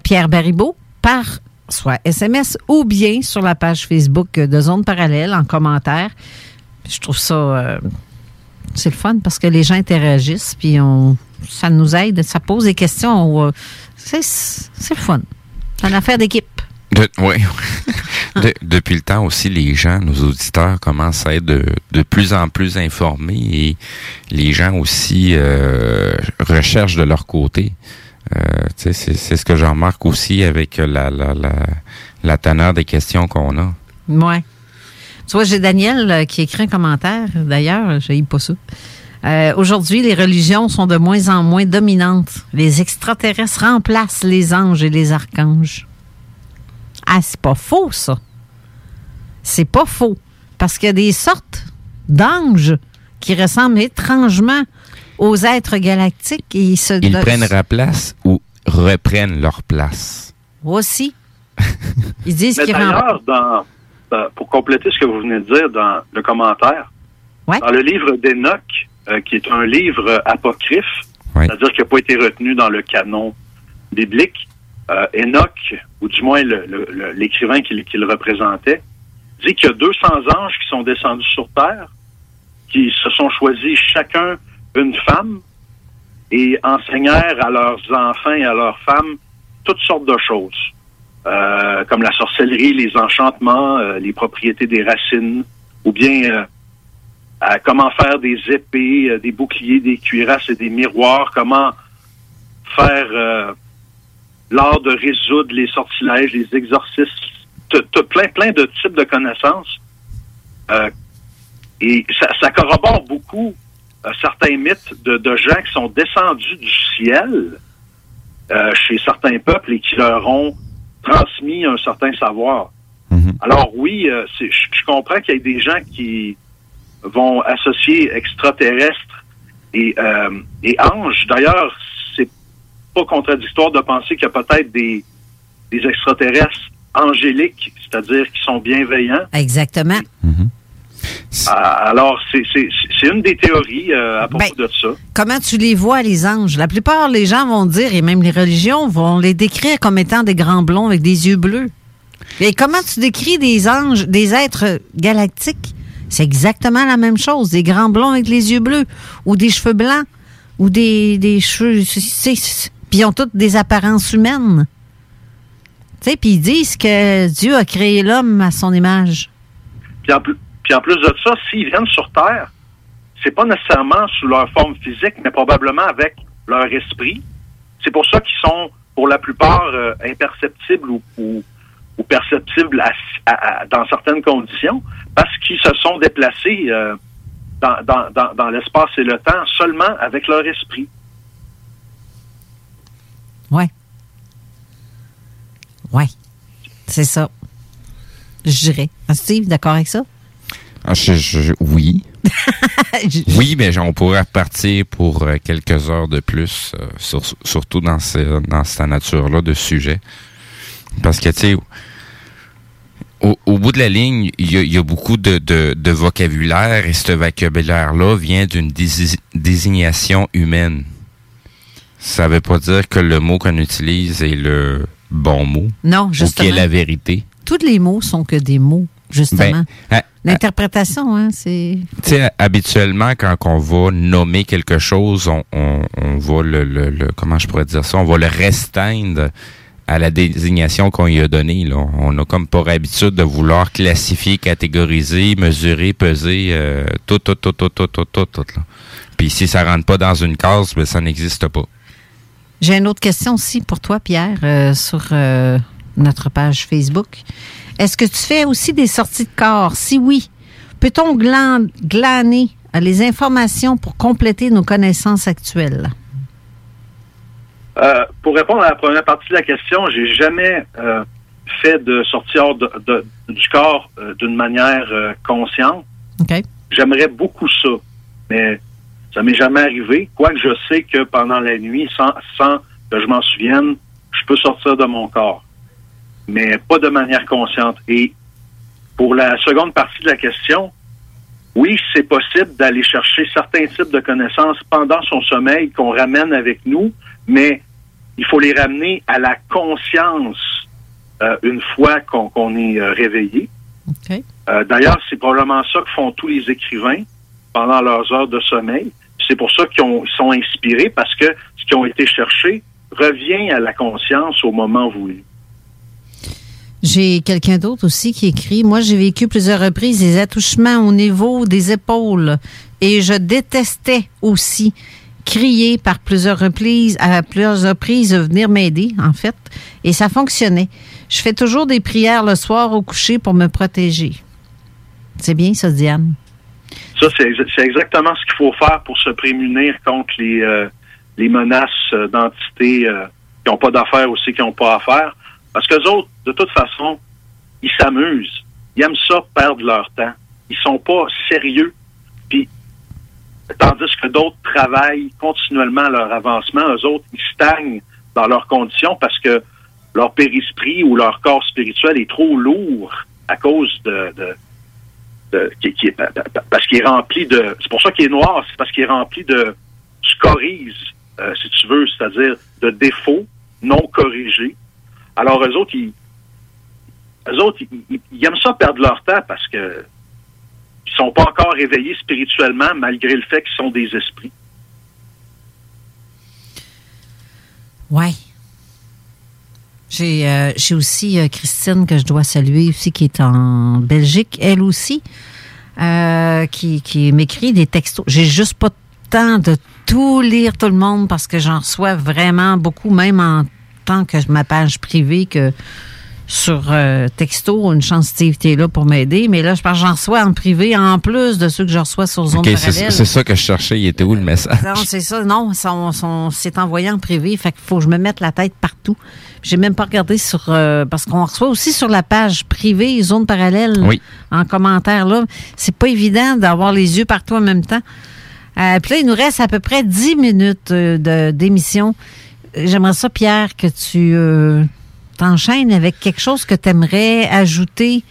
Pierre Baribeau, par soit SMS ou bien sur la page Facebook de Zone Parallèle en commentaire. Je trouve ça c'est le fun parce que les gens interagissent puis on ça nous aide, ça pose des questions. euh, c'est le fun. C'est une affaire d'équipe. De- oui. De- depuis le temps aussi, les gens, nos auditeurs commencent à être de, de plus en plus informés et les gens aussi euh, recherchent de leur côté. Euh, c'est ce que je remarque aussi avec la, la, la, la teneur des questions qu'on a. Ouais. Tu vois, j'ai Daniel qui écrit un commentaire. D'ailleurs, je pas ça. Euh, Aujourd'hui, les religions sont de moins en moins dominantes. Les extraterrestres remplacent les anges et les archanges. Ah, c'est pas faux, ça. C'est pas faux. Parce qu'il y a des sortes d'anges qui ressemblent étrangement aux êtres galactiques et ils se Ils prennent leur place ou reprennent leur place. aussi. Ils disent qu'ils d'ailleurs, dans, dans- pour compléter ce que vous venez de dire dans le commentaire, dans le livre d'Enoch, euh, qui est un livre euh, apocryphe, c'est-à-dire qui n'a pas été retenu dans le canon biblique, euh, Enoch, ou du moins l'écrivain qui, qui le représentait, dit qu'il y a 200 anges qui sont descendus sur Terre, qui se sont choisis chacun une femme et enseignèrent à leurs enfants et à leurs femmes toutes sortes de choses, euh, comme la sorcellerie, les enchantements, euh, les propriétés des racines, ou bien euh, à comment faire des épées, euh, des boucliers, des cuirasses et des miroirs, comment faire euh, l'art de résoudre les sortilèges, les exorcismes, T'as- plein, plein de types de connaissances. Euh, et ça, ça corrobore beaucoup euh, certains mythes de, de gens qui sont descendus du ciel euh, chez certains peuples et qui leur ont transmis un certain savoir. Alors oui, euh, je je comprends qu'il y ait des gens qui vont associer extraterrestres et, euh, et anges. D'ailleurs, c'est pas contradictoire de penser qu'il y a peut-être des, des extraterrestres angéliques, c'est-à-dire qui sont bienveillants. Exactement. Ah, Alors, c'est c'est- c'est une des théories euh, à propos de ça. Comment tu les vois, les anges? La plupart des gens vont dire, et même les religions, vont les décrire comme étant des grands blonds avec des yeux bleus. Et comment tu décris des anges, des êtres galactiques? C'est exactement la même chose. Des grands blonds avec les yeux bleus, ou des cheveux blancs, ou des, des cheveux... Puis ils ont toutes des apparences humaines. Tu puis ils disent que Dieu a créé l'homme à son image. Puis en, plus, puis en plus de ça, s'ils viennent sur Terre, c'est pas nécessairement sous leur forme physique, mais probablement avec leur esprit. C'est pour ça qu'ils sont, pour la plupart, euh, imperceptibles ou, ou perceptibles à- à- à- dans certaines conditions, parce qu'ils se sont déplacés euh, dans, dans, dans, dans l'espace et le temps seulement avec leur esprit. Ouais. Ouais. C'est ça. Je dirais. Ah, Steve, d'accord avec ça? Ah, je- je- oui. oui, mais on pourrait repartir pour euh, quelques heures de plus, euh, sur- surtout dans, ce, dans cette nature-là de sujet. Parce que, tu sais, au, au bout de la ligne, il y a, il y a beaucoup de, de, de vocabulaire et ce vocabulaire-là vient d'une dési- désignation humaine. Ça veut pas dire que le mot qu'on utilise est le bon mot. Non, Ou justement. qui est la vérité. Tous les mots sont que des mots, justement. Ben, ah, L'interprétation, hein, c'est... Tu sais, habituellement, quand on va nommer quelque chose, on, on, on va le, le, le- comment je pourrais dire ça, on va le restreindre à la désignation qu'on y a donnée. Là. On a comme pour habitude de vouloir classifier, catégoriser, mesurer, peser, euh, tout, tout, tout, tout, tout, tout, tout, tout. Là. Puis si ça rentre pas dans une case, ben, ça n'existe pas. J'ai une autre question aussi pour toi, Pierre, euh, sur euh, notre page Facebook. Est-ce que tu fais aussi des sorties de corps? Si oui, peut-on glan- glaner euh, les informations pour compléter nos connaissances actuelles? Euh, pour répondre à la première partie de la question, j'ai jamais euh, fait de de- du corps euh, d'une manière consciente. J'aimerais beaucoup ça, mais ça m'est jamais arrivé. Quoique je sais que pendant la nuit, sans, sans que je m'en souvienne, je peux sortir de mon corps, mais pas de manière consciente. Et pour la seconde partie de la question, oui, c'est possible d'aller chercher certains types de connaissances pendant son sommeil qu'on ramène avec nous, mais il faut les ramener à la conscience euh, une fois qu'on est euh, réveillé. Euh, D'ailleurs, c'est probablement ça que font tous les écrivains pendant leurs heures de sommeil. C'est pour ça qu'ils ont- ils sont inspirés parce que ce qui ont été cherché revient à la conscience au moment voulu. J'ai quelqu'un d'autre aussi qui écrit Moi, j'ai vécu plusieurs reprises des attouchements au niveau des épaules et je détestais aussi crier par plusieurs reprises, à plusieurs reprises, venir m'aider, en fait, et ça fonctionnait. Je fais toujours des prières le soir au coucher pour me protéger. C'est bien, ça, Diane? Ça, c'est ex- c'est exactement ce qu'il faut faire pour se prémunir contre les, euh, les menaces euh, d'entités euh, qui n'ont pas d'affaires aussi, qui n'ont pas affaire. Parce que autres, de toute façon, ils s'amusent. Ils aiment ça perdre leur temps. Ils sont pas sérieux. Tandis que d'autres travaillent continuellement leur avancement, eux autres, ils stagnent dans leurs conditions parce que leur périsprit ou leur corps spirituel est trop lourd à cause de, de, de- parce qu'il est rempli de. C'est pour ça qu'il est noir, c'est parce qu'il est rempli de scories, euh, si tu veux, c'est-à-dire de défauts non corrigés. Alors eux autres, ils, eux autres, ils aiment ça perdre leur temps parce que ils sont pas encore réveillés spirituellement malgré le fait qu'ils sont des esprits. Ouais. J'ai euh, aussi euh, Christine que je dois saluer aussi qui est en Belgique, elle aussi, euh, qui, qui m'écrit des textos. J'ai juste pas temps de tout lire tout le monde parce que j'en reçois vraiment beaucoup, même en tant que ma page privée que sur euh, texto. Une chance Steve t'es là pour m'aider, mais là je pense que j'en reçois en privé en plus de ceux que je reçois sur Zone Parallèle. c'est ça que je cherchais. Il était où le message? Non, c'est ça. Non, c'est envoyé en privé. Fait qu'il faut que je me mette la tête partout. J'ai même pas regardé sur... euh, parce qu'on reçoit aussi sur la page privée, zone parallèle, Oui. en commentaire. là. C'est pas évident d'avoir les yeux partout en même temps. Euh, Puis là, il nous reste à peu près 10 minutes euh, de- d'émission. J'aimerais ça, Pierre, que tu euh, t'enchaînes avec quelque chose que tu aimerais ajouter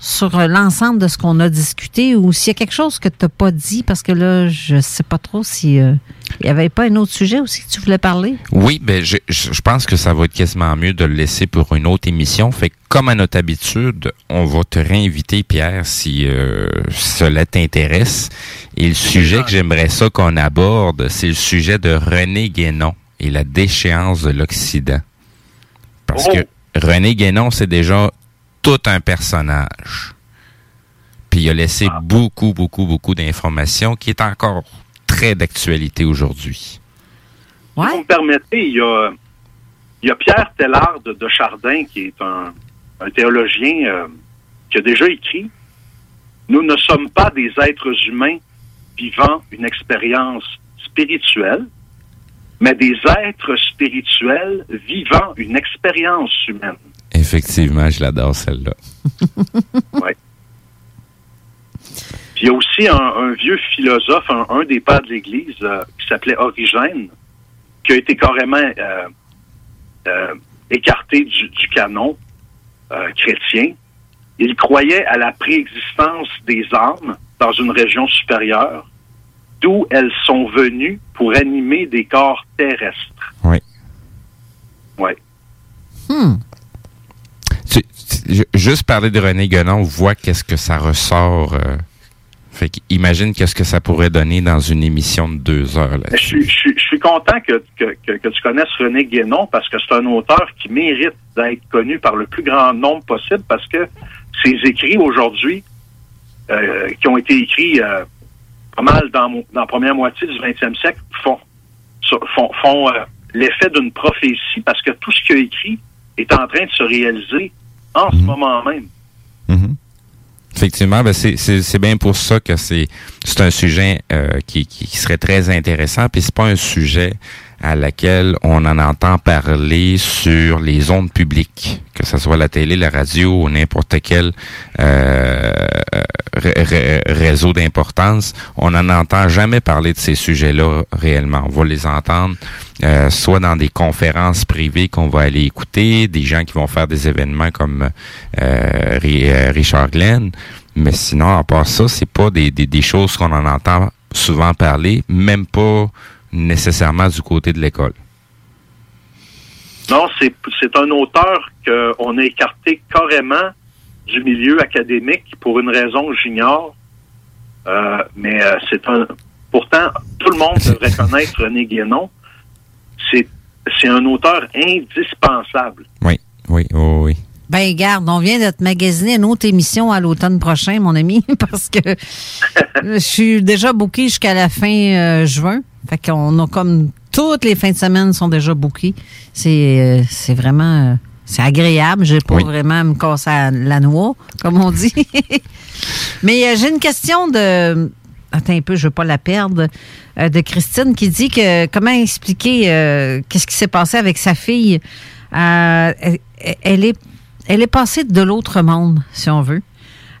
sur euh, l'ensemble de ce qu'on a discuté ou s'il y a quelque chose que tu n'as pas dit, parce que là, je sais pas trop si euh, il n'y avait pas un autre sujet aussi que tu voulais parler. Oui, ben je, je je pense que ça va être quasiment mieux de le laisser pour une autre émission. Fait que, comme à notre habitude, on va te réinviter, Pierre, si euh, cela t'intéresse. Et le sujet que j'aimerais ça qu'on aborde, c'est le sujet de René Guénon et la déchéance de l'Occident. Parce que René Guénon, c'est déjà tout un personnage. Puis il a laissé beaucoup, beaucoup, beaucoup d'informations qui est encore très d'actualité aujourd'hui. Si vous me permettez, il y a, il y a Pierre Tellard de, de Chardin, qui est un, un théologien euh, qui a déjà écrit Nous ne sommes pas des êtres humains vivant une expérience spirituelle, mais des êtres spirituels vivant une expérience humaine. Effectivement, je l'adore celle-là. Puis il y a aussi un, un vieux philosophe, un, un des pères de l'Église, euh, qui s'appelait Origène, qui a été carrément euh, euh, écarté du, du canon chrétien. Il croyait à la préexistence des âmes dans une région supérieure, d'où elles sont venues pour animer des corps terrestres. Oui. Ouais. Hmm. Tu- tu- ju- juste parler de René Guénon, on voit qu'est-ce que ça ressort. euh, fait qu'imagine qu'est-ce que ça pourrait donner dans une émission de deux heures. Là. Je suis, je suis- je suis content que, que, que- que tu connaisses René Guénon parce que c'est un auteur qui mérite d'être connu par le plus grand nombre possible parce que ses écrits aujourd'hui, euh, qui ont été écrits euh, pas mal dans, mo- dans la première moitié du 20e siècle, font, font, font euh, l'effet d'une prophétie parce que tout ce qu'il a écrit est en train de se réaliser en ce moment même. Effectivement, ben c'est, c'est, c'est bien pour ça que c'est, c'est un sujet euh, qui, qui serait très intéressant. Puis c'est pas un sujet à laquelle on en entend parler sur les ondes publiques, que ce soit la télé, la radio ou n'importe quel euh, réseau d'importance. On n'en entend jamais parler de ces sujets-là réellement. On va les entendre euh, soit dans des conférences privées qu'on va aller écouter, des gens qui vont faire des événements comme euh, euh, Richard Glenn. Mais sinon, à part ça, c'est pas des, des, des choses qu'on en entend souvent parler, même pas nécessairement du côté de l'école. Non, c'est un auteur qu'on a écarté carrément du milieu académique pour une raison que j'ignore. Euh, mais euh, c'est un. Pourtant, tout le monde devrait connaître René Guénon. C'est c'est un auteur indispensable. Oui, oui, oui, oui. Ben, garde, on vient de te magasiner une autre émission à l'automne prochain, mon ami, parce que je suis déjà booké jusqu'à la fin euh, juin. Fait qu'on a comme toutes les fins de semaine sont déjà bookées. C'est euh, c'est vraiment euh, c'est agréable. J'ai pas vraiment à me casser la noix, comme on dit. Mais euh, j'ai une question de attends un peu, je veux pas la perdre euh, de Christine qui dit que comment expliquer euh, qu'est-ce qui s'est passé avec sa fille? Elle, elle est elle est passée de l'autre monde, si on veut.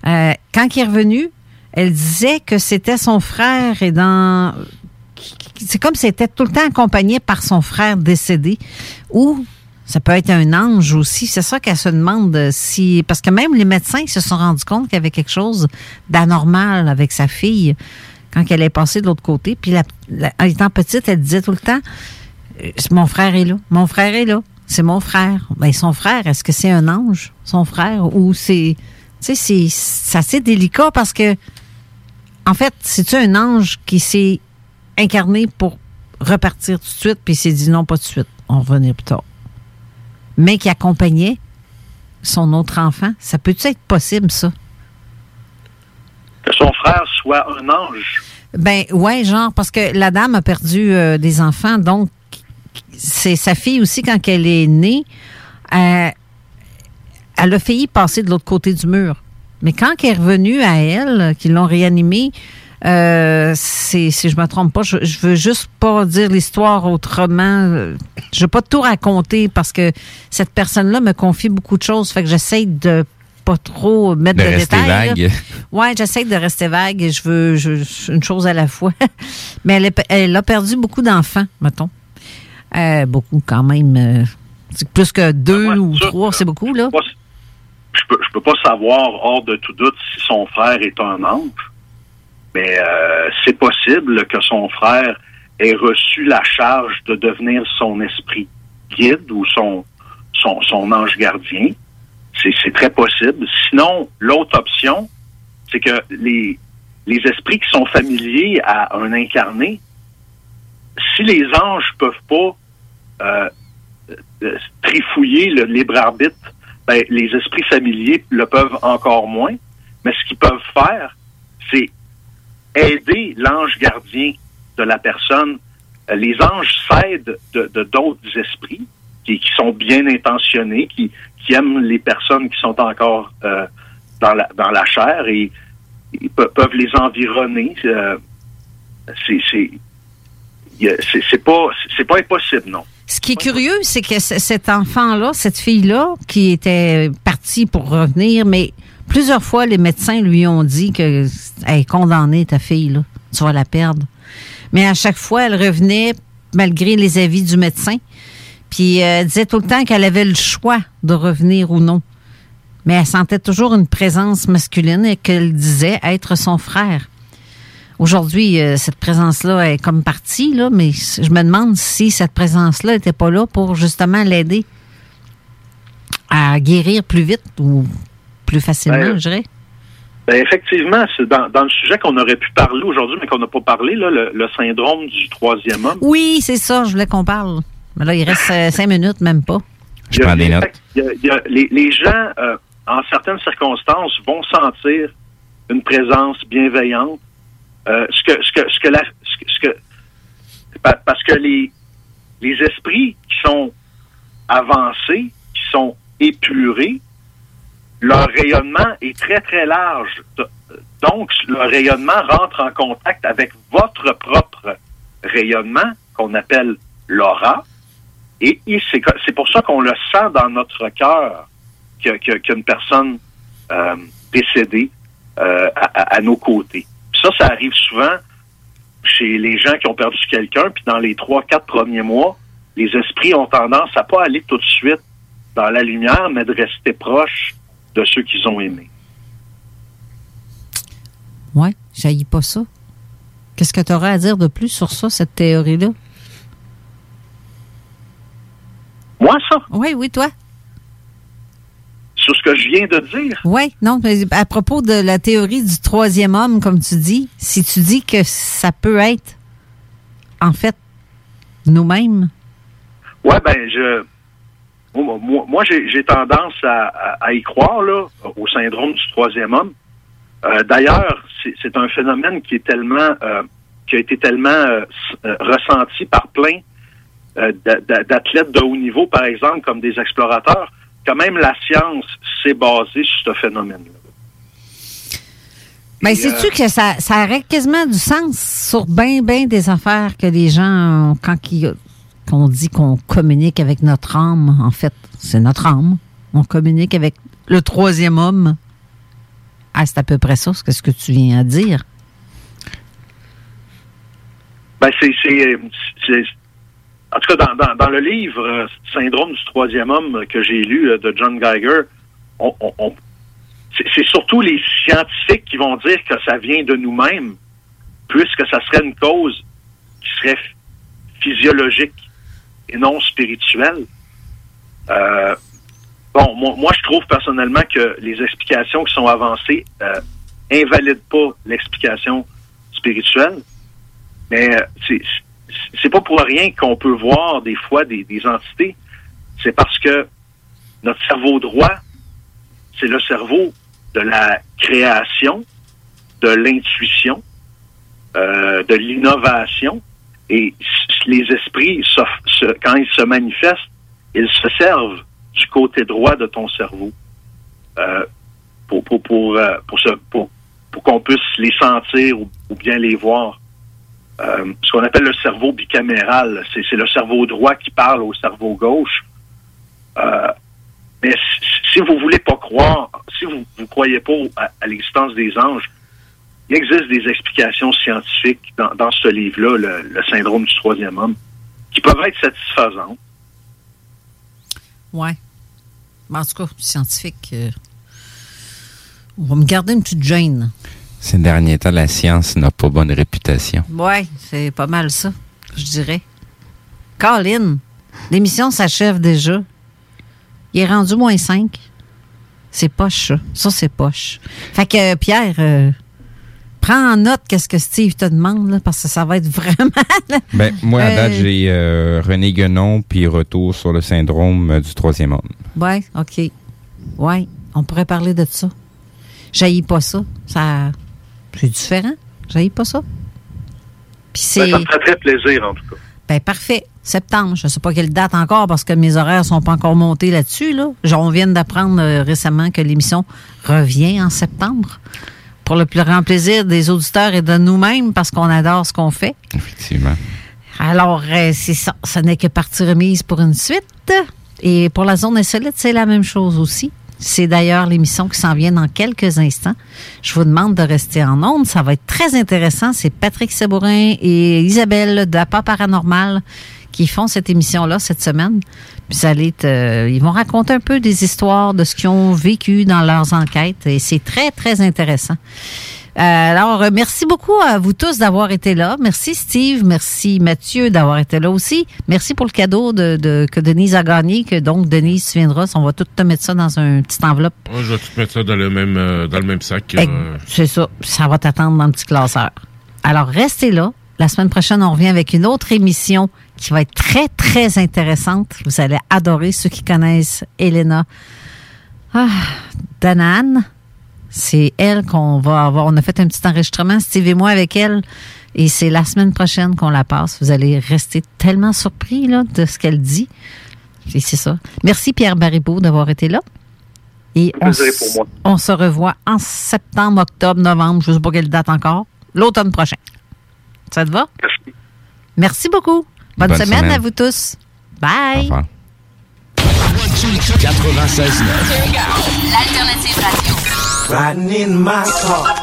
Quand il est revenu, elle disait que c'était son frère et dans c'est comme si elle était tout le temps accompagnée par son frère décédé ou ça peut être un ange aussi. C'est ça qu'elle se demande si. Parce que même les médecins se sont rendus compte qu'il y avait quelque chose d'anormal avec sa fille quand elle est passée de l'autre côté. Puis, la, étant petite, elle disait tout le temps euh, Mon frère est là. Mon frère est là. C'est mon frère. Ben, son frère, est-ce que c'est un ange, son frère, ou c'est. Tu sais, c'est- assez délicat parce que, en fait, c'est-tu un ange qui s'est incarné pour repartir tout de suite, puis s'est dit non, pas tout de suite, on va revenir plus tard? Mais qui accompagnait son autre enfant. Ça peut-tu être possible, ça? Que son frère soit un ange. Ben ouais, genre parce que la dame a perdu euh, des enfants, donc c'est sa fille aussi quand elle est née, euh, elle a failli passer de l'autre côté du mur. Mais quand elle est revenue à elle, euh, qu'ils l'ont réanimée, euh, c'est, si je me trompe pas, je, je veux juste pas dire l'histoire autrement. Je veux pas tout raconter parce que cette personne-là me confie beaucoup de choses. Fait que j'essaie de pas trop mettre De de, rester détails. là. vague. Ouais, j'essaie de rester vague et je veux je- une chose à la fois. Mais elle, est- elle a perdu beaucoup d'enfants, mettons. Euh, beaucoup quand même. euh, plus que deux ou trois, c'est beaucoup, là. Je peux, je peux pas savoir, hors de tout doute, si son frère est un ange. Mais euh, c'est possible que son frère ait reçu la charge de devenir son esprit guide ou son, son, ange gardien. C'est c'est très possible. Sinon, l'autre option, c'est que les, les esprits qui sont familiers à un incarné, si les anges peuvent pas euh, euh, trifouiller le libre arbitre, ben, les esprits familiers le peuvent encore moins. Mais ce qu'ils peuvent faire, c'est aider l'ange gardien de la personne. Euh, Les anges s'aident de d'autres esprits qui, sont bien intentionnés, qui, qui aiment les personnes qui sont encore euh, dans, la, dans la chair et peuvent les environner. Euh, c'est c'est pas c'est pas impossible non. Ce qui est curieux, c'est que cet enfant-là, cette fille-là, qui était partie pour revenir, mais plusieurs fois, les médecins lui ont dit que elle est condamnée, ta fille, là. Tu vas la perdre. Mais à chaque fois, elle revenait malgré les avis du médecin. Puis euh, elle disait tout le temps qu'elle avait le choix de revenir ou non. Mais elle sentait toujours une présence masculine et qu'elle disait être son frère. Aujourd'hui, euh, cette présence-là est comme partie, là, mais je me demande si cette présence-là n'était pas là pour justement l'aider à guérir plus vite ou plus facilement, Ben, je dirais. Ben effectivement, c'est dans, dans le sujet qu'on aurait pu parler aujourd'hui, mais qu'on n'a pas parlé, là, le, le syndrome du troisième homme. Oui, c'est ça, je voulais qu'on parle. Mais là, il reste cinq minutes, même pas. Je prends des notes. Il y a- il y a- les, les gens, euh, en certaines circonstances, vont sentir une présence bienveillante. Euh, ce que, ce que, ce que la, ce que, ce que- pa- parce que les, les esprits qui sont avancés, qui sont épurés, leur rayonnement est très, très large. Donc, leur rayonnement rentre en contact avec votre propre rayonnement, qu'on appelle l'aura. Et, c'est pour ça qu'on le sent dans notre cœur que- que- qu'une personne euh, décédée euh, à, nos côtés. Puis ça, ça arrive souvent chez les gens qui ont perdu quelqu'un, puis dans les trois, quatre premiers mois, les esprits ont tendance à pas aller tout de suite dans la lumière, mais de rester proches de ceux qu'ils ont aimés. Ouais, j'haïs pas ça. Qu'est-ce que tu aurais à dire de plus sur ça, cette théorie-là? Moi, ça? Oui, oui, toi. Sur ce que je viens de dire? Oui, non, mais à propos de la théorie du troisième homme, comme tu dis, si tu dis que ça peut être, en fait, nous-mêmes. Ouais, ben, je. Moi, moi- moi, j'ai tendance à, à- à y croire, là, au syndrome du troisième homme. Euh, D'ailleurs, c'est- un phénomène qui est tellement. euh, qui a été tellement euh, ressenti par plein d'a- d'a- d'athlètes de haut niveau, par exemple, comme des explorateurs, que même la science s'est basée sur ce phénomène-là. Mais Et, sais-tu que ça, ça aurait quasiment du sens sur bien, bien des affaires que les gens, ont- quand ils- qu'on dit qu'on communique avec notre âme, en fait, c'est notre âme. On communique avec le troisième homme. Ah, c'est à peu près ça, ce que, tu viens de dire. Ben, c'est, en tout cas, dans, dans, le livre euh, Syndrome du troisième homme que j'ai lu euh, de John Geiger, on, c'est, surtout les scientifiques qui vont dire que ça vient de nous-mêmes, puisque ça serait une cause qui serait ph- physiologique et non spirituelle. Euh, bon, moi, moi, je trouve personnellement que les explications qui sont avancées euh, invalident pas l'explication spirituelle. Mais euh, c'est c'est pas pour rien qu'on peut voir des fois des, des entités. C'est parce que notre cerveau droit, c'est le cerveau de la création, de l'intuition, euh, de l'innovation. Et les esprits, quand ils se manifestent, ils se servent du côté droit de ton cerveau euh, pour, pour, pour, euh, pour, pour, pour qu'on puisse les sentir ou, bien les voir. Euh, ce qu'on appelle le cerveau bicaméral. C'est le cerveau droit qui parle au cerveau gauche. Euh, mais si, si vous voulez pas croire, si vous ne croyez pas à, à l'existence des anges, il existe des explications scientifiques dans, dans ce livre-là, le, le syndrome du troisième homme, qui peuvent être satisfaisantes. Ouais. Mais en tout cas, scientifique, euh, on va me garder une petite gêne. Ces derniers temps, la science n'a pas bonne réputation. Ouais, c'est pas mal ça, je dirais. Colin, l'émission s'achève déjà. Il est rendu moins 5. C'est poche, ça. Ça, c'est poche. Fait que, euh, Pierre, euh, prends en note qu'est-ce que Steve te demande, là, parce que ça va être vraiment... là. Ben, moi, à date, Euh, j'ai euh, René Guenon, puis retour sur le syndrome euh, du troisième homme. Ouais, OK. Ouais, on pourrait parler de ça. J'haïs pas ça. Ça... C'est différent. J'haïs pas ça. Puis Ben, ça me ferait très plaisir, en tout cas. Ben parfait. Septembre. Je ne sais pas quelle date encore parce que mes horaires sont pas encore montés là-dessus. Là. Genre, On vient d'apprendre euh, récemment que l'émission revient en septembre. Pour le plus grand plaisir des auditeurs et de nous-mêmes parce qu'on adore ce qu'on fait. Effectivement. Alors, euh, c'est ça. Ce n'est que partie remise pour une suite. Et pour la zone insolite, c'est la même chose aussi. C'est d'ailleurs l'émission qui s'en vient dans quelques instants. Je vous demande de rester en onde. Ça va être très intéressant. C'est Patrick Sebourin et Isabelle d'Apa Paranormal qui font cette émission-là cette semaine. Euh, ils vont raconter un peu des histoires de ce qu'ils ont vécu dans leurs enquêtes. Et c'est très, très intéressant. Euh, alors, euh, merci beaucoup à vous tous d'avoir été là. Merci Steve, merci Mathieu d'avoir été là aussi. Merci pour le cadeau de, de- que Denise a gagné, que donc Denise tu viendras. On va tout te mettre ça dans une petite enveloppe. Moi, je vais tout mettre ça dans le même, dans le même sac. Euh, C'est ça. Ça va t'attendre dans le petit classeur. Alors, restez là. La semaine prochaine, on revient avec une autre émission qui va être très, très intéressante. Vous allez adorer ceux qui connaissent Elena ah, Danan. C'est elle qu'on va avoir. On a fait un petit enregistrement, Steve et moi, avec elle. Et c'est la semaine prochaine qu'on la passe. Vous allez rester tellement surpris là, de ce qu'elle dit. Et c'est ça. Merci Pierre Baribeau d'avoir été là. Et on, plaisir s- pour moi. on se revoit en septembre, octobre, novembre, je ne sais pas quelle date encore, l'automne prochain. Ça te va? Merci. Merci beaucoup. Bonne, Bonne semaine, semaine. à vous tous. Bye. Au revoir. 96 L'alternative radio. Riding in my car.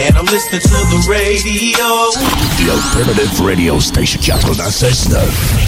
And I'm listening to the radio. The Alternative Radio Station 96.9.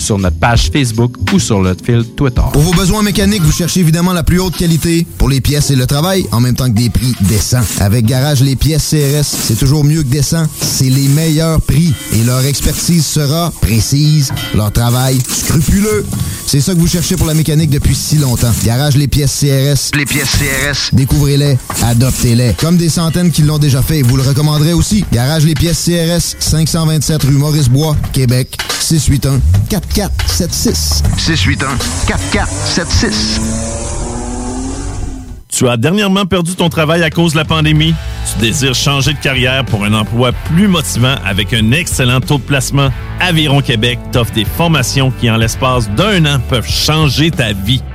sur notre page Facebook ou sur notre fil Twitter. Pour vos besoins mécaniques, vous cherchez évidemment la plus haute qualité pour les pièces et le travail, en même temps que des prix décents. Avec Garage Les Pièces CRS, c'est toujours mieux que décent. C'est les meilleurs prix et leur expertise sera précise, leur travail scrupuleux. C'est ça que vous cherchez pour la mécanique depuis si longtemps. Garage Les Pièces CRS. Les pièces CRS. Découvrez-les, adoptez-les. Comme des centaines qui l'ont déjà fait, vous le recommanderez aussi. Garage Les Pièces CRS, 527 rue Maurice-Bois, Québec, 681 4476. 681 4476. Tu as dernièrement perdu ton travail à cause de la pandémie? Tu désires changer de carrière pour un emploi plus motivant avec un excellent taux de placement? Aviron Québec t'offre des formations qui, en l'espace d'un an, peuvent changer ta vie.